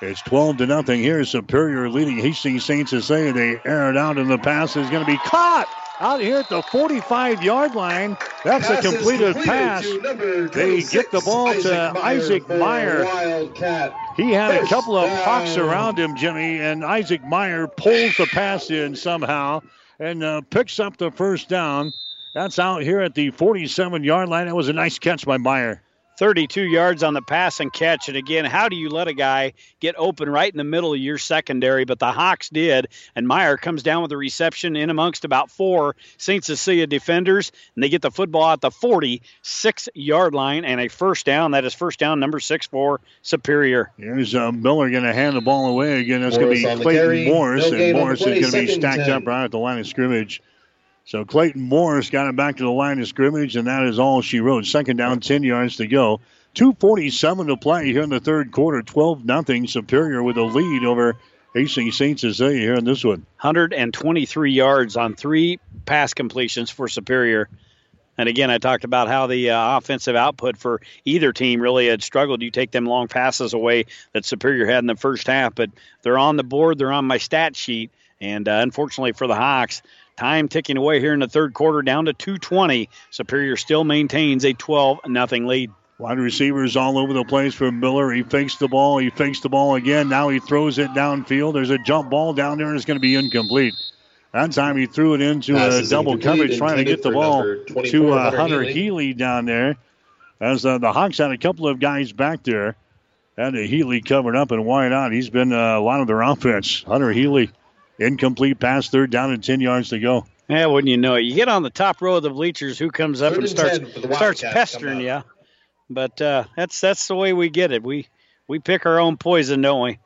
It's 12 to nothing here. Superior leading Hastings St. Cecilia. They air it out, and the pass is going to be caught out here at the 45 yard line. That's Pass a completed completed pass. They get the 26, ball to Isaac Meyer. Wildcat. He had a couple of pucks around him, Jimmy, and Isaac Meyer pulls the pass in somehow and uh, picks up the first down. That's out here at the 47 yard line. That was a nice catch by Meyer. 32 yards on the pass and catch. And again, how do you let a guy get open right in the middle of your secondary? But the Hawks did. And Meyer comes down with a reception in amongst about four St. Cecilia defenders. And they get the football at the 46 yard line and a first down. That is first down number six for Superior. Here's uh, Miller going to hand the ball away again. That's going to be Clayton carry. Morris, No and gain on the Morris is going to be stacked and up right at the line of scrimmage. So Clayton Morris got it back to the line of scrimmage, and that is all she wrote. Second down, 10 yards to go. 247 to play here in the third quarter. 12 nothing. Superior with a lead over Hastings St. Cecilia here in this one. 123 yards on three pass completions for Superior. And again, I talked about how the uh, offensive output for either team really had struggled. You take them long passes away that Superior had in the first half, but they're on the board, they're on my stat sheet. And uh, unfortunately for the Hawks, time ticking away here in the third quarter down to 220. Superior still maintains a 12 nothing lead. Wide receivers all over the place for Miller. He fakes the ball. He fakes the ball again. Now he throws it downfield. There's a jump ball down there, and it's going to be incomplete. That time he threw it into Pass a double coverage, trying to get the ball for number 24, to uh, Hunter Hunter Healy. Healy down there. As uh, the Hawks had a couple of guys back there, had a Healy covered up and wide out. He's been uh, a lot of their offense. Hunter Healy, incomplete pass, third down and ten yards to go. Yeah, wouldn't you know it? You get on the top row of the bleachers, who comes up Third and and starts 10 for the starts pestering coming you? But uh, that's that's the way we get it. We we pick our own poison, don't we?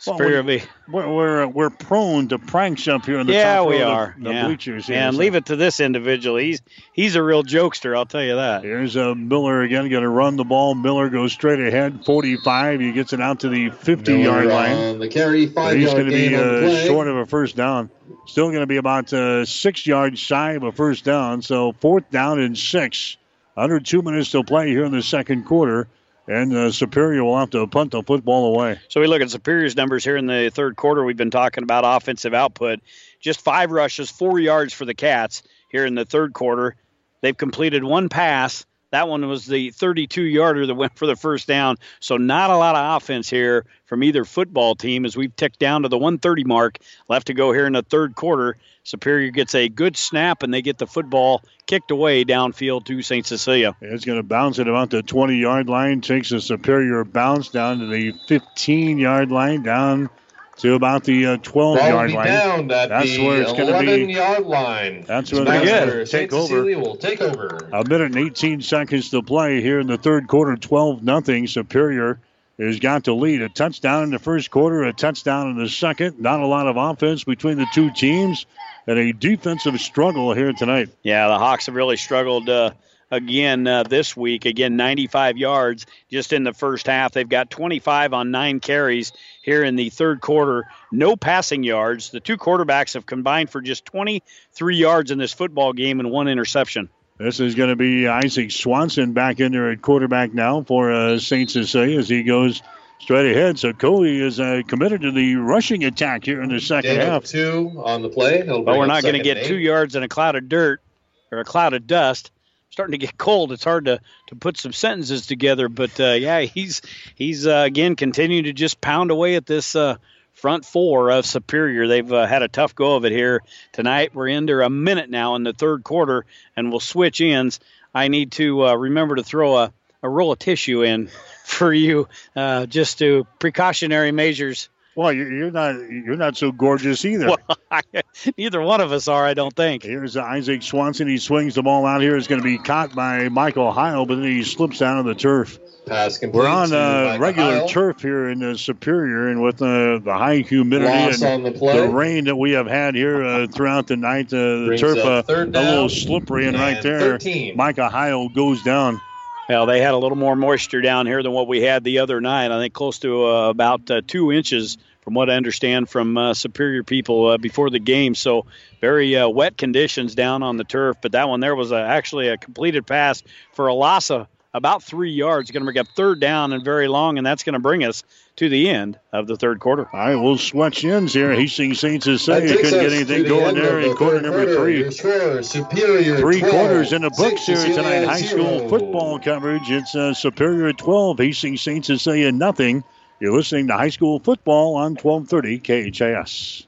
Superior will be. We're, we're, we're prone to pranks up here in the yeah, top we are. of the, the yeah. bleachers. Here, and so. leave it to this individual. He's he's a real jokester. I'll tell you that. Here's uh, Miller again, going to run the ball. Miller goes straight ahead, 45. He gets it out to the 50 yard line. On the carry, five He's going to be gain uh, short of a first down. Still going to be about uh, six yards shy of a first down. So fourth down and six. Under two minutes to play here in the second quarter. And uh, Superior will have to punt the football away. So we look at Superior's numbers here in the third quarter. We've been talking about offensive output. Just five rushes, four yards for the Cats here in the third quarter. They've completed one pass. That one was the 32 yarder that went for the first down. So, not a lot of offense here from either football team as we've ticked down to the 130 mark. Left to go here in the third quarter. Superior gets a good snap and they get the football kicked away downfield to St. Cecilia. It's going to bounce at about the 20 yard line, takes a Superior bounce down to the 15 yard line, down to about the uh, 12 Ball will yard be line. down at That's the where it's going to be. yard line. That's where they're where going to St. take over. Cecilia will take over. A minute and 18 seconds to play here in the third quarter, 12 nothing. Superior has got the lead. A touchdown in the first quarter, a touchdown in the second. Not a lot of offense between the two teams, and a defensive struggle here tonight. Yeah, the Hawks have really struggled uh, again uh, this week. Again, 95 yards just in the first half. They've got 25 on nine carries here in the third quarter. No passing yards. The two quarterbacks have combined for just 23 yards in this football game and one interception. This is going to be Isaac Swanson back in there at quarterback now for uh, St. Cecilia as he goes straight ahead. So Cody is uh, committed to the rushing attack here in the second Gain half. two on the play. He'll But bring we're not going to get and two yards in a cloud of dirt or a cloud of dust. Starting to get cold. It's hard to, to put some sentences together. But uh, yeah, he's he's uh, again continuing to just pound away at this uh, front four of Superior. They've uh, had a tough go of it here tonight. We're under a minute now in the third quarter, and we'll switch ends. I need to uh, remember to throw a, a roll of tissue in for you, uh, just to precautionary measures. Well, you- you're not you're not so gorgeous either. Well, neither one of us are, I don't think. Here's Isaac Swanson. He swings the ball out here. It's going to be caught by Michael Heil, but then he slips down on the turf. Pass complete We're on to uh, regular Heil. turf here in uh, Superior, and with uh, the high humidity Loss and on the play. rain that we have had here uh, throughout the night, uh, the turf uh, third a little slippery, and, right there, 13. Micah Heil goes down. Well, they had a little more moisture down here than what we had the other night. I think close to uh, about uh, two inches, from what I understand from uh, Superior people uh, before the game. So very uh, wet conditions down on the turf. But that one there was a, actually a completed pass for a loss of about three yards. Going to bring up third down and very long, and that's going to bring us to the end of the third quarter. All right, we'll switch ends here. Hastings Saints is saying takes couldn't get anything the going end there in the quarter number three. Score, Superior Three 12, quarters in the books here tonight. Cecilia High school football coverage. It's uh, Superior 12, Hastings is saying nothing. You're listening to high school football on 1230 KHAS.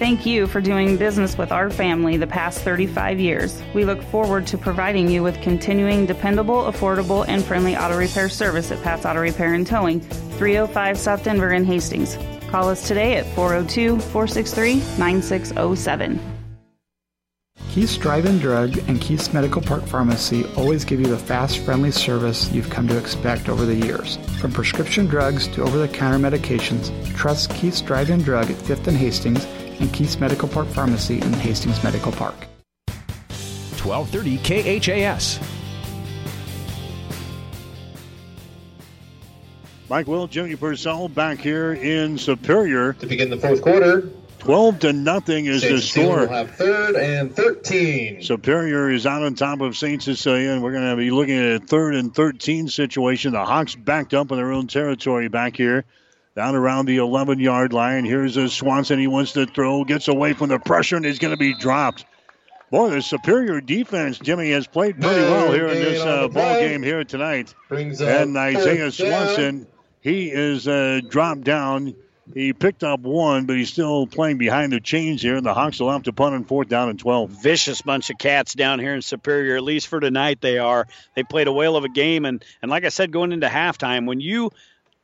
Thank you for doing business with our family the past 35 years. We look forward to providing you with continuing dependable, affordable, and friendly auto repair service at Pat's Auto Repair and Towing, 305 South Denver in Hastings. Call us today at 402 463 9607. Keith's Drive-In Drug and Keith's Medical Park Pharmacy always give you the fast, friendly service you've come to expect over the years. From prescription drugs to over-the-counter medications, trust Keith's Drive-In Drug at 5th and Hastings and Keith's Medical Park Pharmacy in Hastings Medical Park. 1230 KHAS. Mike Will, Jimmy Purcell back here in Superior. To begin the fourth quarter, 12 to nothing is St. the Cecilia score. will have third and 13. Superior is out on top of St. Cecilia, and we're going to be looking at a third and 13 situation. The Hawks backed up in their own territory back here, down around the 11 yard line. Here's a Swanson. He wants to throw, gets away from the pressure, and he's going to be dropped. Boy, the Superior defense, Jimmy, has played pretty well here in this uh, ball game here tonight. And Isaiah. Swanson, he is uh, dropped down He picked up one, but he's still playing behind the chains here, and the Hawks will have to punt on fourth down and 12. Vicious bunch of cats down here in Superior, at least for tonight they are. They played a whale of a game, and, and like I said, going into halftime, when you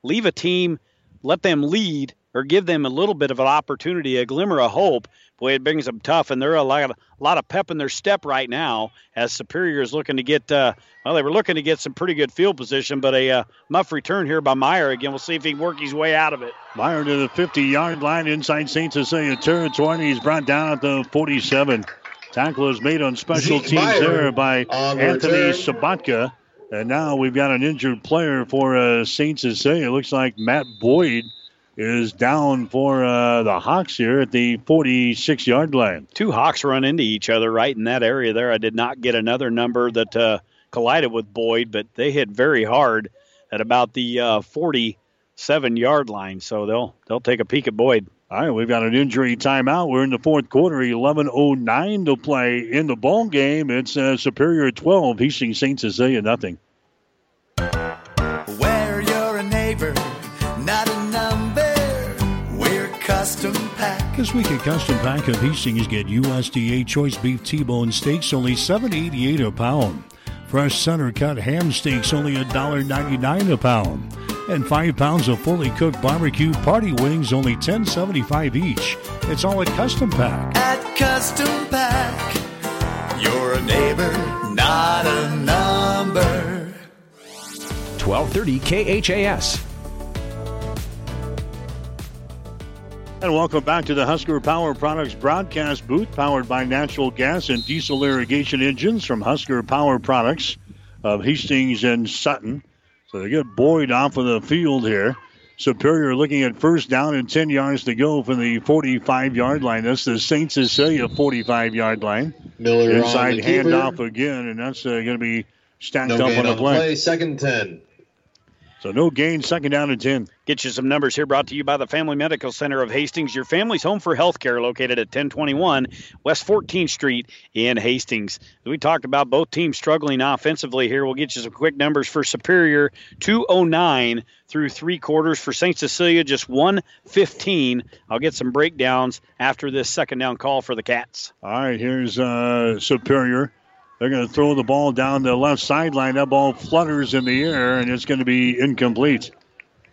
leave a team, let them lead, or give them a little bit of an opportunity, a glimmer of hope, boy, it brings them tough, and they're a lot, of, a lot of pep in their step right now as Superior is looking to get. Uh, well, they were looking to get some pretty good field position, but a uh, muff return here by Meyer again. We'll see if he can work his way out of it. Meyer to the 50-yard line inside St. Cecilia territory, and he's brought down at the 47. Tackle is made on special Zeke teams Meyer there by Anthony return. Sabatka. And now we've got an injured player for uh, St. Cecilia. It looks like Matt Boyd is down for uh, the Hawks here at the 46 yard line. Two Hawks run into each other right in that area there. I did not get another number that uh, collided with Boyd, but they hit very hard at about the uh, 47 yard line. So they'll they'll take a peek at Boyd. All right, we've got an injury timeout. We're in the fourth quarter, 11.09 to play in the ball game. It's uh, Superior 12, Hastings St. Cecilia nothing. Where you're a neighbor, not a number. We're custom pack. This week at Custom Pack of Hastings get USDA choice beef T-bone steaks only $7.88 a pound. Fresh center cut ham steaks only $1.99 a pound. And five pounds of fully cooked barbecue party wings only $10.75 each. It's all at Custom Pack. At custom pack, you're a neighbor, not a number. 1230 KHAS. And welcome back to the Husker Power Products broadcast booth, powered by natural gas and diesel irrigation engines from Husker Power Products of Hastings and Sutton. So they get Boyd off of the field here. Superior looking at first down and 10 yards to go from the 45 yard line. That's the St. Cecilia 45 yard line. Miller Inside handoff again, and that's uh, going to be stacked No up on the play. play. Second 10. So no gain, second down and 10. Get you some numbers here brought to you by the Family Medical Center of Hastings, your family's home for healthcare, located at 1021 West 14th Street in Hastings. We talked about both teams struggling offensively here. We'll get you some quick numbers for Superior 209 through three quarters. For St. Cecilia, just 115. I'll get some breakdowns after this second down call for the Cats. All right, here's uh, Superior. They're going to throw the ball down the left sideline. That ball flutters in the air, and it's going to be incomplete.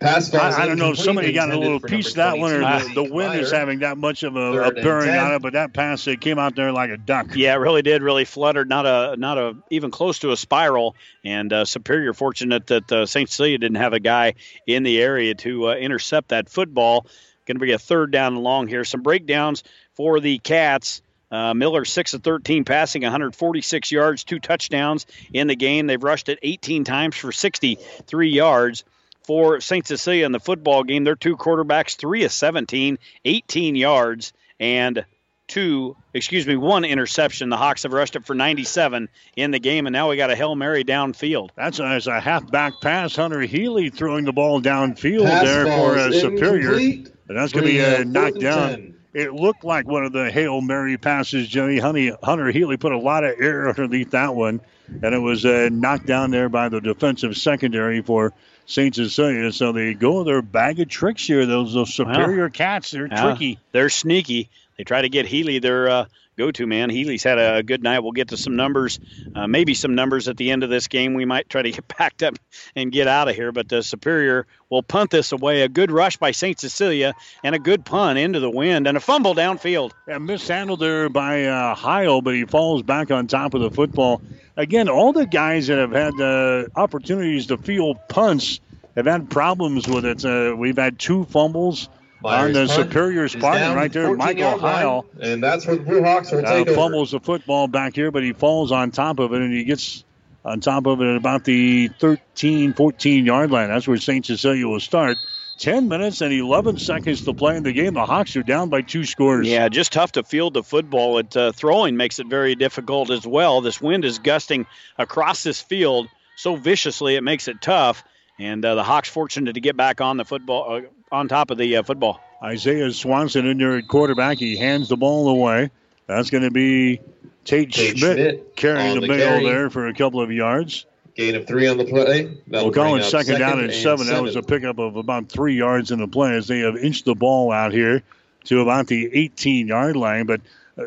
Pass I, I don't know if somebody got a little piece of that one, or the, the wind is having that much of a, a bearing on it. But that pass, it came out there like a duck. Yeah, it really did. Really fluttered. Not a not a even close to a spiral. And uh, Superior fortunate that uh, St. Cecilia didn't have a guy in the area to uh, intercept that football. Going to be a third down and long here. Some breakdowns for the Cats. Uh, Miller six of 13 passing, 146 yards, two touchdowns in the game. They've rushed it 18 times for 63 yards. For St. Cecilia in the football game, their two quarterbacks, three of 17, 18 yards, and two, excuse me, one interception. The Hawks have rushed it for 97 in the game, and now we got a Hail Mary downfield. That's a, that's a halfback pass. Hunter Healy throwing the ball downfield Pass there for falls Superior. incomplete. And that's going to be Bring, uh, uh, knocked down. 10. It looked like one of the Hail Mary passes, Jimmy. Honey, Hunter Healy put a lot of air underneath that one, and it was uh, knocked down there by the defensive secondary for St. Cecilia. So they go their bag of tricks here. Those, those superior cats, they're Yeah, tricky. They're sneaky. They try to get Healy their uh, go-to man. Healy's had a good night. We'll get to some numbers, uh, maybe some numbers at the end of this game. We might try to get packed up and get out of here. But the Superior will punt this away. A good rush by St. Cecilia and a good punt into the wind and a fumble downfield. Yeah, mishandled there by uh, Heil, but he falls back on top of the football. Again, all the guys that have had uh, opportunities to field punts have had problems with it. Uh, we've had two fumbles on the Myers punt Superior is Spartan down right there. 14 Michael yard line, Heil And that's where the Blue Hawks will uh, take over. fumbles the football back here, but he falls on top of it, and he gets on top of it at about the 13, 14 yard line. That's where St. Cecilia will start. 10 minutes and 11 seconds to play in the game. The Hawks are down by two scores. Yeah, just tough to field the football. It uh, throwing makes it very difficult as well. This wind is gusting across this field so viciously it makes it tough. And uh, the Hawks fortunate to get back on the football, uh, on top of the uh, football. Isaiah Swanson in there at quarterback. He hands the ball away. That's going to be Tate, Tate Schmidt, Schmidt carrying the the bail there for a couple of yards. Gain of three on the play. That'll We'll call it up second, down and, and seven. That was a pickup of about three yards in the play as they have inched the ball out here to about the 18 yard line. But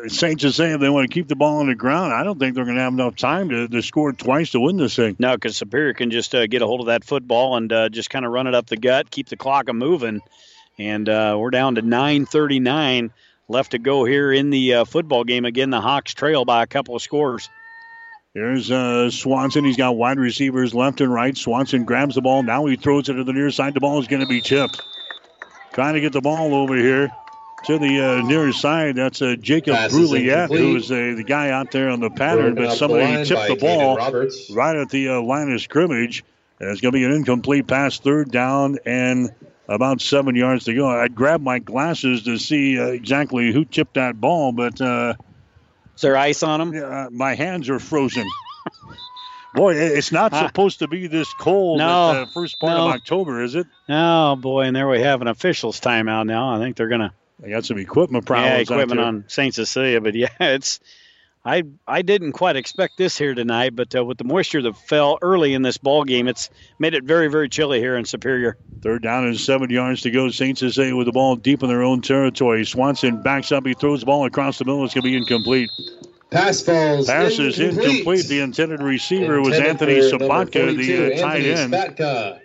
Saints is saying if they want to keep the ball on the ground, I don't think they're going to have enough time to, to score twice to win this thing. No, because Superior can just uh, get a hold of that football and uh, just kind of run it up the gut, keep the clock a moving, and uh, we're down to 9:39 left to go here in the uh, football game. Again, the Hawks trail by a couple of scores. Here's uh, Swanson. He's got wide receivers left and right. Swanson grabs the ball. Now he throws it to the near side. The ball is going to be tipped. Trying to get the ball over here to the uh, near side. That's uh, Jacob Pass is Brulliette, who is uh, the guy out there on the pattern, Broken but up the somebody tipped the ball right at the uh, line of scrimmage. And it's going to be an incomplete pass, third down, and about seven yards to go. I'd grab my glasses to see uh, exactly who tipped that ball, but. Uh, is there ice on them? Yeah, my hands are frozen. Boy, it's not Ah. supposed to be this cold No, at the first part no. of October, is it? Oh boy, and there we have an officials timeout now. I think they're gonna. They got some equipment Yeah, problems. out equipment there. on Saint Cecilia, but yeah, it's. I I didn't quite expect this here tonight, but uh, with the moisture that fell early in this ball game, it's made it very very chilly here in Superior. Third down and seven yards to go. Saint Cecilia with the ball deep in their own territory. Swanson backs up. He throws the ball across the middle. It's going to be incomplete. Pass falls. Pass is incomplete. incomplete. The intended receiver was Anthony for Sabatka, the uh, tight Anthony end. Sabatka.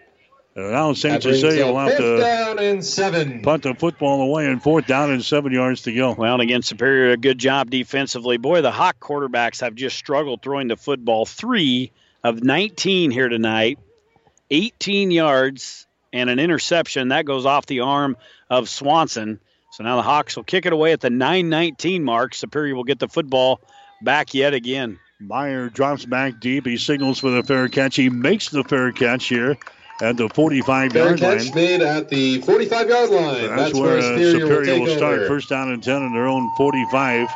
And now Saint That brings Cecilia will have to down and seven. punt the football away and fourth down and seven yards to go. Well, and again, Superior, a good job defensively. Boy, the Hawk quarterbacks have just struggled throwing the football. Three of 19 here tonight, 18 yards and an interception. That goes off the arm of Swanson. So now the Hawks will kick it away at the 9-19 mark. Superior will get the football back yet again. Meyer drops back deep. He signals for the fair catch. He makes the fair catch here at the 45 Fair yard catch line. made at the 45 yard line. That's, that's where uh, Superior, will, Superior take will start. over. First down and 10 on their own 45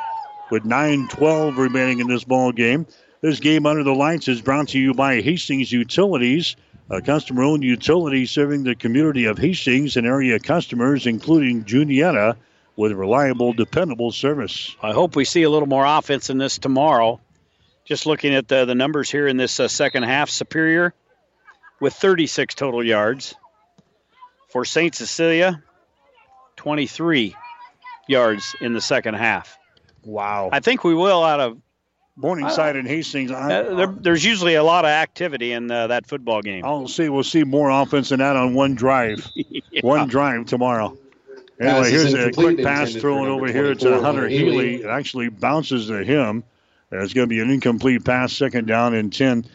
with 9 12 remaining in this ball game. This game under the lights is brought to you by Hastings Utilities, a customer owned utility serving the community of Hastings and area customers, including Juniata, with reliable, dependable service. I hope we see a little more offense in this tomorrow. Just looking at the, the numbers here in this uh, second half, Superior with 36 total yards. For St. Cecilia, 23 yards in the second half. Wow. I think we will out of. Morningside and Hastings. I, Uh, there, there's usually a lot of activity in uh, that football game. I'll see. We'll see more offense than that on one drive. One drive tomorrow. Anyway, here's a quick pass thrown over here to Hunter Hunter Healy. Healy. It actually bounces to him. It's going to be an incomplete pass, second down and 10.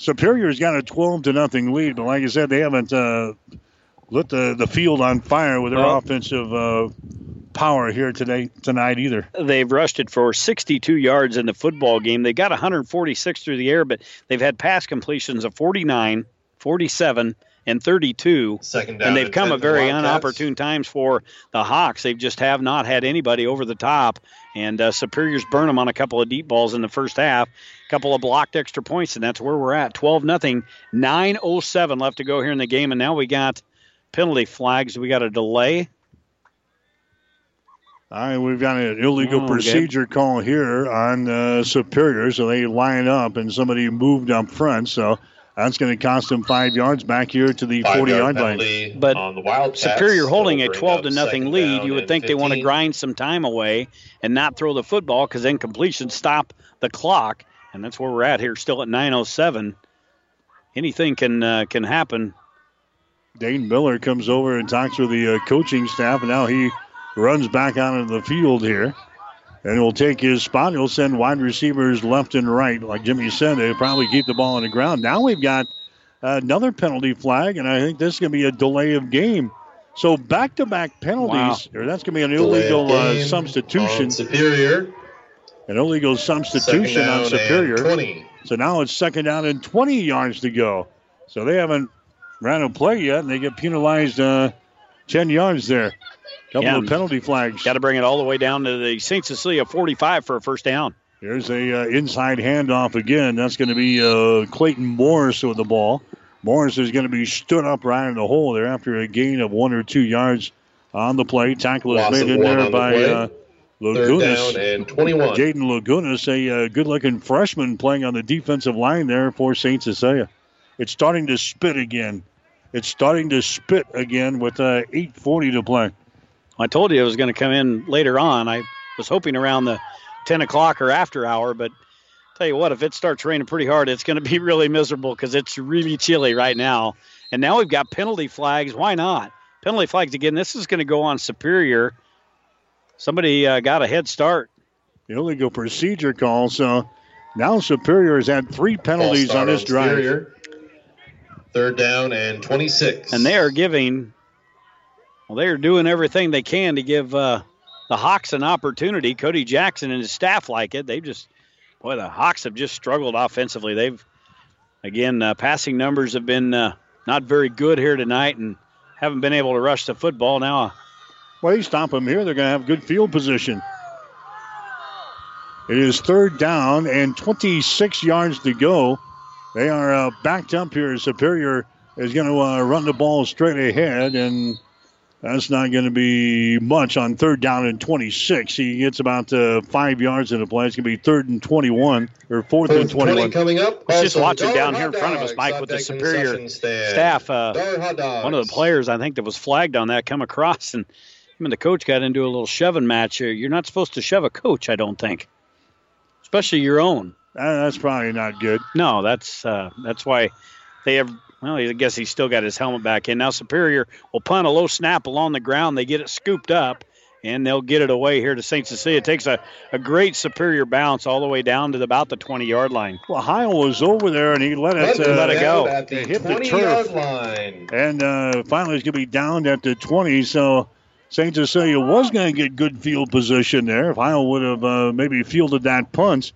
Superior's got a 12 to nothing lead, but like I said, they haven't uh, lit the, the field on fire with their Well- offensive uh, power here today tonight either. They've rushed it for 62 yards in the football game. They got 146 through the air, but they've had pass completions of 49, 47, and 32. Second down and they've and come 10 at very Wildcats. inopportune times for the Hawks. They just have not had anybody over the top. And uh, Superior's burn them on a couple of deep balls in the first half, a couple of blocked extra points, and that's where we're at. 12 nothing, 9:07 left to go here in the game, and now we got penalty flags. We got a delay. All right, we've got an illegal Oh, okay. procedure call here on uh, Superior, so they line up and somebody moved up front, so that's going to cost them five yards back here to the 40 yard line. But on the Wildcats. Superior holding a 12 to nothing lead. You would and think they want to grind some time away and not throw the football because then completion stop the clock, and that's where we're at here, still at 9:07. Anything can uh, can happen. Dane Miller comes over and talks with the uh, coaching staff, and now he runs back out of the field here. And he'll take his spot. He'll send wide receivers left and right. Like Jimmy said, they'll probably keep the ball on the ground. Now we've got another penalty flag, and I think this is going to be a delay of game. So back to back penalties, or that's going to be an illegal uh, substitution. on Superior. An illegal substitution on Superior. So now it's second down and 20 yards to go. So they haven't ran a play yet, and they get penalized uh, 10 yards there. Couple Yeah, of penalty flags. Got to bring it all the way down to the St. Cecilia 45 for a first down. Here's a uh, inside handoff again. That's going to be uh, Clayton Morris with the ball. Morris is going to be stood up right in the hole there after a gain of one or two yards on the play. Tackle is Loss made in there by the by play. uh, Third Lagunas. down and 21. Jaden Lagunas, a uh, good-looking freshman playing on the defensive line there for St. Cecilia. It's starting to spit again. It's starting to spit again with uh, 8:40 to play. I told you it was going to come in later on. I was hoping around the 10 o'clock or after hour, but tell you what, if it starts raining pretty hard, it's going to be really miserable because it's really chilly right now. And now we've got penalty flags. Why not? Penalty flags again. This is going to go on Superior. Somebody uh, got a head start. The illegal procedure call. So now Superior has had three penalties on this drive. Superior. Third down and 26. And they are giving, well, they are doing everything they can to give uh, the Hawks an opportunity. Cody Jackson and his staff like it. They've just, boy, the Hawks have just struggled offensively. They've, again, uh, passing numbers have been uh, not very good here tonight and haven't been able to rush the football. Now, well, you stop them here, they're going to have good field position. It is third down and 26 yards to go. They are uh, backed up here. Superior is going to uh, run the ball straight ahead, and that's not going to be much on third down and 26. He gets about uh, five yards in the play. It's going to be third and 21 or fourth and 21. 20 coming up. Let's just Also, watch it down here in front of us, Mike, with the Superior staff. Uh, Dollar Hot Dogs. one of the players, I think, that was flagged on that come across, and him and the coach got into a little shoving match here. You're not supposed to shove a coach, I don't think, especially your own. Uh, that's probably not good. No, that's uh, that's why they have. Well, I guess he's still got his helmet back in. Now Superior will punt a low snap along the ground. They get it scooped up, and they'll get it away here to St. Cecilia. It takes a, a great Superior bounce all the way down to the, about the 20 yard line. Well, Heil was over there, and he let it, Let uh, let it go. At the It hit the 20 turf. yard line. And uh, finally, it's going to be down at the 20. So St. Cecilia was going to get good field position there if Heil would have uh, maybe fielded that punt.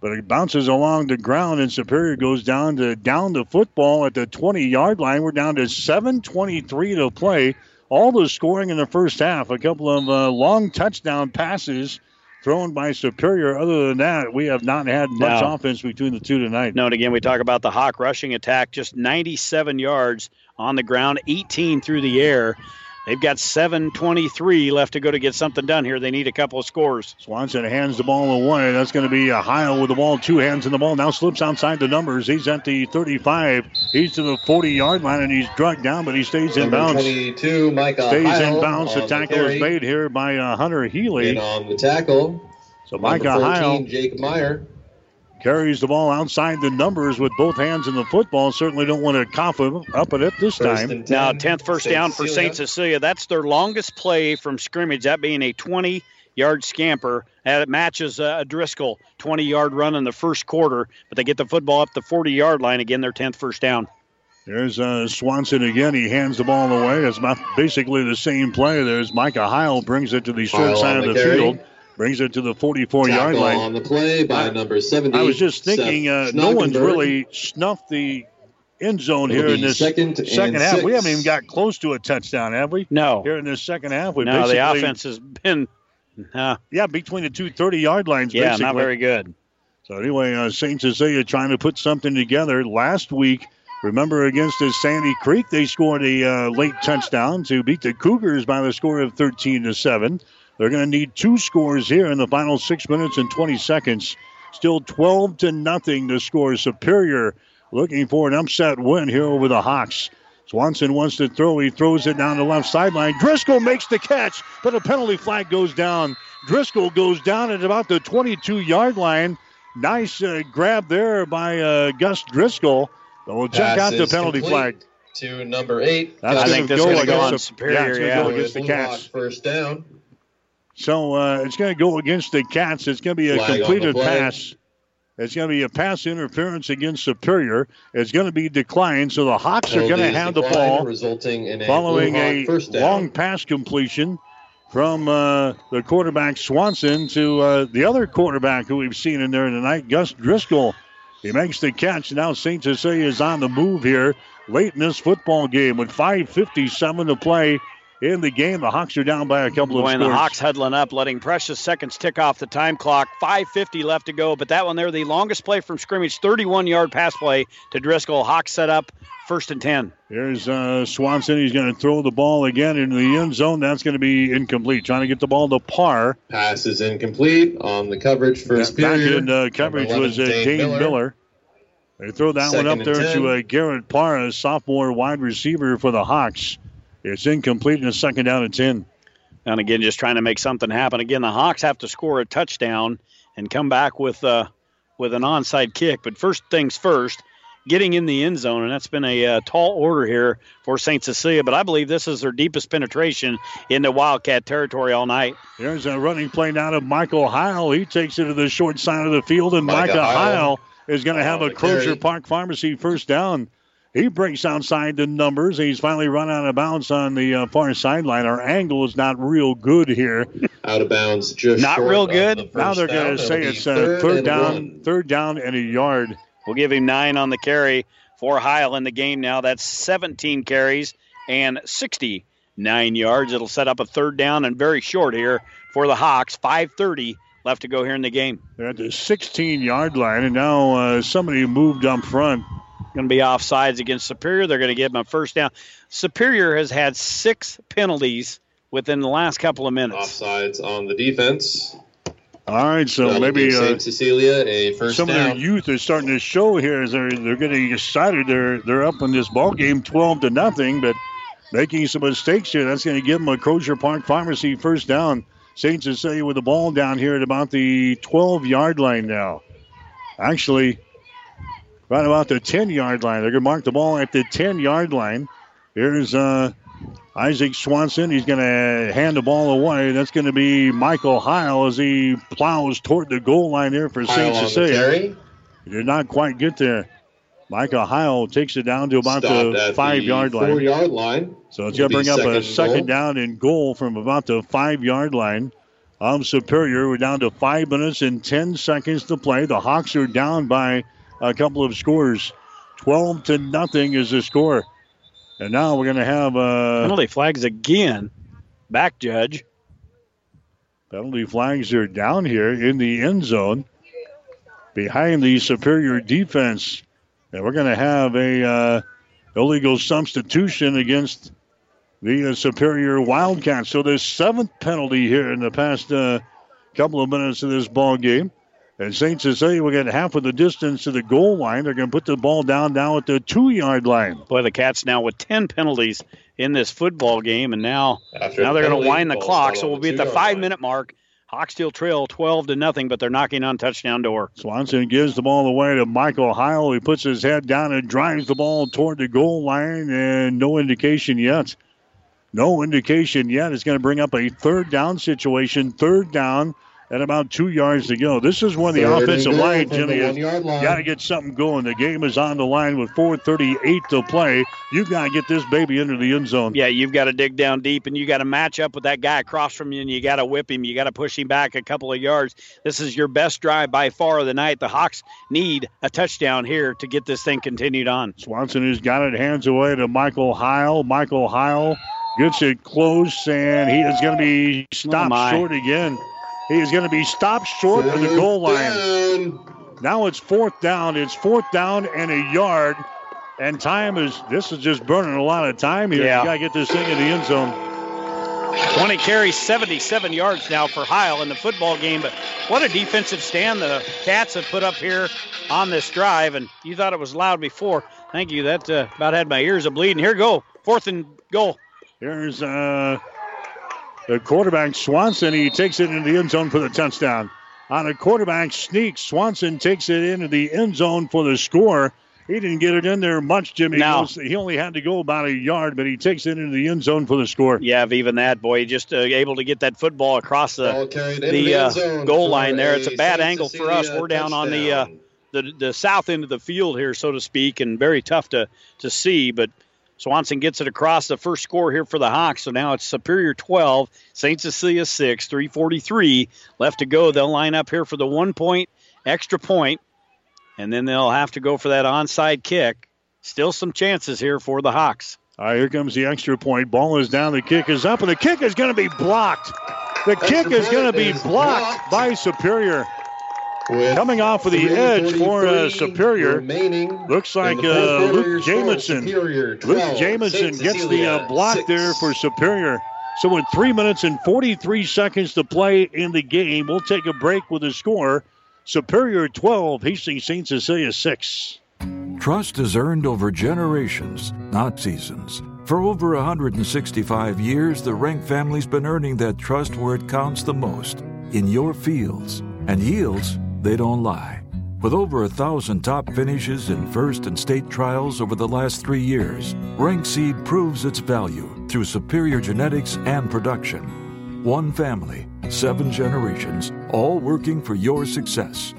But it bounces along the ground, and Superior goes down to down the football at the 20 yard line. We're down to 7:23 to play. All the scoring in the first half. A couple of uh, long touchdown passes thrown by Superior. Other than that, we have not had much No. offense between the two tonight. No, and again, we talk about the Hawk rushing attack, just 97 yards on the ground, 18 through the air. They've got 7:23 left to go to get something done here. They need a couple of scores. Swanson hands the ball away. That's going to be a Heil with the ball, two hands in the ball. Now slips outside the numbers. He's at the 35. He's to the 40 yard line and he's drugged down, but he stays in bounds. 22, Micah Stays Heil in bounds. The tackle carry. is made here by uh, Hunter Healy. And on the tackle, So number Micah 14, Heil Jake Meyer. Carries the ball outside the numbers with both hands in the football. Certainly don't want to cough him up at it this First time. 10. Now, 10th first St. down for Cecilia. St. Cecilia. That's their longest play from scrimmage, that being a 20 yard scamper. And it matches uh, a Driscoll 20 yard run in the first quarter, but they get the football up the 40 yard line again, their 10th first down. There's uh, Swanson again. He hands the ball away. It's basically the same play. There's Micah Heil brings it to the short Heil side of the the carry. field. Brings it to the 44 yard line. on the play by I- number 70. I was just thinking, uh, no one's really snuffed the end zone It'll here in this second second half. We haven't even got close to a touchdown, have we? No. Here in this second half, we No, the offense has been, uh, yeah between the two 30 yard lines. yeah, basically. not very good. So anyway, uh, Saint Cecilia trying to put something together. Last week, remember against the Sandy Creek, they scored a uh, late touchdown to beat the Cougars by the score of 13 to seven. They're going to need two scores here in the final six minutes and 20 seconds. Still 12 to nothing. The score is superior. Looking for an upset win here over the Hawks. Swanson wants to throw. He throws it down the left sideline. Driscoll makes the catch, but a penalty flag goes down. Driscoll goes down at about the 22 yard line. Nice uh, grab there by uh, Gus Driscoll. But we'll check Pass out the penalty flag. To number eight. That's I think this is go gonna go on Superior, Yeah, it's yeah. go against the Blue Hawk Cats. First down. So uh, it's going to go against the Cats. It's going to be a Flag completed pass. It's going to be a pass interference against Superior. It's going to be declined. So the Hawks are going to have the ball resulting in a following a first long pass completion from uh, the quarterback Swanson to uh, the other quarterback who we've seen in there tonight, Gus Driscoll. He makes the catch. Now St. Cecilia is on the move here late in this football game with 5.57 to play in the game. The Hawks are down by a couple of Boy, and the. Hawks huddling up, letting precious seconds tick off the time clock. 5.50 left to go, but that one there, the longest play from scrimmage, 31 yard pass play to Driscoll. Hawks set up first and 10. Here's uh, Swanson. He's going to throw the ball again into the end zone. That's going to be incomplete. Trying to get the ball to Parr. Pass is incomplete on the coverage First for Back Superior. in uh, coverage Number was uh, 11, Dane Miller. They throw that Second one up there 10. to uh, Garrett Parr, a sophomore wide receiver for the Hawks. It's incomplete and a second down and 10. And again, just trying to make something happen. Again, the Hawks have to score a touchdown and come back with uh, with an onside kick. But first things first, getting in the end zone, and that's been a uh, tall order here for St. Cecilia. But I believe this is their deepest penetration into Wildcat territory all night. There's a running play now to Michael Heil. He takes it to the short side of the field, and Micah Micah Heil. Heil is going to have a the Crozier. Park Pharmacy first down. He breaks outside the numbers. He's finally run out of bounds on the uh, far sideline. Our angle is not real good here. Out of bounds, just Not short real good? the now they're going to say be it's uh, third down, one. third down and a yard. We'll give him nine on the carry for Heil in the game now. That's 17 carries and 69 yards. It'll set up a third down and very short here for the Hawks. 5:30 left to go here in the game. They're at the 16 yard line, and now uh, somebody moved up front. Going to be offsides against Superior. They're going to give them a first down. Superior has had six penalties within the last couple of minutes. Offsides on the defense. All right, so That'll maybe uh, St. Cecilia a first some of their youth is starting to show here as they're they're getting excited. They're they're up in this ball game, twelve to nothing, but making some mistakes here. That's going to give them a Crozier Park Pharmacy first down. Saints Cecilia with the ball down here at about the twelve yard line now. Actually, right about the ten yard line. They're going to mark the ball at the ten yard line. Here's uh, Isaac Swanson. He's going to hand the ball away. That's going to be Michael Heil as he plows toward the goal line there for St. Cecilia. He did not quite get there. Michael Heil takes it down to about Stopped the five the yard line. Four yard line. So it's going to bring up a second goal. down and goal from about the five yard line of Superior. We're down to five minutes and 10 seconds to play. The Hawks are down by a couple of scores. 12 to nothing is the score. And now we're going to have uh, Penalty flags again. Back judge. penalty flags are down here in the end zone behind the Superior defense. And we're going to have a uh, illegal substitution against the uh, Superior Wildcats. So there's seventh penalty here in the past uh, couple of minutes of this ball game. And St. Cecilia will get half of the distance to the goal line. They're going to put the ball down now at the two yard line. Boy, the Cats now with 10 penalties in this football game, and now After now they're going to wind the clock. So we'll be at the five line. minute mark. Hawks still trail 12 to nothing, but they're knocking on touchdown door. Swanson gives the ball away to Michael Heil. He puts his head down and drives the ball toward the goal line, and no indication yet. No indication yet. It's going to bring up a third down situation. Third down and about two yards to go. This is when the Third and offensive goal line, Jimmy, has got to get something going. The game is on the line with 4:38 to play. You've got to get this baby into the end zone. Yeah, you've got to dig down deep, and you got to match up with that guy across from you, and you got to whip him. You got to push him back a couple of yards. This is your best drive by far of the night. The Hawks need a touchdown here to get this thing continued on. Swanson has got it, hands away to Michael Heil. Michael Heil gets it close, and he is going to be oh, stopped my. short again. He is going to be stopped short of the goal line. Down. Now it's fourth down. It's fourth down and a yard. And time is, this is just burning a lot of time here. Yeah. You got to get this thing in the end zone. 20 carries, 77 yards now for Heil in the football game. But what a defensive stand the Cats have put up here on this drive. And you thought it was loud before. Thank you. That uh, about had my ears a bleeding. Here go. Fourth and goal. Here's uh, the quarterback, Swanson. He takes it into the end zone for the touchdown. On a quarterback sneak, Swanson takes it into the end zone for the score. He didn't get it in there much, Jimmy. No. He only had to go about a yard, but he takes it into the end zone for the score. Yeah, even that boy, just uh, able to get that football across the the the uh, goal line there. It's a bad St. angle for us. We're down on the uh, the the south end of the field here, so to speak, and very tough to to see. But Swanson gets it across the first score here for the Hawks. So now it's Superior 12, St. Cecilia 6, 343 left to go. They'll line up here for the one point extra point, and then they'll have to go for that onside kick. Still some chances here for the Hawks. All right, here comes the extra point. Ball is down. The kick is up, and the kick is going to be blocked. The kick Extra is going to be blocked blocked. by Superior. With Coming off of the edge for uh, Superior. Looks like uh, Luke your Jamison. Luke 12, Jamison gets the uh, block six. there for Superior. So with three minutes and 43 seconds to play in the game, we'll take a break with the score. Superior 12, Hastings St. Cecilia 6. Trust is earned over generations, not seasons. For over 165 years, the Rank family's been earning that trust where it counts the most in your fields. And yields, they don't lie. With over a thousand top finishes in first and state trials over the last three years, Rank Seed proves its value through superior genetics and production. One family, seven generations, all working for your success.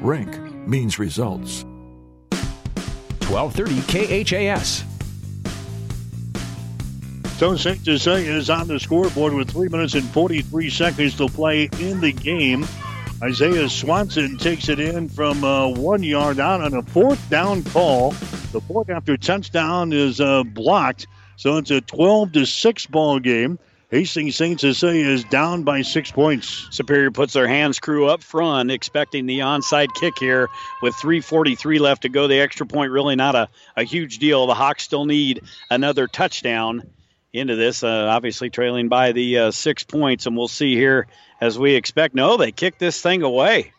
Rank means results. 1230 KHAS. So St. Cecilia is on the scoreboard with 3 minutes and 43 seconds to play in the game. Isaiah Swanson takes it in from uh, one yard out on a fourth down call. The fourth after touchdown is uh, blocked, so it's a 12 to 6 ball game. Hastings St. Cecilia is down by six points. Superior puts their hands crew up front, expecting the onside kick here with 3.43 left to go. The extra point really not a, a huge deal. The Hawks still need another touchdown into this, uh, obviously trailing by the uh, six points, and we'll see here as we expect. No, they kick this thing away.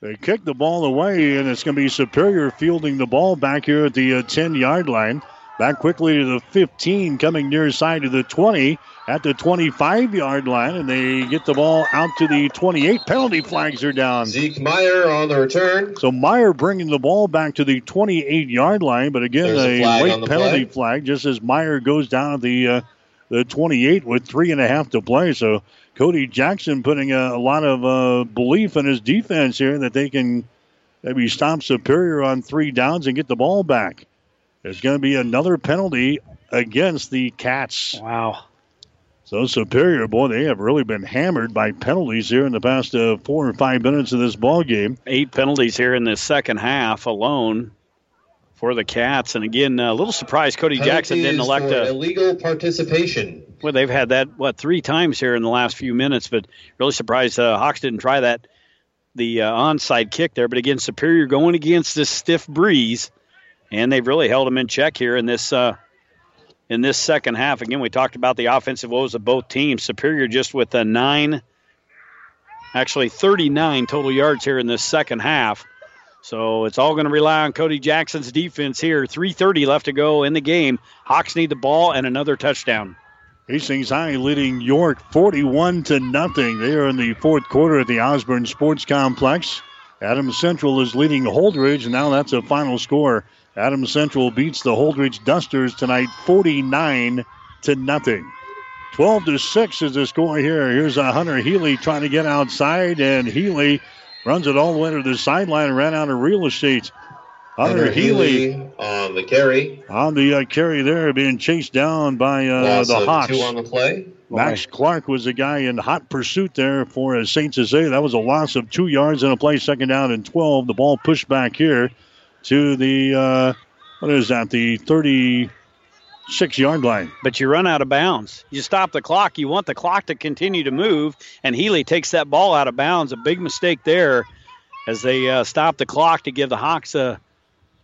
They kick the ball away, and it's going to be Superior fielding the ball back here at the 10 uh, yard line. Back quickly to the 15, coming near side to the 20 at the 25 yard line, and they get the ball out to the 28. Penalty flags are down. Zeke Meyer on the return. So Meyer bringing the ball back to the 28 yard line, but again, There's a, a late penalty play. flag just as Meyer goes down at the, uh, the 28 with three and a half to play. So Cody Jackson putting a, a lot of uh, belief in his defense here that they can maybe stop Superior on three downs and get the ball back. There's going to be another penalty against the Cats. Wow. So Superior, boy, they have really been hammered by penalties here in the past uh, four or five minutes of this ball game. Eight penalties here in the second half alone for the Cats, and again, a little surprised Cody Penalties Jackson didn't elect a illegal participation. Well, they've had that what three times here in the last few minutes, but really surprised uh, Hawks didn't try that the uh, onside kick there. But again, Superior going against this stiff breeze, and they've really held them in check here in this uh, in this second half. Again, we talked about the offensive woes of both teams. Superior just with a nine, actually 39 total yards here in this second half. So it's all going to rely on Cody Jackson's defense here. 3:30 left to go in the game. Hawks need the ball and another touchdown. Hastings High leading York 41 to nothing. They are in the fourth quarter at the Osborne Sports Complex. Adams Central is leading Holdrege, and now that's a final score Adams Central beats the Holdrege Dusters tonight 49 to nothing. 12 to 6 is the score here. Here's a Hunter Healy trying to get outside, and Healy runs it all the way to the sideline and ran out of real estate. Hunter, Hunter Healy, on the carry. On the uh, carry there, being chased down by uh, the Hawks. Two on the play. Max Clark was the guy in hot pursuit there for uh, St. Cecilia. That was a loss of two yards in a play, second down and 12. The ball pushed back here to the, uh, what is that, the 36 yard line. But you run out of bounds. You stop the clock. You want the clock to continue to move, and Healy takes that ball out of bounds. A big mistake there as they uh, stop the clock to give the Hawks a,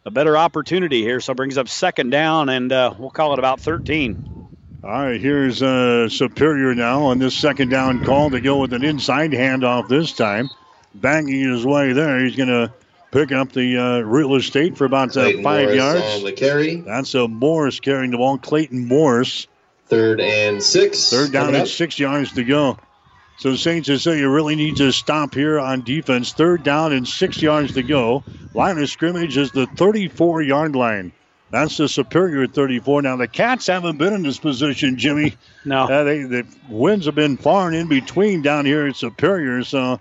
a better opportunity here. So brings up second down, and uh, we'll call it about 13. All right, here's uh, Superior now on this second down call to go with an inside handoff this time. Banging his way there. He's going to pick up the uh, real estate for about uh, five Morris yards. On the carry. That's a Morris carrying the ball. Clayton Morris. Third and six. Third down and six yards to go. So St. Cecilia really needs to stop here on defense. Third down and six yards to go. Line of scrimmage is the 34 yard line. That's the superior 34. Now the Cats haven't been in this position, Jimmy. No, uh, they, the winds have been far and in between down here at Superior. So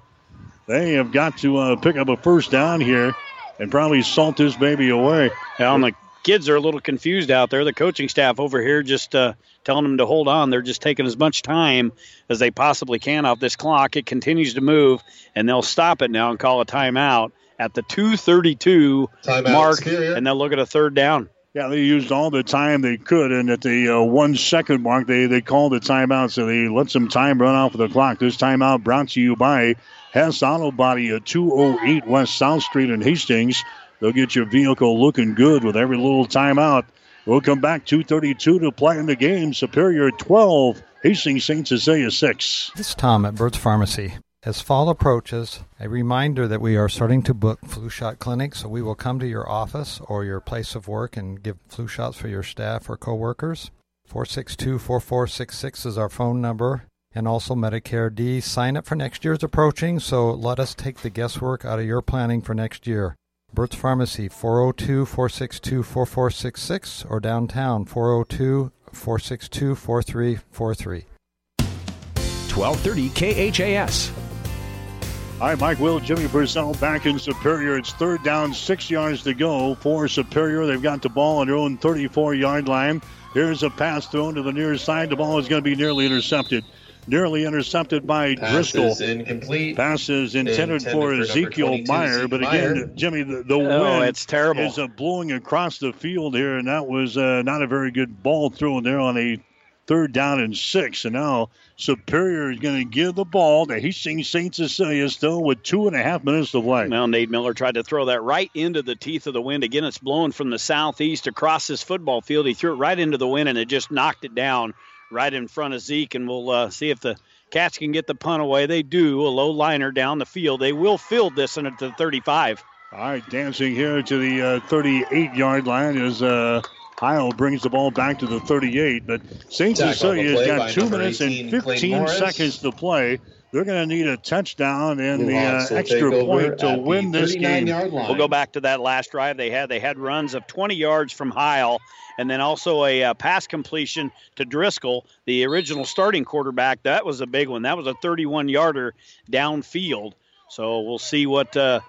they have got to uh, pick up a first down here and probably salt this baby away. Well, and the kids are a little confused out there. The coaching staff over here just uh, telling them to hold on. They're just taking as much time as they possibly can off this clock. It continues to move, and they'll stop it now and call a timeout at the 2:32 timeout mark, superior. and they'll look at a third down. Yeah, they used all the time they could, and at the uh, one second mark, they they called a timeout, so they let some time run off of the clock. This timeout brought to you by Hess Auto Body at 208 West South Street in Hastings. They'll get your vehicle looking good with every little timeout. We'll come back 232 to play in the game. Superior 12, Hastings St. Cecilia 6. This is Tom at Burt's Pharmacy. As fall approaches, a reminder that we are starting to book flu shot clinics, so we will come to your office or your place of work and give flu shots for your staff or coworkers. 462 4466 is our phone number, and also Medicare D. Sign up for next year is approaching, so let us take the guesswork out of your planning for next year. Burt's Pharmacy, 402 462 4466, or downtown, 402 462 4343. 1230 KHAS. Hi, Mike Will, Jimmy Purcell back in Superior. It's third down, six yards to go for Superior. They've got the ball on their own 34 yard line. Here's a pass thrown to the near side. The ball is going to be nearly intercepted. Nearly intercepted by Pass Driscoll. is incomplete. Pass is intended, Intended for for Ezekiel Meyer, Ezekiel but again, Meyer. Jimmy, the, the Oh, wind it's terrible. is uh, blowing across the field here, and that was uh, not a very good ball thrown there on a third down and six. And now Superior is going to give the ball to Hastings St. Cecilia still with two and a half minutes to play. Now, Nate Miller tried to throw that right into the teeth of the wind. Again, it's blowing from the southeast across this football field. He threw it right into the wind, and it just knocked it down right in front of Zeke. And we'll uh, see if the Cats can get the punt away. They do. A low liner down the field. They will field this in at the 35. All right, dancing here to the uh, 38 yard line as uh, Heil brings the ball back to the 38. But St. Tackle on Cecilia has got two minutes 18, and 15 seconds to play. They're going to need a touchdown and the uh, extra point to win this game. We'll go back to that last drive they had. They had runs of 20 yards from Heil, and then also a uh, pass completion to Driscoll, the original starting quarterback. That was a big one. That was a 31 yarder downfield. So we'll see what uh,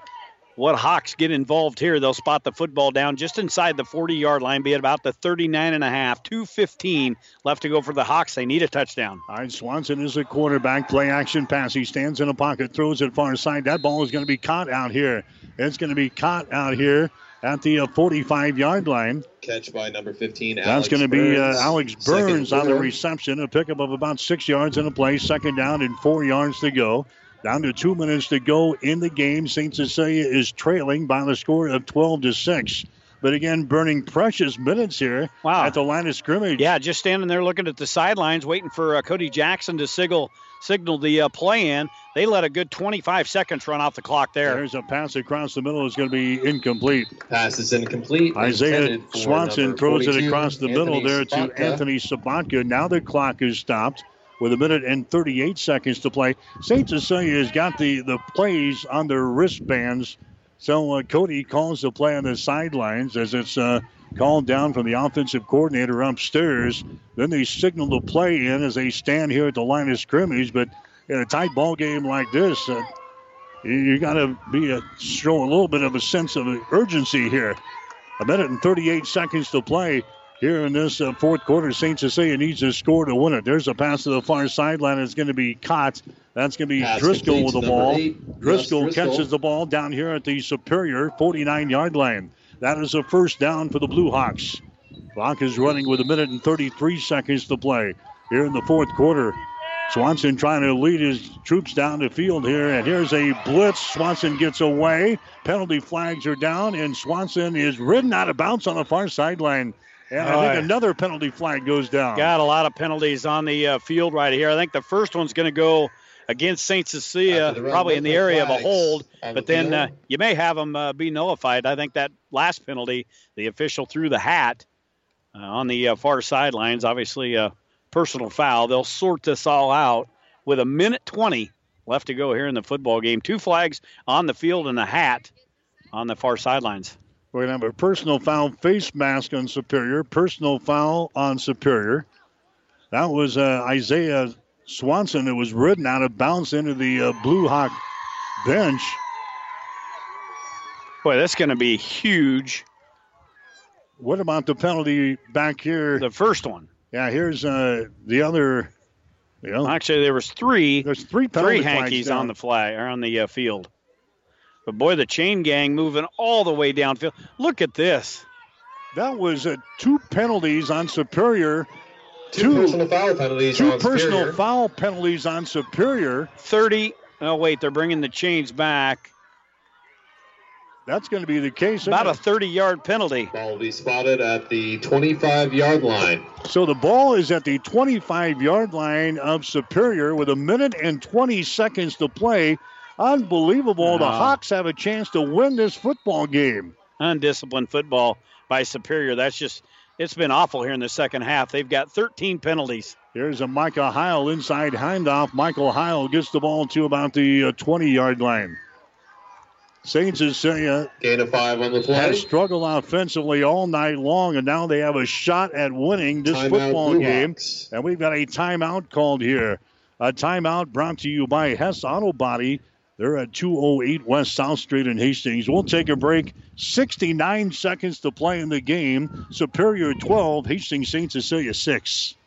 what Hawks get involved here. They'll spot the football down just inside the 40 yard line, be at about the 39 and a half, 215 left to go for the Hawks. They need a touchdown. All right, Swanson is a quarterback. Play action pass. He stands in a pocket, throws it far side. That ball is going to be caught out here. It's going to be caught out here at the 45 yard line. Catch by number 15, That's going to be uh, Alex Burns on the reception. A pickup of about six yards in a play. Second down and four yards to go. Down to two minutes to go in the game. St. Cecilia is trailing by the score of 12 to 6. But again, burning precious minutes here Wow. at the line of scrimmage. Yeah, just standing there looking at the sidelines, waiting for uh, Cody Jackson to signal signal the uh, play in. They let a good 25 seconds run off the clock there. There's a pass across the middle. It's going to be incomplete. Pass is incomplete. Isaiah Swanson throws it across the middle Anthony there to Anthony Sabatka. Now the clock is stopped with a minute and 38 seconds to play. St. Cecilia has got the, the plays on their wristbands. So uh, Cody calls the play on the sidelines as it's uh, called down from the offensive coordinator upstairs. Then they signal the play in as they stand here at the line of scrimmage. But in a tight ball game like this, uh, you, got to be a, show a little bit of a sense of urgency here. A minute and 38 seconds to play here in this uh, fourth quarter. St. Cecilia needs to score to win it. There's a pass to the far sideline. It's going to be caught. That's going to be Driscoll with the ball. Driscoll Driscoll. catches the ball down here at the superior 49 yard line. That is a first down for the Blue Hawks. Clock is running with a minute and 33 seconds to play here in the fourth quarter. Swanson trying to lead his troops down the field here, and here's a blitz. Swanson gets away. Penalty flags are down, and Swanson is ridden out of bounds on the far sideline. And I Oh, think yeah. another penalty flag goes down. Got a lot of penalties on the uh, field right here. I think the first one's going to go against St. Cecilia, After the run, probably in the their area of a hold, on but then uh, you may have them uh, be nullified. I think that last penalty, the official threw the hat uh, on the uh, far sidelines, obviously a personal foul. They'll sort this all out with a minute 20 left to go here in the football game. Two flags on the field and a hat on the far sidelines. We're going to have a personal foul face mask on Superior, personal foul on Superior. That was uh, Isaiah Swanson It was ridden out of bounds into the uh, Blue Hawk bench. Boy, that's going to be huge. What about the penalty back here? The first one. Yeah, here's uh, the other. You know, Actually, there was three. There's three three hankies down. on the fly or on the uh, field. But boy, the chain gang moving all the way downfield. Look at this. That was uh, two penalties on Superior. Two personal foul penalties Two on personal Superior. foul penalties on Superior. 30. Oh, wait, they're bringing the chains back. that's going to be the case. About a 30 yard penalty. Ball will be spotted at the 25 yard line. So the ball is at the 25 yard line of Superior with a minute and 20 seconds to play. Unbelievable. The Hawks have a chance to win this football game. Undisciplined football by Superior. That's just, it's been awful here in the second half. They've got 13 penalties. Here's a Micah Heil inside handoff. Michael Heil gets the ball to about the uh, 20 yard line. St. Cecilia uh, Gain of five on the play. has struggled offensively all night long, and now they have a shot at winning this Timeout, football Blue game. Hawks. And we've got a timeout called here. A timeout brought to you by Hess Auto Body. They're at 208 West South Street in Hastings. We'll take a break. 69 seconds to play in the game. Superior 12, Hastings St. Cecilia 6.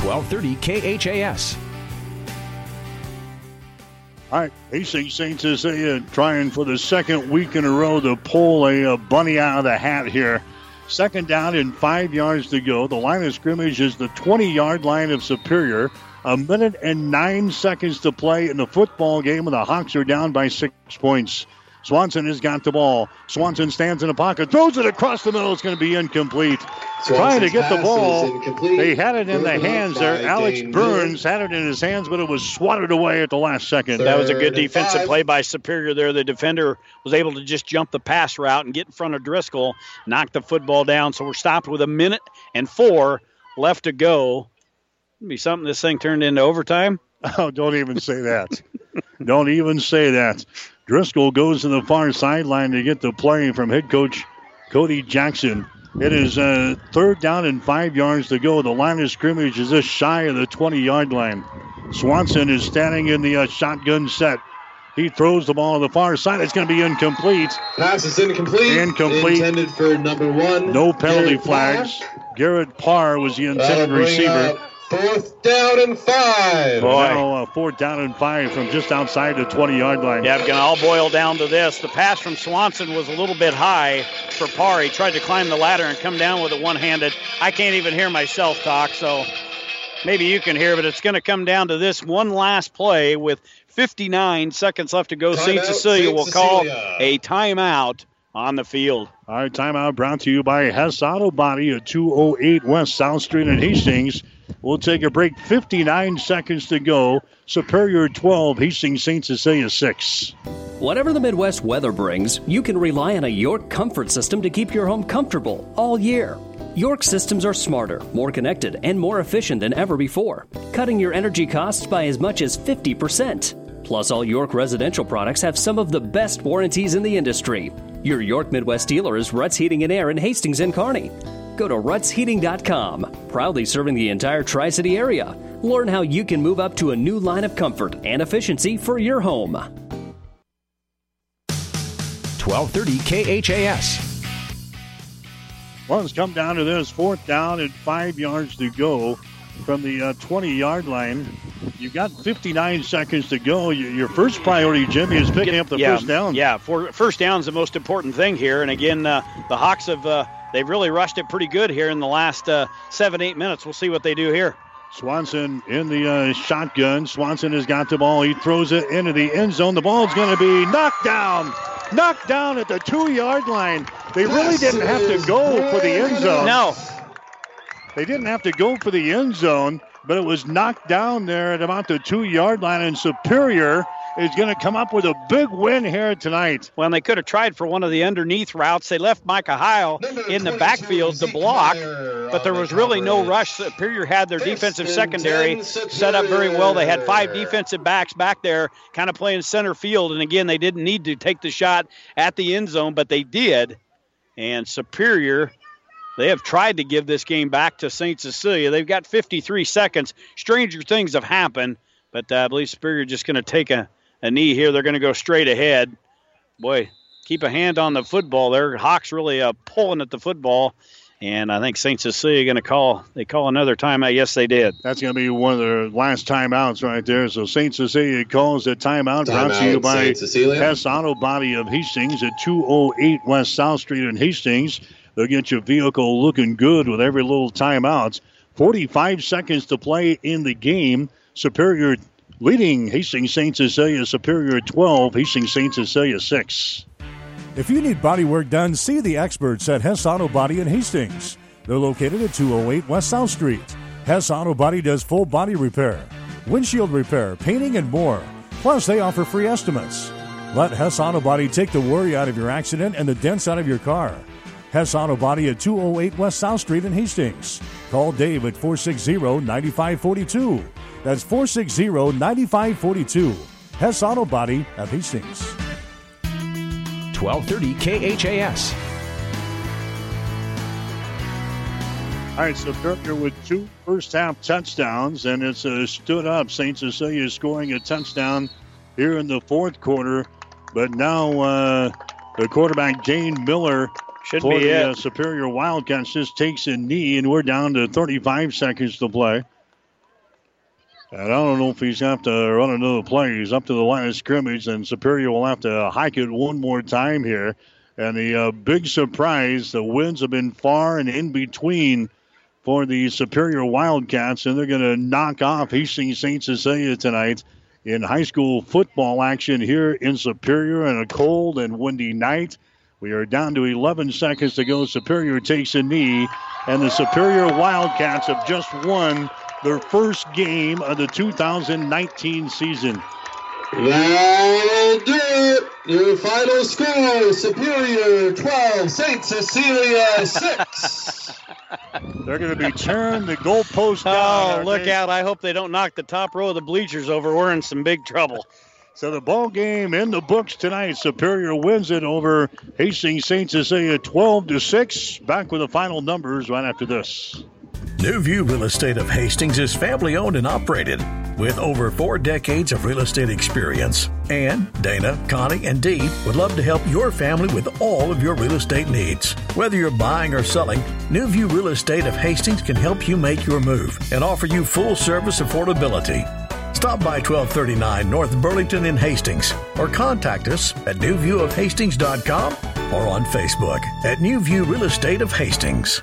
1230 KHAS. All right, Hastings St. Cecilia uh, trying for the second week in a row to pull a, a bunny out of the hat here. Second down and five yards to go. The line of scrimmage is the 20 yard line of Superior. A minute and nine seconds to play in the football game, and the Hawks are down by six points. Swanson has got the ball. Swanson stands in the pocket, throws it across the middle. It's going to be incomplete. Trying to get the ball. They had it in the hands there. Alex Dane Burns had it in his hands, but it was swatted away at the last second. That was a good defensive five. play by Superior there. The defender was able to just jump the pass route and get in front of Driscoll, knock the football down. So we're stopped with a minute and four left to go. It'd be something this thing turned into overtime. Oh, don't even say that. don't even say that. Driscoll goes to the far sideline to get the play from head coach Cody Jackson. It is uh, third down and five yards to go. The line of scrimmage is just shy of the 20 yard line. Swanson is standing in the uh, shotgun set. He throws the ball on the far side. It's going to be incomplete. Pass is incomplete. Incomplete. Intended for number one. No penalty Garrett Parr. flags. Garrett Parr was the intended receiver. up fourth down and five. Now uh, fourth down and five from just outside the 20 yard line. Yeah, going to all boil down to this. The pass from Swanson was a little bit high for Parr. He tried to climb the ladder and come down with it one handed. I can't even hear myself talk, so maybe you can hear, but it's going to come down to this one last play with 59 seconds left to go. St. Timeout, Cecilia St. will call a timeout on the field. Our timeout brought to you by Hess Auto Body at 208 West South Street in Hastings. We'll take a break. 59 seconds to go. Superior 12, Hastings St. Cecilia 6. Whatever the Midwest weather brings, you can rely on a York comfort system to keep your home comfortable all year. York systems are smarter, more connected, and more efficient than ever before, cutting your energy costs by as much as 50%. Plus, all York residential products have some of the best warranties in the industry. Your York Midwest dealer is Ruts Heating and Air in Hastings and Kearney. Go to rutsheating.com, proudly serving the entire Tri City area. Learn how you can move up to a new line of comfort and efficiency for your home. 1230 KHAS. Well, it's come down to this fourth down and five yards to go from the 20 yard line. You've got 59 seconds to go. Your your first priority, Jimmy, is picking up the yeah, first down. Yeah, for, first down is the most important thing here. And again, uh, the Hawks have uh, they've really rushed it pretty good here in the last uh, seven eight minutes. We'll see what they do here. Swanson in the uh, shotgun. Swanson has got the ball. He throws it into the end zone. The ball's going to be knocked down. Knocked down at the two yard line. They really didn't have to go for the end zone. No. They didn't have to go for the end zone, but it was knocked down there at about the two yard line. And Superior is going to come up with a big win here tonight. Well, they could have tried for one of the underneath routes. They left Micah Heil in the backfield to block, but there was really no rush. Superior had their defensive secondary set up very well. They had five defensive backs back there, kind of playing center field. And again, they didn't need to take the shot at the end zone, but they did. And Superior, they have tried to give this game back to St. Cecilia. They've got 53 seconds. Stranger things have happened, but uh, I believe Superior just going to take a, a knee here. They're going to go straight ahead. boy, keep a hand on the football there. Hawks really uh, pulling at the football. And I think St. Cecilia going to call. They call another timeout. Yes, they did. That's going to be one of their last timeouts right there. So St. Cecilia calls a timeout. timeout brought to you by Hess Auto Body of Hastings at 208 West South Street in Hastings. They'll get your vehicle looking good with every little timeout. 45 seconds to play in the game. Superior leading Hastings St. Cecilia Superior 12, Hastings St. Cecilia 6. If you need body work done, see the experts at Hess Auto Body in Hastings. They're located at 208 West South Street. Hess Auto Body does full body repair, windshield repair, painting, and more. Plus, they offer free estimates. Let Hess Auto Body take the worry out of your accident and the dents out of your car. Hess Auto Body at 208 West South Street in Hastings. Call Dave at 460 9542. That's 460 9542. Hess Auto Body of Hastings. 1230 KHAS. All right, so Kirker with two first half touchdowns, and it's uh, stood up. St. Cecilia scoring a touchdown here in the fourth quarter, but now uh, the quarterback Dane Miller Should for be the uh, Superior Wildcats just takes a knee, and we're down to 35 seconds to play. And I don't know if he's have to run another play. He's up to the line of scrimmage, and Superior will have to hike it one more time here. And the uh, big surprise, the winds have been far and in between for the Superior Wildcats, and they're going to knock off Hastings St. Cecilia tonight in high school football action here in Superior on a cold and windy night. We are down to 11 seconds to go. Superior takes a knee, and the Superior Wildcats have just won their first game of the 2019 season. That'll do it. Your final score Superior 12, St. Cecilia 6. They're going to be turning the goalpost down. Oh, look they? out. I hope they don't knock the top row of the bleachers over. We're in some big trouble. So the ball game in the books tonight. Superior wins it over Hastings St. Cecilia 12 to 6. Back with the final numbers right after this. New View Real Estate of Hastings is family owned and operated with over four decades of real estate experience. Ann, Dana, Connie, and Dee would love to help your family with all of your real estate needs. Whether you're buying or selling, New View Real Estate of Hastings can help you make your move and offer you full service affordability. Stop by 1239 North Burlington in Hastings or contact us at newviewofhastings.com or on Facebook at New View Real Estate of Hastings.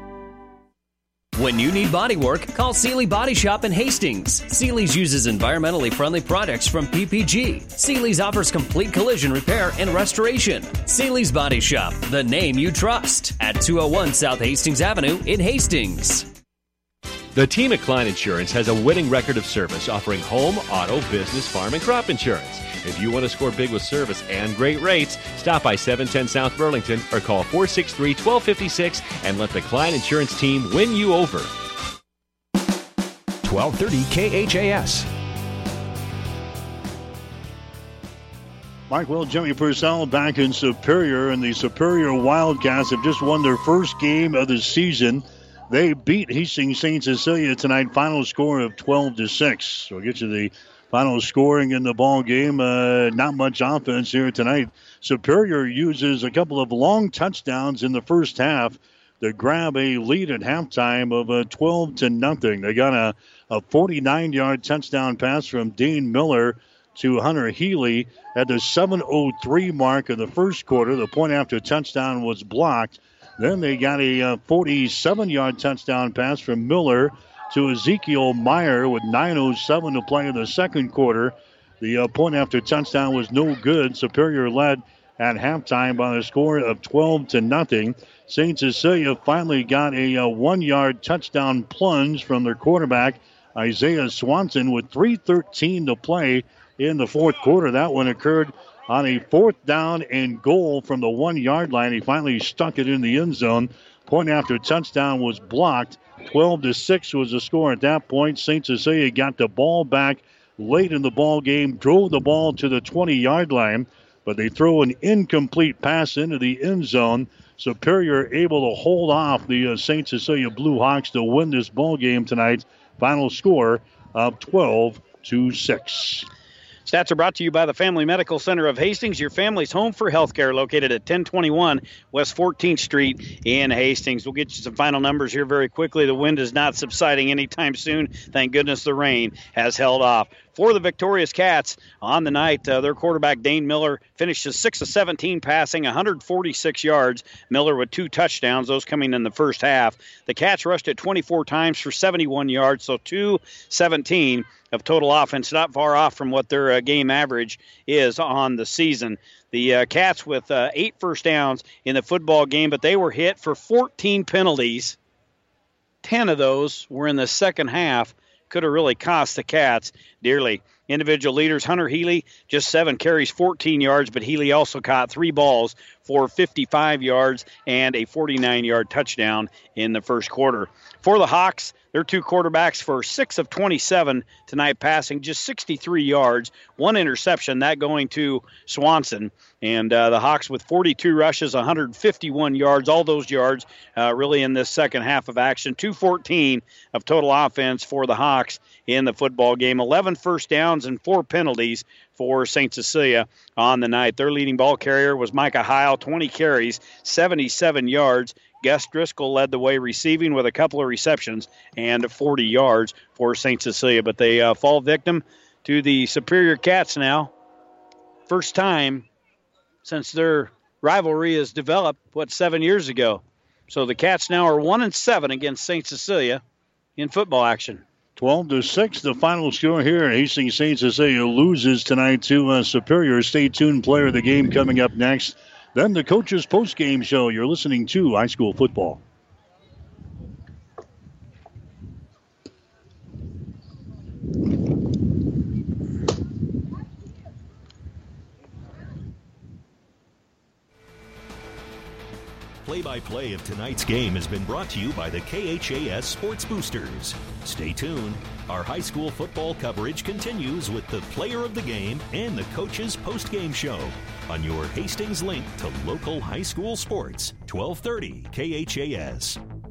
When you need body work, call Sealy Body Shop in Hastings. Sealy's uses environmentally friendly products from PPG. Sealy's offers complete collision repair and restoration. Sealy's Body Shop, the name you trust, at 201 South Hastings Avenue in Hastings. The team at Klein Insurance has a winning record of service offering home, auto, business, farm, and crop insurance. If you want to score big with service and great rates, stop by 710 South Burlington or call 463 1256 and let the Klein Insurance team win you over. 1230 KHAS. Mike Will, Jimmy Purcell back in Superior, and the Superior Wildcats have just won their first game of the season. They beat Hastings St. Cecilia tonight, final score of 12 to 6. So we'll get you the final scoring in the ball game. Uh, not much offense here tonight. Superior uses a couple of long touchdowns in the first half to grab a lead at halftime of uh, 12 to nothing. They got a, a 49 yard touchdown pass from Dean Miller to Hunter Healy at the 7:03 mark of the first quarter. The point after touchdown was blocked. Then they got a 47 yard touchdown pass from Miller to Ezekiel Meyer with 9:07 to play in the second quarter. The uh, point after touchdown was no good. Superior led at halftime by a score of 12 to nothing. St. Cecilia finally got a, uh one yard touchdown plunge from their quarterback, Isaiah Swanson, with 3.13 to play in the fourth quarter. That one occurred on a fourth down and goal from the one yard line. He finally stuck it in the end zone. Point after touchdown was blocked. 12 to 6 was the score at that point. St. Cecilia got the ball back late in the ball game, drove the ball to the 20 yard line, but they throw an incomplete pass into the end zone. Superior able to hold off the uh, St. Cecilia Blue Hawks to win this ball game tonight. Final score of 12 to 6. Stats are brought to you by the Family Medical Center of Hastings, your family's home for healthcare, located at 1021 West 14th Street in Hastings. We'll get you some final numbers here very quickly. The wind is not subsiding anytime soon. Thank goodness the rain has held off for the victorious Cats on the night. Uh, their quarterback, Dane Miller, finishes 6 of 17 passing, 146 yards. Miller with two touchdowns, those coming in the first half. The Cats rushed it 24 times for 71 yards, so 217 of total offense, not far off from what their uh, game average is on the season. The uh, Cats with uh, eight first downs in the football game, but they were hit for 14 penalties. 10 of those were in the second half. Could have really cost the Cats dearly. Individual leaders Hunter Healy, just seven carries, 14 yards, but Healy also caught three balls for 55 yards and a 49 yard touchdown in the first quarter. For the Hawks, their two quarterbacks for six of 27 tonight, passing just 63 yards, one interception, that going to Swanson. And uh, the Hawks with 42 rushes, 151 yards, all those yards uh, really in this second half of action. 214 of total offense for the Hawks in the football game. 11 first downs and four penalties for St. Cecilia on the night. Their leading ball carrier was Micah Heil, 20 carries, 77 yards. Gus Driscoll led the way receiving with a couple of receptions and 40 yards for St. Cecilia. But they uh, fall victim to the Superior Cats now. First time since their rivalry is developed, what, seven years ago. So the Cats now are 1 and 7 against St. Cecilia in football action. 12 to 6, the final score here. Hastings St. Cecilia loses tonight to uh, Superior. Stay tuned, player of the game coming up next. Then the coaches post game show. You're listening to high school football. Play by play of tonight's game has been brought to you by the KHAS Sports Boosters. Stay tuned. Our high school football coverage continues with the player of the game and the coach's post game show on your Hastings link to local high school sports, 1230 KHAS.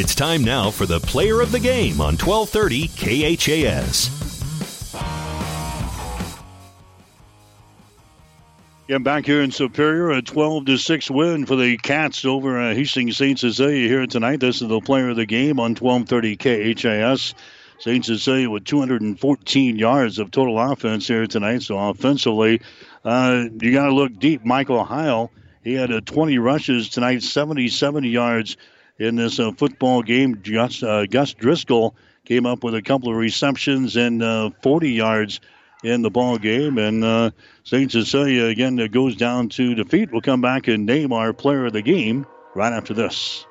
It's time now for the player of the game on 1230 KHAS. Again, back here in Superior, a 12 to 6 win for the Cats over uh, Hastings St. Cecilia here tonight. This is the player of the game on 1230 KHAS. St. Cecilia with 214 yards of total offense here tonight. So offensively, uh, you got to look deep. Michael Heil, he had uh, 20 rushes tonight, 77 yards in this uh, football game. Gus, uh, Gus, Driscoll came up with a couple of receptions and uh, 40 yards in the ball game. And uh, St. Cecilia again goes down to defeat. We'll come back and name our player of the game right after this.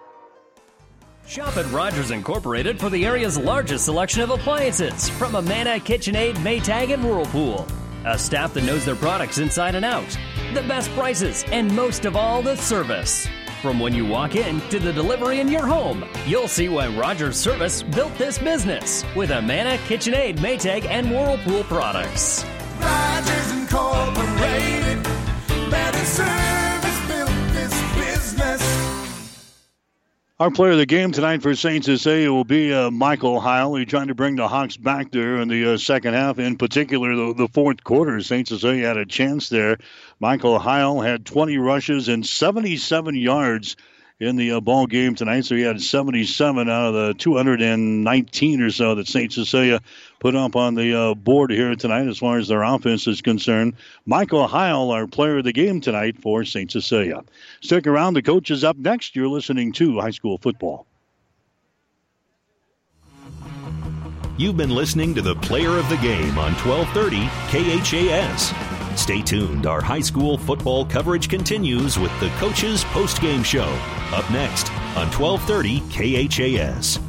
Shop at Rogers Incorporated for the area's largest selection of appliances from Amana, KitchenAid, Maytag, and Whirlpool. A staff that knows their products inside and out, the best prices, and most of all, the service. From when you walk in to the delivery in your home, you'll see why Rogers Service built this business with Amana, KitchenAid, Maytag, and Whirlpool products. Rogers Incorporated, Our player of the game tonight for Saints. Cecilia will be uh, Michael Heil. He's trying to bring the Hawks back there in the uh, second half, in particular the, the fourth quarter. Saints. Cecilia had a chance there. Michael Heil had 20 rushes and 77 yards in the uh, ball game tonight. So he had 77 out of the 219 or so that St. Cecilia put up on the uh, board here tonight as far as their offense is concerned. Michael Heil, our player of the game tonight for St. Cecilia. Stick around. The coach is up next. You're listening to high school football. You've been listening to the player of the game on 1230 KHAS. Stay tuned. Our high school football coverage continues with the coach's post-game show. Up next on 1230 KHAS.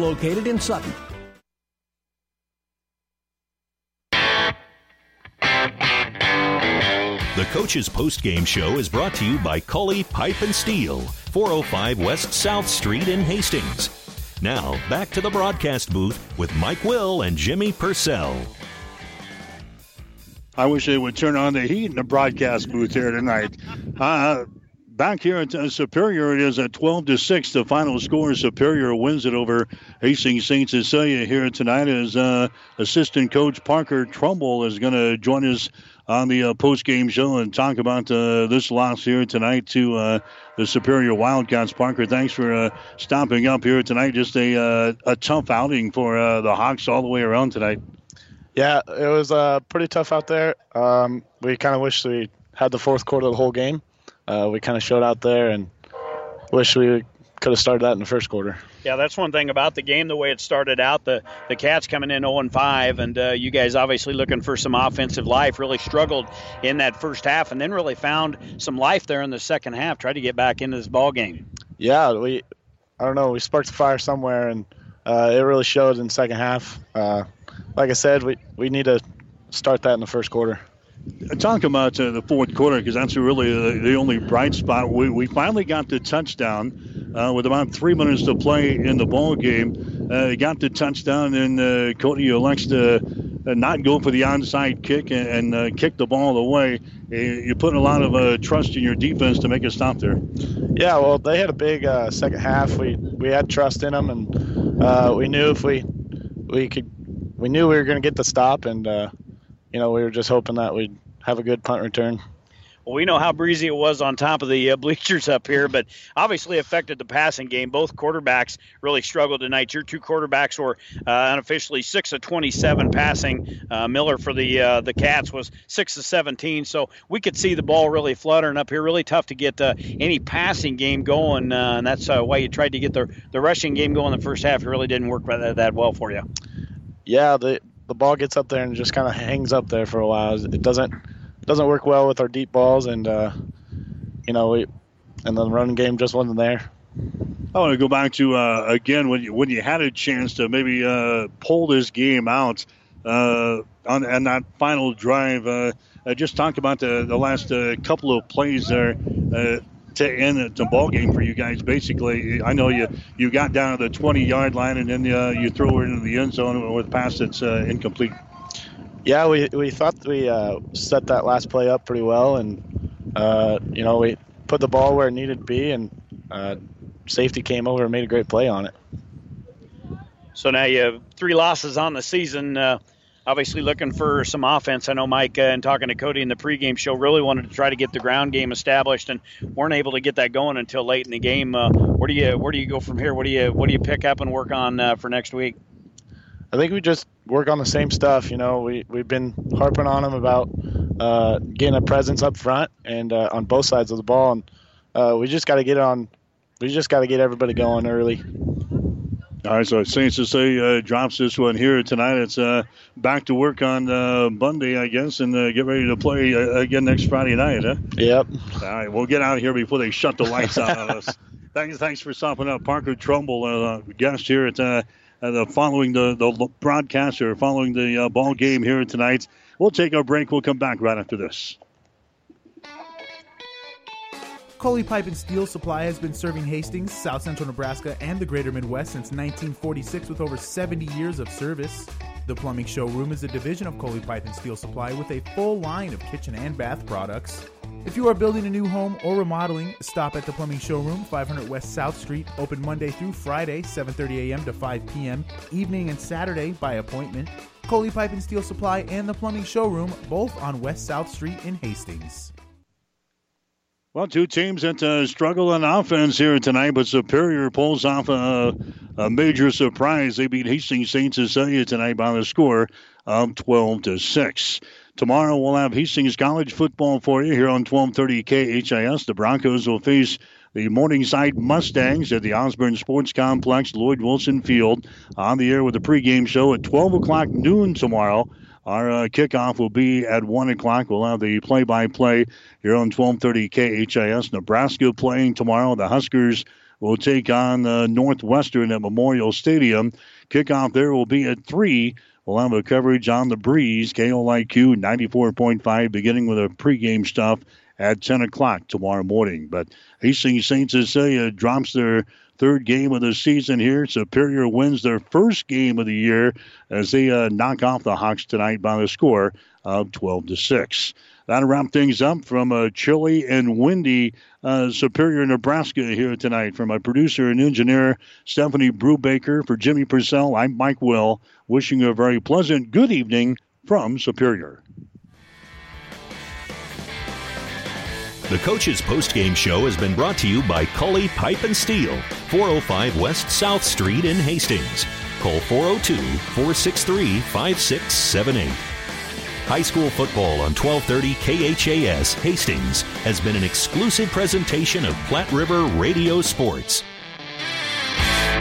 located in Sutton. The Coach's Post Game Show is brought to you by Cully Pipe and Steel, 405 West South Street in Hastings. Now, back to the broadcast booth with Mike Will and Jimmy Purcell. I wish they would turn on the heat in the broadcast booth here tonight. Uh, back here at uh, Superior, it is at 12 to 6. The final score Superior wins it over Hastings St. Cecilia here tonight as uh, assistant coach Parker Trumbull is going to join us on the uh, post game show and talk about uh, this loss here tonight to uh, the Superior Wildcats. Parker, thanks for stopping up here tonight. Just a, a tough outing for the Hawks all the way around tonight. Yeah, it was pretty tough out there. Um, we kind of wish we had the fourth quarter of the whole game. Uh, we kind of showed out there and wish we could have started that in the first quarter. Yeah, that's one thing about the game, the way it started out. The the Cats coming in 0 5, and uh, you guys obviously looking for some offensive life. Really struggled in that first half, and then really found some life there in the second half. Tried to get back into this ball game. Yeah, we, I don't know, we sparked the fire somewhere, and uh, it really showed in the second half. Uh, like I said, we we need to start that in the first quarter. Talk about uh, the fourth quarter because that's really the, the, only bright spot. We, we finally got the touchdown uh, with about three minutes to play in the ball game. Uh, got the touchdown, and uh, Cody elects to uh, not go for the onside kick and, and uh, kick the ball away. You put a lot of trust in your defense to make a stop there. Yeah, well, they had a big second half. We we had trust in them, and we knew if we we could, we knew we were going to get the stop, and you know, we were just hoping that we'd have a good punt return. Well, we know how breezy it was on top of the uh, bleachers up here, but obviously affected the passing game. Both quarterbacks really struggled tonight. Your two quarterbacks were uh, unofficially six of 27 passing. Uh, Miller for the uh, the Cats was six of 17, so we could see the ball really fluttering up here. Really tough to get uh, any passing game going, uh, and that's why you tried to get the the rushing game going in the first half. It really didn't work that, that well for you. Yeah, the the ball gets up there and just kind of hangs up there for a while. It doesn't doesn't work well with our deep balls, and uh, you know, we, and the running game just wasn't there. I want to go back to uh, again when you, when you had a chance to maybe uh, pull this game out uh, on, on that final drive. Uh, just talk about the the last uh, couple of plays there to end the ball game for you guys. Basically, I know you you got down to the 20 yard line and then uh, you throw it into the end zone with a pass that's uh, incomplete. Yeah, we, we thought we uh, set that last play up pretty well, and uh, you know we put the ball where it needed to be, and uh, safety came over and made a great play on it. So now you have three losses on the season. Obviously looking for some offense. I know Mike uh, and talking to Cody in the pregame show really wanted to try to get the ground game established and weren't able to get that going until late in the game. Uh, where do you where do you go from here? What do you what do you pick up and work on uh, for next week? I think we just work on the same stuff. You know, we we've been harping on them about uh, getting a presence up front and uh, on both sides of the ball, and uh, we just got to get on. We just got to get everybody going early. All right, so St. Cecilia uh, drops this one here tonight. It's uh, back to work on uh, Monday, I guess, and uh, get ready to play uh, again next Friday night, huh? Yep. All right, we'll get out of here before they shut the lights out on us. Thanks, thanks for stopping up, Parker Trumbull, uh, guest here at the following the the broadcaster, following the ball game here tonight. We'll take our break. We'll come back right after this. Coley Pipe and Steel Supply has been serving Hastings, South Central Nebraska, and the greater Midwest since 1946 with over 70 years of service. The Plumbing Showroom is a division of Coley Pipe and Steel Supply with a full line of kitchen and bath products. If you are building a new home or remodeling, stop at the Plumbing Showroom, 500 West South Street, open Monday through Friday, 7:30 a.m. to 5 p.m., evening and Saturday by appointment. Coley Pipe and Steel Supply and the Plumbing Showroom, both on West South Street in Hastings. Well, two teams that uh, struggle on offense here tonight, but Superior pulls off a, a major surprise. They beat Hastings St. Cecilia tonight by the score of 12 to 6. Tomorrow we'll have Hastings College football for you here on 1230 KHAS. The Broncos will face the Morningside Mustangs at the Osborne Sports Complex, Lloyd Wilson Field, on the air with the pregame show at 12 o'clock noon tomorrow. Our uh, kickoff will be at 1 o'clock. We'll have the play by play here on 1230 KHAS. Nebraska playing tomorrow. The Huskers will take on uh, Northwestern at Memorial Stadium. Kickoff there will be at 3. We'll have a coverage on the breeze, KOIQ 94.5, beginning with a pregame stuff at 10 o'clock tomorrow morning. But Hastings St. Cecilia drops their third game of the season here. Superior wins their first game of the year as they uh, knock off the Hawks tonight by the score of 12 to 6. That'll wrap things up from a chilly and windy uh, Superior, Nebraska here tonight. From my producer and engineer, Stephanie Brubaker, for Jimmy Purcell, I'm Mike Will, wishing you a very pleasant good evening from Superior. The Coach's Postgame Show has been brought to you by Cully Pipe and Steel, 405 West South Street in Hastings. Call 402 463 5678. High school football on 1230 KHAS Hastings has been an exclusive presentation of Platte River Radio Sports.